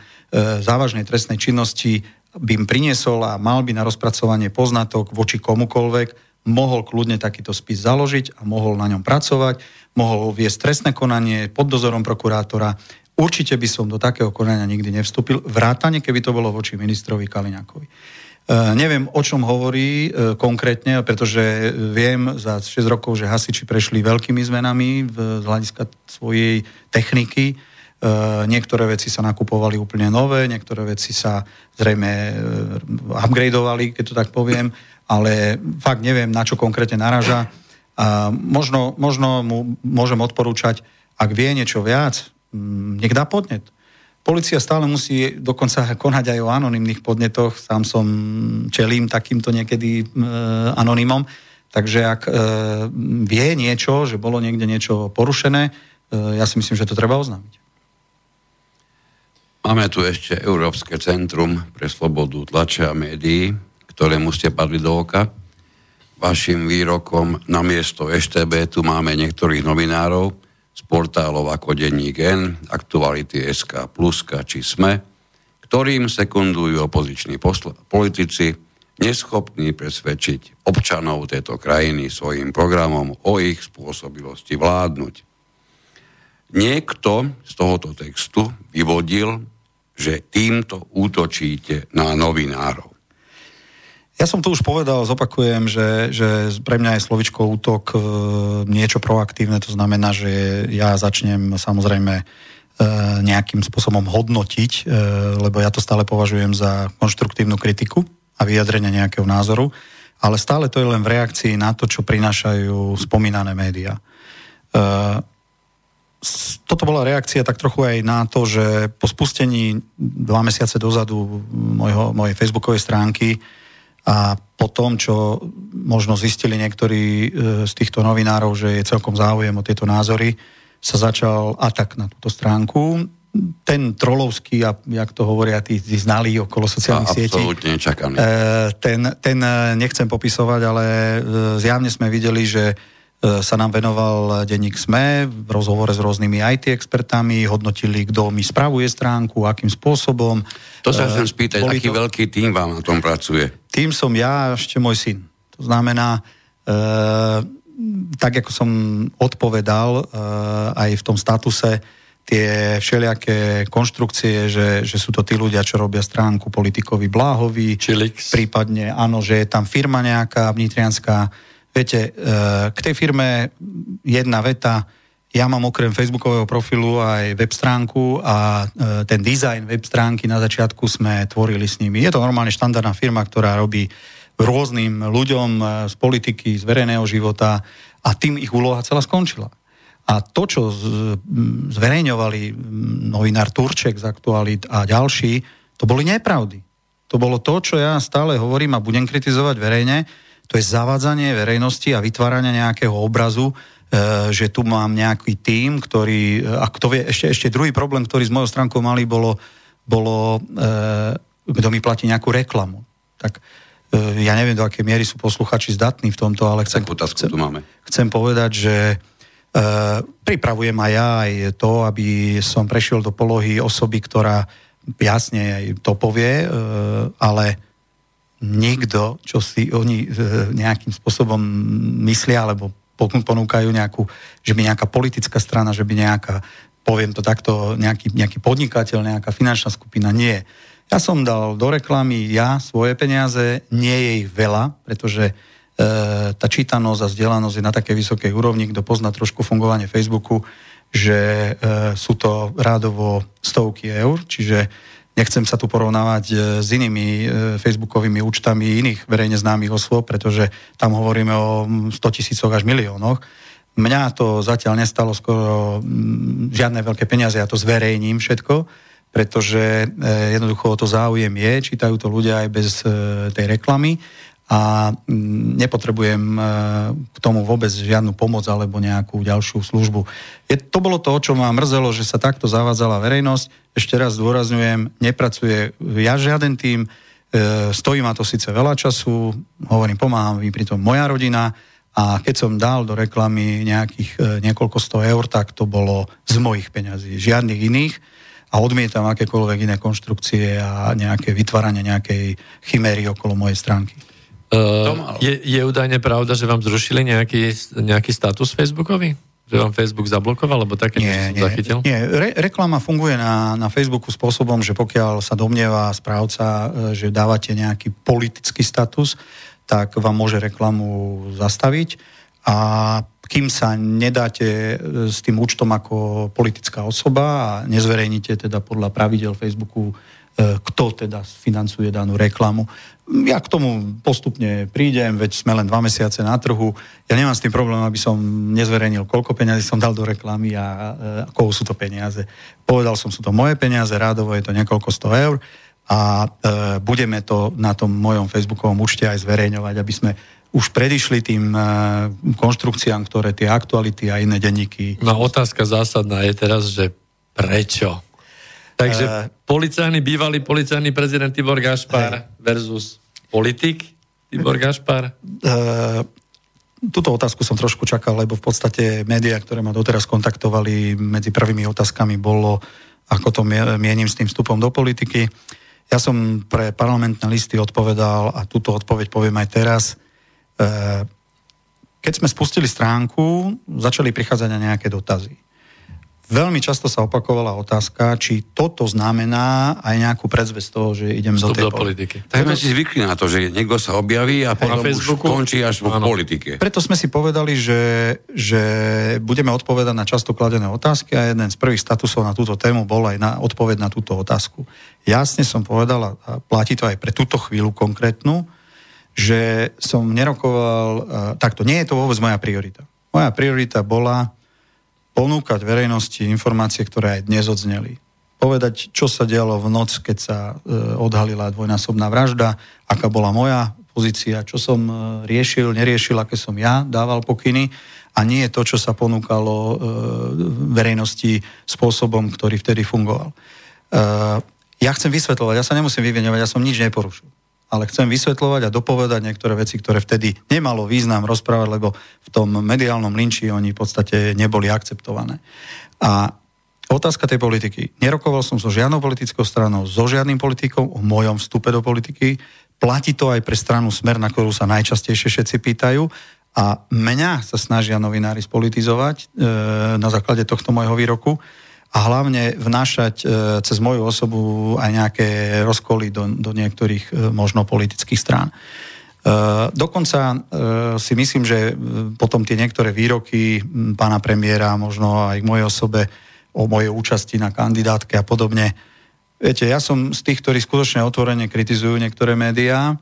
závažnej trestnej činnosti by im priniesol a mal by na rozpracovanie poznatok voči komukoľvek, mohol kľudne takýto spis založiť a mohol na ňom pracovať, mohol viesť trestné konanie pod dozorom prokurátora. Určite by som do takého konania nikdy nevstúpil, vrátane, keby to bolo voči ministrovi Kaliňakovi. E, neviem, o čom hovorí e, konkrétne, pretože viem za 6 rokov, že hasiči prešli veľkými zmenami z hľadiska svojej techniky. E, niektoré veci sa nakupovali úplne nové, niektoré veci sa zrejme upgradeovali, keď to tak poviem, ale fakt neviem, na čo konkrétne naraža. A možno, možno mu môžem odporúčať, ak vie niečo viac, nech dá podnet. Polícia stále musí dokonca konať aj o anonimných podnetoch. Sám som čelím takýmto niekedy e, anonymom. Takže ak e, vie niečo, že bolo niekde niečo porušené, e, ja si myslím, že to treba oznámiť. Máme tu ešte Európske centrum pre slobodu tlače a médií, ktorému ste padli do oka. Vašim výrokom na miesto EŠTB tu máme niektorých novinárov, z portálov ako Denník N, Aktuality SK, Pluska či SME, ktorým sekundujú opoziční posl- politici, neschopní presvedčiť občanov tejto krajiny svojim programom o ich spôsobilosti vládnuť. Niekto z tohoto textu vyvodil, že týmto útočíte na novinárov. Ja som to už povedal, zopakujem, že, že pre mňa je slovičko útok e, niečo proaktívne, to znamená, že ja začnem samozrejme e, nejakým spôsobom hodnotiť, e, lebo ja to stále považujem za konštruktívnu kritiku a vyjadrenie nejakého názoru, ale stále to je len v reakcii na to, čo prinášajú spomínané médiá. Toto bola reakcia tak trochu aj na to, že po spustení dva mesiace dozadu mojho, mojej facebookovej stránky a po tom, čo možno zistili niektorí e, z týchto novinárov, že je celkom záujem o tieto názory, sa začal atak na túto stránku. Ten trolovský, a jak to hovoria tí, tí znalí okolo sociálnych sietí, nečakaný. E, ten, ten e, nechcem popisovať, ale zjavne sme videli, že sa nám venoval denník SME v rozhovore s rôznymi IT expertami, hodnotili, kto mi spravuje stránku, akým spôsobom. To sa chcem spýtať, Boli aký to... veľký tým vám na tom pracuje? Tým som ja a ešte môj syn. To znamená, e, tak ako som odpovedal e, aj v tom statuse, tie všelijaké konštrukcie, že, že sú to tí ľudia, čo robia stránku politikovi Bláhovi, Čilix. prípadne áno, že je tam firma nejaká vnitrianská, Viete, eh, k tej firme jedna veta, ja mám okrem facebookového profilu aj web stránku a eh, ten dizajn web stránky na začiatku sme tvorili s nimi. Je to normálne štandardná firma, ktorá robí rôznym ľuďom eh, z politiky, z verejného života a tým ich úloha celá skončila. A to, čo zverejňovali novinár Turček z Aktualit a ďalší, to boli nepravdy. To bolo to, čo ja stále hovorím a budem kritizovať verejne, to je zavádzanie verejnosti a vytváranie nejakého obrazu, e, že tu mám nejaký tím, ktorý, a kto vie, ešte, ešte druhý problém, ktorý s mojou stránkou mali, bolo, bolo e, kto mi platí nejakú reklamu. Tak e, ja neviem, do akej miery sú posluchači zdatní v tomto, ale chcem, chcem, tu máme. chcem povedať, že pripravujem aj ja aj to, aby som prešiel do polohy osoby, ktorá jasne aj to povie, ale niekto, čo si oni nejakým spôsobom myslia, alebo ponúkajú nejakú, že by nejaká politická strana, že by nejaká, poviem to takto, nejaký, nejaký podnikateľ, nejaká finančná skupina, nie. Ja som dal do reklamy ja svoje peniaze, nie je veľa, pretože e, tá čítanosť a vzdelanosť je na takej vysokej úrovni, kto pozná trošku fungovanie Facebooku, že e, sú to rádovo stovky eur, čiže nechcem sa tu porovnávať e, s inými e, facebookovými účtami iných verejne známych osôb, pretože tam hovoríme o 100 tisícoch až miliónoch. Mňa to zatiaľ nestalo skoro žiadne veľké peniaze, ja to zverejním všetko, pretože e, jednoducho to záujem je, čítajú to ľudia aj bez tej reklamy a mm, nepotrebujem e, k tomu vôbec žiadnu pomoc alebo nejakú ďalšiu službu. Je, to bolo to, čo ma mrzelo, že sa takto zavádzala verejnosť. Ešte raz zdôrazňujem, nepracuje ja žiaden tým, e, stojí ma to síce veľa času, hovorím, pomáham mi pritom moja rodina a keď som dal do reklamy nejakých e, niekoľko sto eur, tak to bolo z mojich peňazí, žiadnych iných a odmietam akékoľvek iné konštrukcie a nejaké vytváranie nejakej chiméry okolo mojej stránky. Uh, je, je údajne pravda, že vám zrušili nejaký, nejaký status Facebookový? Že vám Facebook zablokoval, alebo také nie, nie, zachytil? Nie, Re, reklama funguje na, na Facebooku spôsobom, že pokiaľ sa domnieva správca, e, že dávate nejaký politický status, tak vám môže reklamu zastaviť a kým sa nedáte e, s tým účtom ako politická osoba a nezverejnite teda podľa pravidel Facebooku kto teda financuje danú reklamu. Ja k tomu postupne prídem, veď sme len dva mesiace na trhu. Ja nemám s tým problém, aby som nezverejnil, koľko peniazy som dal do reklamy a e, koho sú to peniaze. Povedal som, sú to moje peniaze, rádovo je to niekoľko sto eur a e, budeme to na tom mojom facebookovom účte aj zverejňovať, aby sme už predišli tým e, konštrukciám, ktoré tie aktuality a iné denníky... No otázka zásadná je teraz, že prečo? Takže uh, policajný, bývalý policajný prezident Tibor Gašpar hey. versus politik Tibor Gašpar? Uh, túto otázku som trošku čakal, lebo v podstate médiá, ktoré ma doteraz kontaktovali, medzi prvými otázkami bolo, ako to mienim s tým vstupom do politiky. Ja som pre parlamentné listy odpovedal a túto odpoveď poviem aj teraz. Keď sme spustili stránku, začali prichádzať na nejaké dotazy. Veľmi často sa opakovala otázka, či toto znamená aj nejakú predzvesť toho, že idem Vstup do tej do politiky. Tak sme si zvykli na to, že niekto sa objaví a potom už končí až v politike. Preto sme si povedali, že, že budeme odpovedať na často kladené otázky a jeden z prvých statusov na túto tému bol aj na odpoveď na túto otázku. Jasne som povedal, a platí to aj pre túto chvíľu konkrétnu, že som nerokoval, takto, nie je to vôbec moja priorita. Moja priorita bola ponúkať verejnosti informácie, ktoré aj dnes odzneli. Povedať, čo sa dialo v noc, keď sa e, odhalila dvojnásobná vražda, aká bola moja pozícia, čo som e, riešil, neriešil, aké som ja dával pokyny a nie to, čo sa ponúkalo e, verejnosti spôsobom, ktorý vtedy fungoval. Ja chcem vysvetľovať, ja sa nemusím vyvieňovať, ja som nič neporušil ale chcem vysvetľovať a dopovedať niektoré veci, ktoré vtedy nemalo význam rozprávať, lebo v tom mediálnom linči oni v podstate neboli akceptované. A otázka tej politiky. Nerokoval som so žiadnou politickou stranou, so žiadnym politikom o mojom vstupe do politiky. Platí to aj pre stranu Smer, na ktorú sa najčastejšie všetci pýtajú. A mňa sa snažia novinári spolitizovať e, na základe tohto môjho výroku a hlavne vnášať e, cez moju osobu aj nejaké rozkoly do, do niektorých e, možno politických strán. E, dokonca si myslím, že potom tie niektoré výroky pána premiéra, možno aj k mojej osobe, o mojej účasti na kandidátke a podobne. Viete, ja som z tých, ktorí skutočne otvorene kritizujú niektoré médiá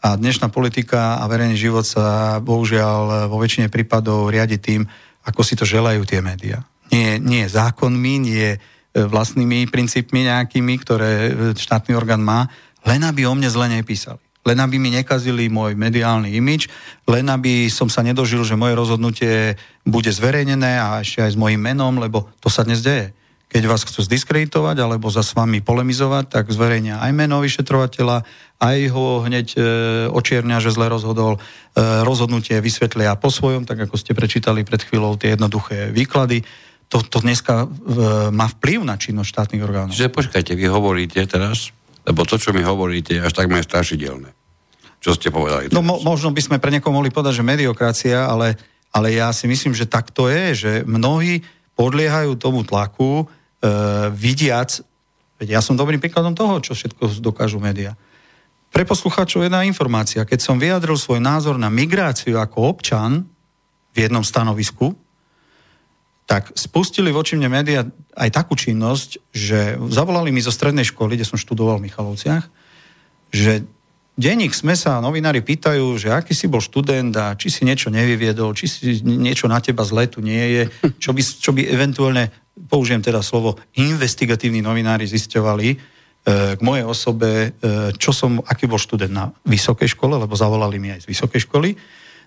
a dnešná politika a verejný život sa bohužiaľ vo väčšine prípadov riadi tým, ako si to želajú tie médiá nie, nie zákonmi, nie e, vlastnými princípmi nejakými, ktoré e, štátny orgán má, len aby o mne zle nepísali. Len aby mi nekazili môj mediálny imič, len aby som sa nedožil, že moje rozhodnutie bude zverejnené a ešte aj s mojim menom, lebo to sa dnes deje. Keď vás chcú zdiskreditovať alebo za s vami polemizovať, tak zverejnia aj meno vyšetrovateľa, aj ho hneď e, očiernia, že zle rozhodol. E, rozhodnutie vysvetlia po svojom, tak ako ste prečítali pred chvíľou tie jednoduché výklady to, to dneska má vplyv na činnosť štátnych orgánov. Čiže počkajte, vy hovoríte teraz, lebo to, čo mi hovoríte, až takmer strašidelné. Čo ste povedali? No mo, možno by sme pre niekoho mohli povedať, že mediokracia, ale, ale ja si myslím, že tak to je, že mnohí podliehajú tomu tlaku, e, vidiac, veď ja som dobrým príkladom toho, čo všetko dokážu médiá. Pre poslucháčov jedna informácia. Keď som vyjadril svoj názor na migráciu ako občan v jednom stanovisku, tak spustili voči mne médiá aj takú činnosť, že zavolali mi zo strednej školy, kde som študoval v Michalovciach, že denník sme sa novinári pýtajú, že aký si bol študent a či si niečo nevyviedol, či si niečo na teba zle tu nie je, čo by, čo by eventuálne, použijem teda slovo, investigatívni novinári zisťovali, k mojej osobe, čo som, aký bol študent na vysokej škole, lebo zavolali mi aj z vysokej školy.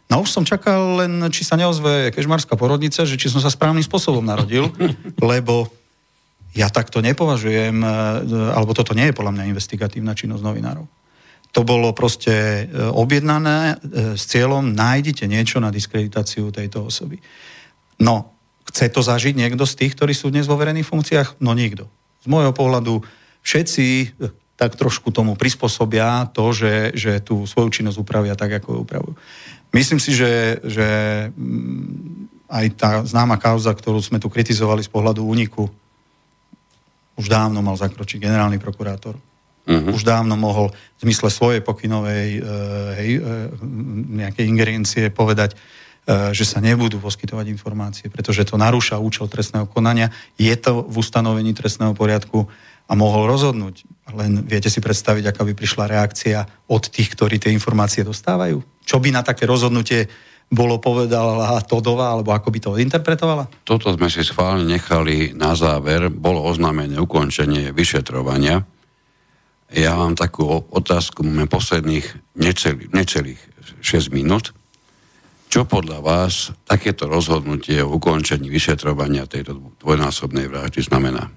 No už som čakal len, či sa neozve kežmarská porodnica, že či som sa správnym spôsobom narodil, lebo ja takto nepovažujem, alebo toto nie je podľa mňa investigatívna činnosť novinárov. To bolo proste objednané s cieľom, nájdite niečo na diskreditáciu tejto osoby. No, chce to zažiť niekto z tých, ktorí sú dnes vo verejných funkciách? No nikto. Z môjho pohľadu všetci tak trošku tomu prispôsobia to, že, že tú svoju činnosť upravia tak, ako ju upravujú. Myslím si, že, že mm, aj tá známa kauza, ktorú sme tu kritizovali z pohľadu úniku, už dávno mal zakročiť generálny prokurátor. Uh-huh. Už dávno mohol v zmysle svojej pokynovej e, hej, e, nejakej ingerencie povedať, e, že sa nebudú poskytovať informácie, pretože to narúša účel trestného konania. Je to v ustanovení trestného poriadku a mohol rozhodnúť. Len viete si predstaviť, aká by prišla reakcia od tých, ktorí tie informácie dostávajú? Čo by na také rozhodnutie bolo povedala Todová, alebo ako by to interpretovala? Toto sme si schválne nechali na záver. Bolo oznámené ukončenie vyšetrovania. Ja mám takú otázku, máme posledných necelých, necelých 6 minút. Čo podľa vás takéto rozhodnutie o ukončení vyšetrovania tejto dvojnásobnej vraždy znamená?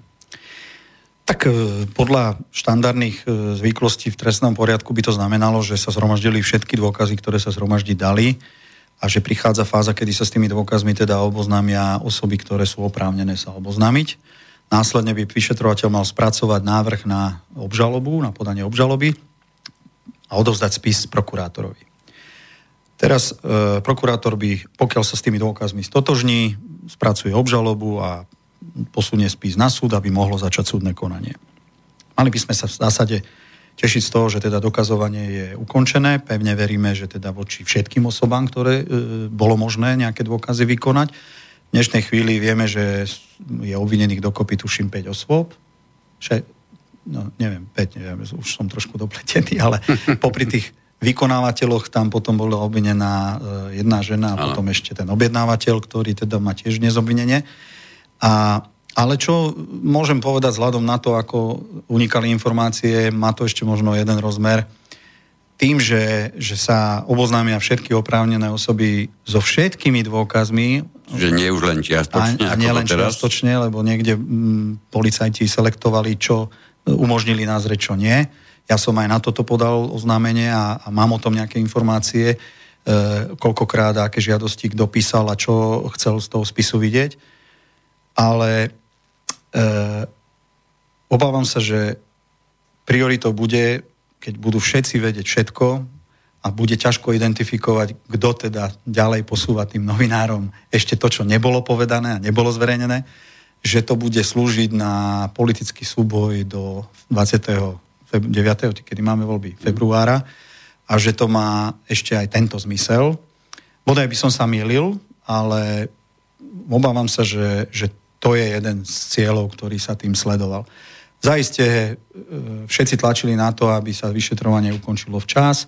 Tak e, podľa štandardných e, zvyklostí v trestnom poriadku by to znamenalo, že sa zhromaždili všetky dôkazy, ktoré sa zhromaždiť dali a že prichádza fáza, kedy sa s tými dôkazmi teda oboznámia osoby, ktoré sú oprávnené sa oboznámiť. Následne by vyšetrovateľ mal spracovať návrh na obžalobu, na podanie obžaloby a odovzdať spis prokurátorovi. Teraz e, prokurátor by, pokiaľ sa s tými dôkazmi stotožní, spracuje obžalobu a posunie spis na súd, aby mohlo začať súdne konanie. Mali by sme sa v zásade tešiť z toho, že teda dokazovanie je ukončené. Pevne veríme, že teda voči všetkým osobám, ktoré e, bolo možné nejaké dôkazy vykonať. V dnešnej chvíli vieme, že je obvinených dokopy tuším 5 osôb. Še, no neviem, 5, neviem, už som trošku dopletený, ale popri tých vykonávateľoch tam potom bola obvinená e, jedna žena a potom ešte ten objednávateľ, ktorý teda má tiež dnes obvinenie. A, ale čo môžem povedať vzhľadom na to, ako unikali informácie, má to ešte možno jeden rozmer. Tým, že, že sa oboznámia všetky oprávnené osoby so všetkými dôkazmi. Že nie už len čiastočne. A, a nie len čiastočne, lebo niekde m, mm, policajti selektovali, čo umožnili nazrieť, čo nie. Ja som aj na toto podal oznámenie a, a mám o tom nejaké informácie, e, koľkokrát aké žiadosti kto písal a čo chcel z toho spisu vidieť ale e, obávam sa, že prioritou bude, keď budú všetci vedieť všetko a bude ťažko identifikovať, kto teda ďalej posúva tým novinárom ešte to, čo nebolo povedané a nebolo zverejnené, že to bude slúžiť na politický súboj do 29. kedy máme voľby februára a že to má ešte aj tento zmysel. Bodaj by som sa milil, ale obávam sa, že, že to je jeden z cieľov, ktorý sa tým sledoval. Zaiste e, všetci tlačili na to, aby sa vyšetrovanie ukončilo včas, e,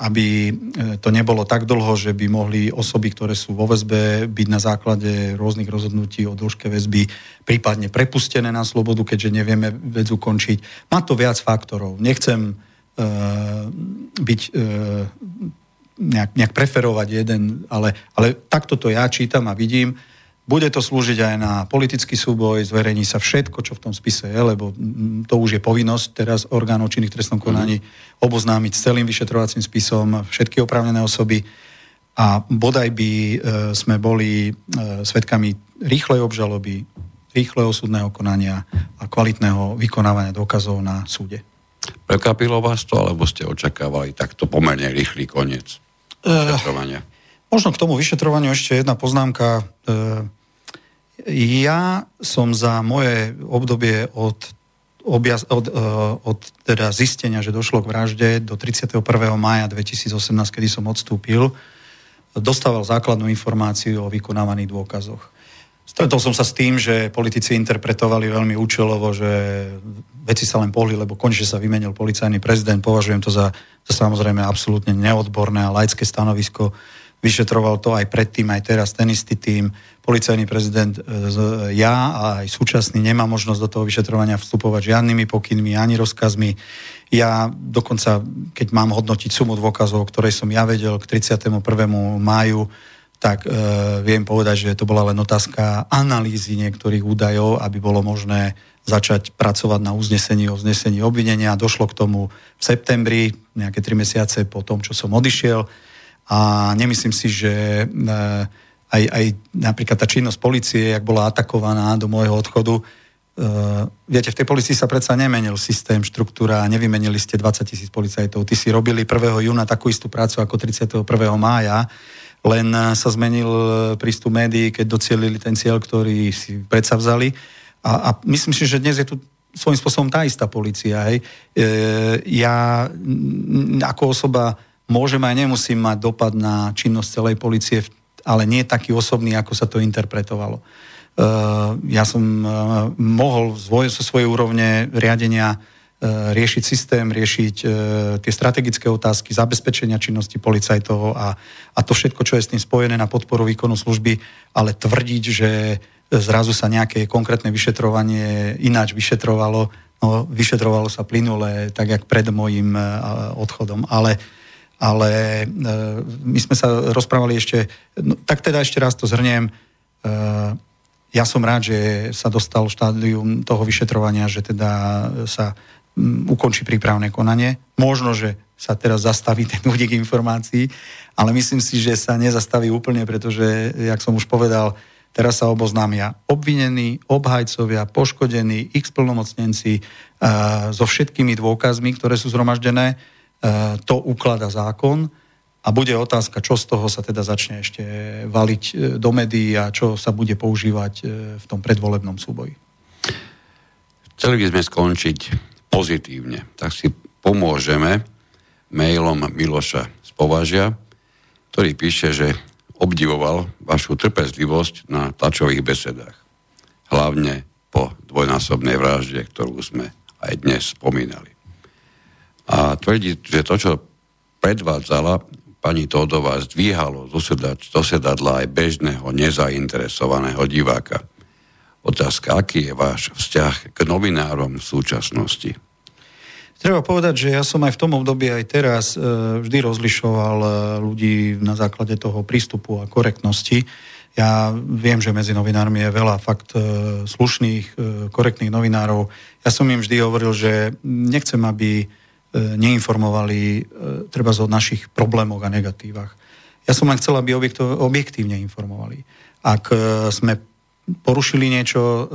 aby e, to nebolo tak dlho, že by mohli osoby, ktoré sú vo väzbe, byť na základe rôznych rozhodnutí o dĺžke väzby prípadne prepustené na slobodu, keďže nevieme vec ukončiť. Má to viac faktorov. Nechcem byť nejak, nejak preferovať jeden, ale, ale takto to ja čítam a vidím bude to slúžiť aj na politický súboj, zverejní sa všetko, čo v tom spise je, lebo to už je povinnosť teraz orgánov činných trestnom konaní oboznámiť s celým vyšetrovacím spisom všetky oprávnené osoby a bodaj by e, sme boli e, svetkami rýchlej obžaloby, rýchleho súdneho konania a kvalitného vykonávania dôkazov na súde. Prekapilo vás to, alebo ste očakávali takto pomerne rýchly koniec vyšetrovania? Uh, možno k tomu vyšetrovaniu ešte jedna poznámka. Uh, ja som za moje obdobie od, objaz, od, uh, od teda zistenia, že došlo k vražde do 31. mája 2018, kedy som odstúpil, dostával základnú informáciu o vykonávaných dôkazoch. Stretol som sa s tým, že politici interpretovali veľmi účelovo, že veci sa len pohli, lebo konečne sa vymenil policajný prezident. Považujem to za, za samozrejme absolútne neodborné a laické stanovisko. Vyšetroval to aj predtým, aj teraz ten istý tým. Policajný prezident, e, ja a aj súčasný nemá možnosť do toho vyšetrovania vstupovať žiadnymi pokynmi ani rozkazmi. Ja dokonca, keď mám hodnotiť sumu dôkazov, ktorej som ja vedel k 31. máju, tak e, viem povedať, že to bola len otázka analýzy niektorých údajov, aby bolo možné začať pracovať na uznesení o vznesení obvinenia. Došlo k tomu v septembri, nejaké tri mesiace po tom, čo som odišiel. A nemyslím si, že e, aj, aj napríklad tá činnosť policie, jak bola atakovaná do môjho odchodu, Uh, viete, v tej policii sa predsa nemenil systém, štruktúra, nevymenili ste 20 tisíc policajtov. Ty si robili 1. júna takú istú prácu ako 31. mája, len uh, sa zmenil prístup médií, keď docielili ten cieľ, ktorý si predsavzali. A, a myslím si, že dnes je tu svojím spôsobom tá istá policia. Hej. E, ja ako osoba môžem aj nemusím mať dopad na činnosť celej policie, ale nie taký osobný, ako sa to interpretovalo. Ja som mohol zo svojej úrovne riadenia riešiť systém, riešiť tie strategické otázky, zabezpečenia činnosti policajtov a, a to všetko, čo je s tým spojené na podporu výkonu služby, ale tvrdiť, že zrazu sa nejaké konkrétne vyšetrovanie ináč vyšetrovalo, no vyšetrovalo sa plynule, tak jak pred môjim odchodom, ale ale my sme sa rozprávali ešte, no, tak teda ešte raz to zhrniem, ja som rád, že sa dostal štádium toho vyšetrovania, že teda sa mm, ukončí prípravné konanie. Možno, že sa teraz zastaví ten únik informácií, ale myslím si, že sa nezastaví úplne, pretože, jak som už povedal, teraz sa oboznámia obvinení, obhajcovia, poškodení, x plnomocnenci uh, so všetkými dôkazmi, ktoré sú zhromaždené. Uh, to uklada zákon a bude otázka, čo z toho sa teda začne ešte valiť e, do médií a čo sa bude používať e, v tom predvolebnom súboji. Chceli by sme skončiť pozitívne, tak si pomôžeme mailom Miloša z Považia, ktorý píše, že obdivoval vašu trpezlivosť na tlačových besedách. Hlavne po dvojnásobnej vražde, ktorú sme aj dnes spomínali. A tvrdí, že to, čo predvádzala, pani Todová zdvíhalo zo sedadla aj bežného, nezainteresovaného diváka. Otázka, aký je váš vzťah k novinárom v súčasnosti? Treba povedať, že ja som aj v tom období, aj teraz e, vždy rozlišoval e, ľudí na základe toho prístupu a korektnosti. Ja viem, že medzi novinármi je veľa fakt e, slušných, korektných novinárov. Ja som im vždy hovoril, že nechcem, aby neinformovali e, treba o našich problémoch a negatívach. Ja som len chcel, aby objektívne informovali. Ak e, sme porušili niečo,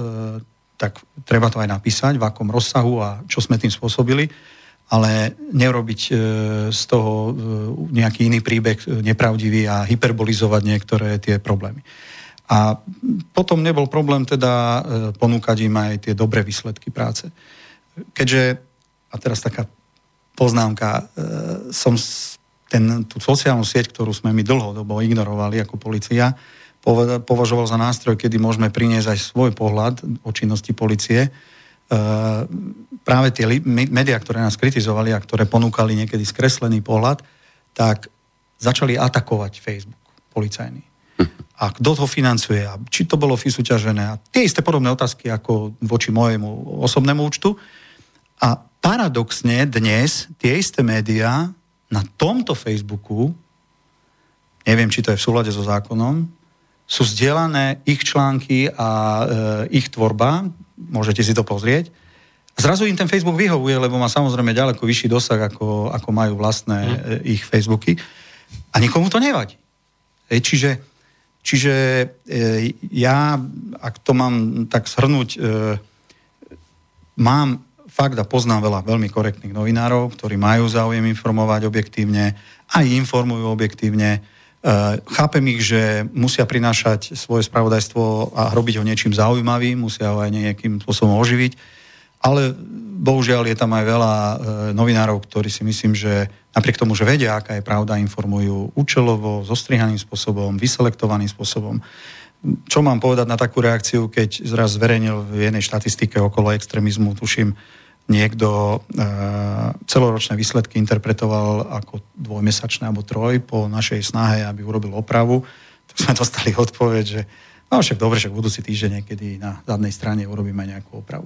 tak treba to aj napísať, v akom rozsahu a čo sme tým spôsobili, ale neurobiť z toho nejaký iný príbeh nepravdivý a hyperbolizovať niektoré tie problémy. A potom nebol problém teda ponúkať im aj tie dobré výsledky práce. Keďže, a teraz taká poznámka. E, som ten, tú sociálnu sieť, ktorú sme my dlhodobo ignorovali ako policia, považoval za nástroj, kedy môžeme priniesť aj svoj pohľad o činnosti policie. E, práve tie médiá, ktoré nás kritizovali a ktoré ponúkali niekedy skreslený pohľad, tak začali atakovať Facebook policajný. A kto to financuje? A či to bolo súťažené? A tie isté podobné otázky ako voči mojemu osobnému účtu. A paradoxne dnes tie isté médiá na tomto Facebooku, neviem, či to je v súlade so zákonom, sú zdieľané ich články a e, ich tvorba, môžete si to pozrieť. Zrazu im ten Facebook vyhovuje, lebo má samozrejme ďaleko vyšší dosah, ako, ako majú vlastné mm. e, ich Facebooky. A nikomu to nevadí. E, čiže Čiže e, ja, ak to mám tak shrnúť, e, mám fakt a poznám veľa veľmi korektných novinárov, ktorí majú záujem informovať objektívne, aj informujú objektívne. Chápem ich, že musia prinášať svoje spravodajstvo a robiť ho niečím zaujímavým, musia ho aj nejakým spôsobom oživiť ale bohužiaľ je tam aj veľa e, novinárov, ktorí si myslím, že napriek tomu, že vedia, aká je pravda, informujú účelovo, zostrihaným spôsobom, vyselektovaným spôsobom. Čo mám povedať na takú reakciu, keď zraz zverejnil v jednej štatistike okolo extrémizmu, tuším, niekto e, celoročné výsledky interpretoval ako dvojmesačné alebo troj po našej snahe, aby urobil opravu, tak sme dostali odpoveď, že no však dobre, však budúci týždeň niekedy na zadnej strane urobíme nejakú opravu.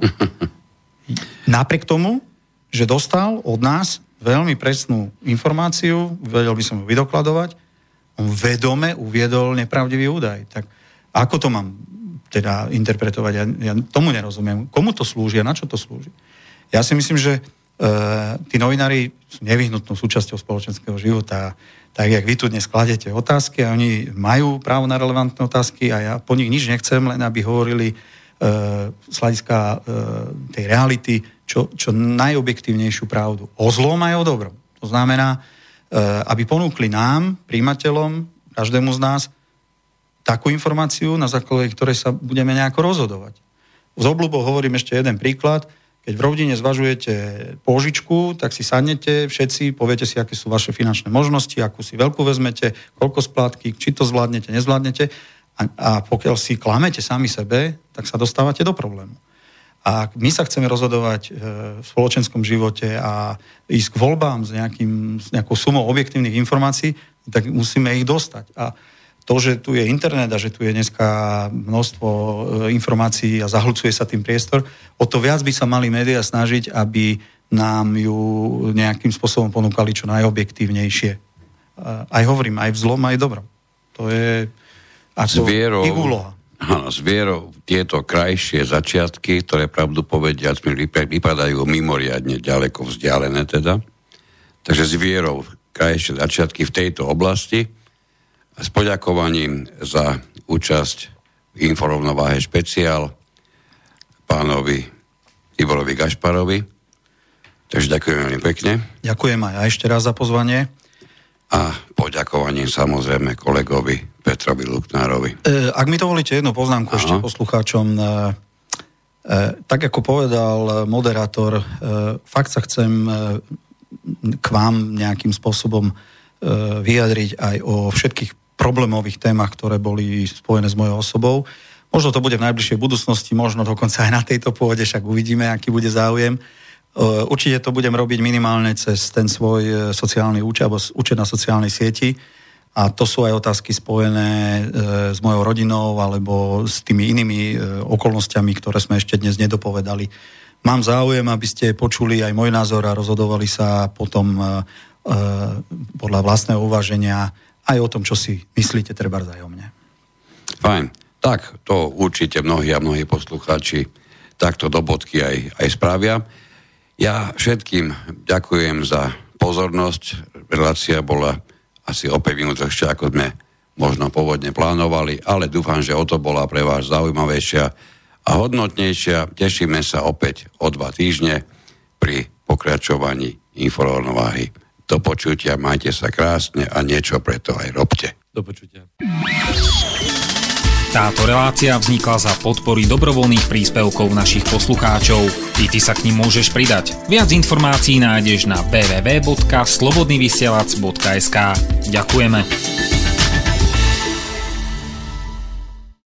Napriek tomu, že dostal od nás veľmi presnú informáciu, vedel by som ju vydokladovať, on vedome uviedol nepravdivý údaj. Tak ako to mám teda interpretovať? Ja, ja tomu nerozumiem. Komu to slúži a na čo to slúži? Ja si myslím, že e, tí novinári sú nevyhnutnou súčasťou spoločenského života. Tak, jak vy tu dnes kladete otázky a oni majú právo na relevantné otázky a ja po nich nič nechcem, len aby hovorili z hľadiska e, tej reality čo, čo najobjektívnejšiu pravdu. O zlom aj o dobrom. To znamená, e, aby ponúkli nám, príjimateľom, každému z nás, takú informáciu, na základe ktorej sa budeme nejako rozhodovať. Z obľubou hovorím ešte jeden príklad. Keď v rodine zvažujete pôžičku, tak si sadnete všetci, poviete si, aké sú vaše finančné možnosti, akú si veľkú vezmete, koľko splátky, či to zvládnete, nezvládnete a, a pokiaľ si klamete sami sebe, tak sa dostávate do problému. A ak my sa chceme rozhodovať e, v spoločenskom živote a ísť k voľbám s, nejakým, s nejakou sumou objektívnych informácií, tak musíme ich dostať. A to, že tu je internet a že tu je dneska množstvo e, informácií a zahlcuje sa tým priestor, o to viac by sa mali médiá snažiť, aby nám ju nejakým spôsobom ponúkali čo najobjektívnejšie. Aj hovorím, aj v zlom, aj dobrom. To je ako vierou, ich úloha. Áno, s vierou tieto krajšie začiatky, ktoré pravdu povediac mi vypadajú mimoriadne ďaleko vzdialené teda. Takže s vierou krajšie začiatky v tejto oblasti s poďakovaním za účasť v informovnováhe špeciál pánovi Iborovi Gašparovi. Takže ďakujem veľmi pekne. Ďakujem aj ešte raz za pozvanie a poďakovanie samozrejme kolegovi Petrovi Luknárovi. E, ak mi dovolíte jednu poznámku Aha. ešte poslucháčom. E, e, tak ako povedal moderátor, e, fakt sa chcem e, k vám nejakým spôsobom e, vyjadriť aj o všetkých problémových témach, ktoré boli spojené s mojou osobou. Možno to bude v najbližšej budúcnosti, možno dokonca aj na tejto pôde, však uvidíme, aký bude záujem. Eh, určite to budem robiť minimálne cez ten svoj eh, sociálny účet alebo účet na sociálnej sieti. A to sú aj otázky spojené e, s mojou rodinou alebo s tými inými e, okolnostiami, ktoré sme ešte dnes nedopovedali. Mám záujem, aby ste počuli aj môj názor a rozhodovali sa potom e, podľa vlastného uvaženia aj o tom, čo si myslíte treba zájomne. Fajn. Tak, to určite mnohí a mnohí poslucháči takto do bodky aj, aj spravia. Ja všetkým ďakujem za pozornosť. Relácia bola asi o 5 minút ešte, ako sme možno pôvodne plánovali, ale dúfam, že o to bola pre vás zaujímavejšia a hodnotnejšia. Tešíme sa opäť o dva týždne pri pokračovaní informováhy. Do počutia, majte sa krásne a niečo preto aj robte. Do počutia. Táto relácia vznikla za podpory dobrovoľných príspevkov našich poslucháčov. I ty sa k ním môžeš pridať. Viac informácií nájdeš na www.slobodnyvysielac.sk Ďakujeme.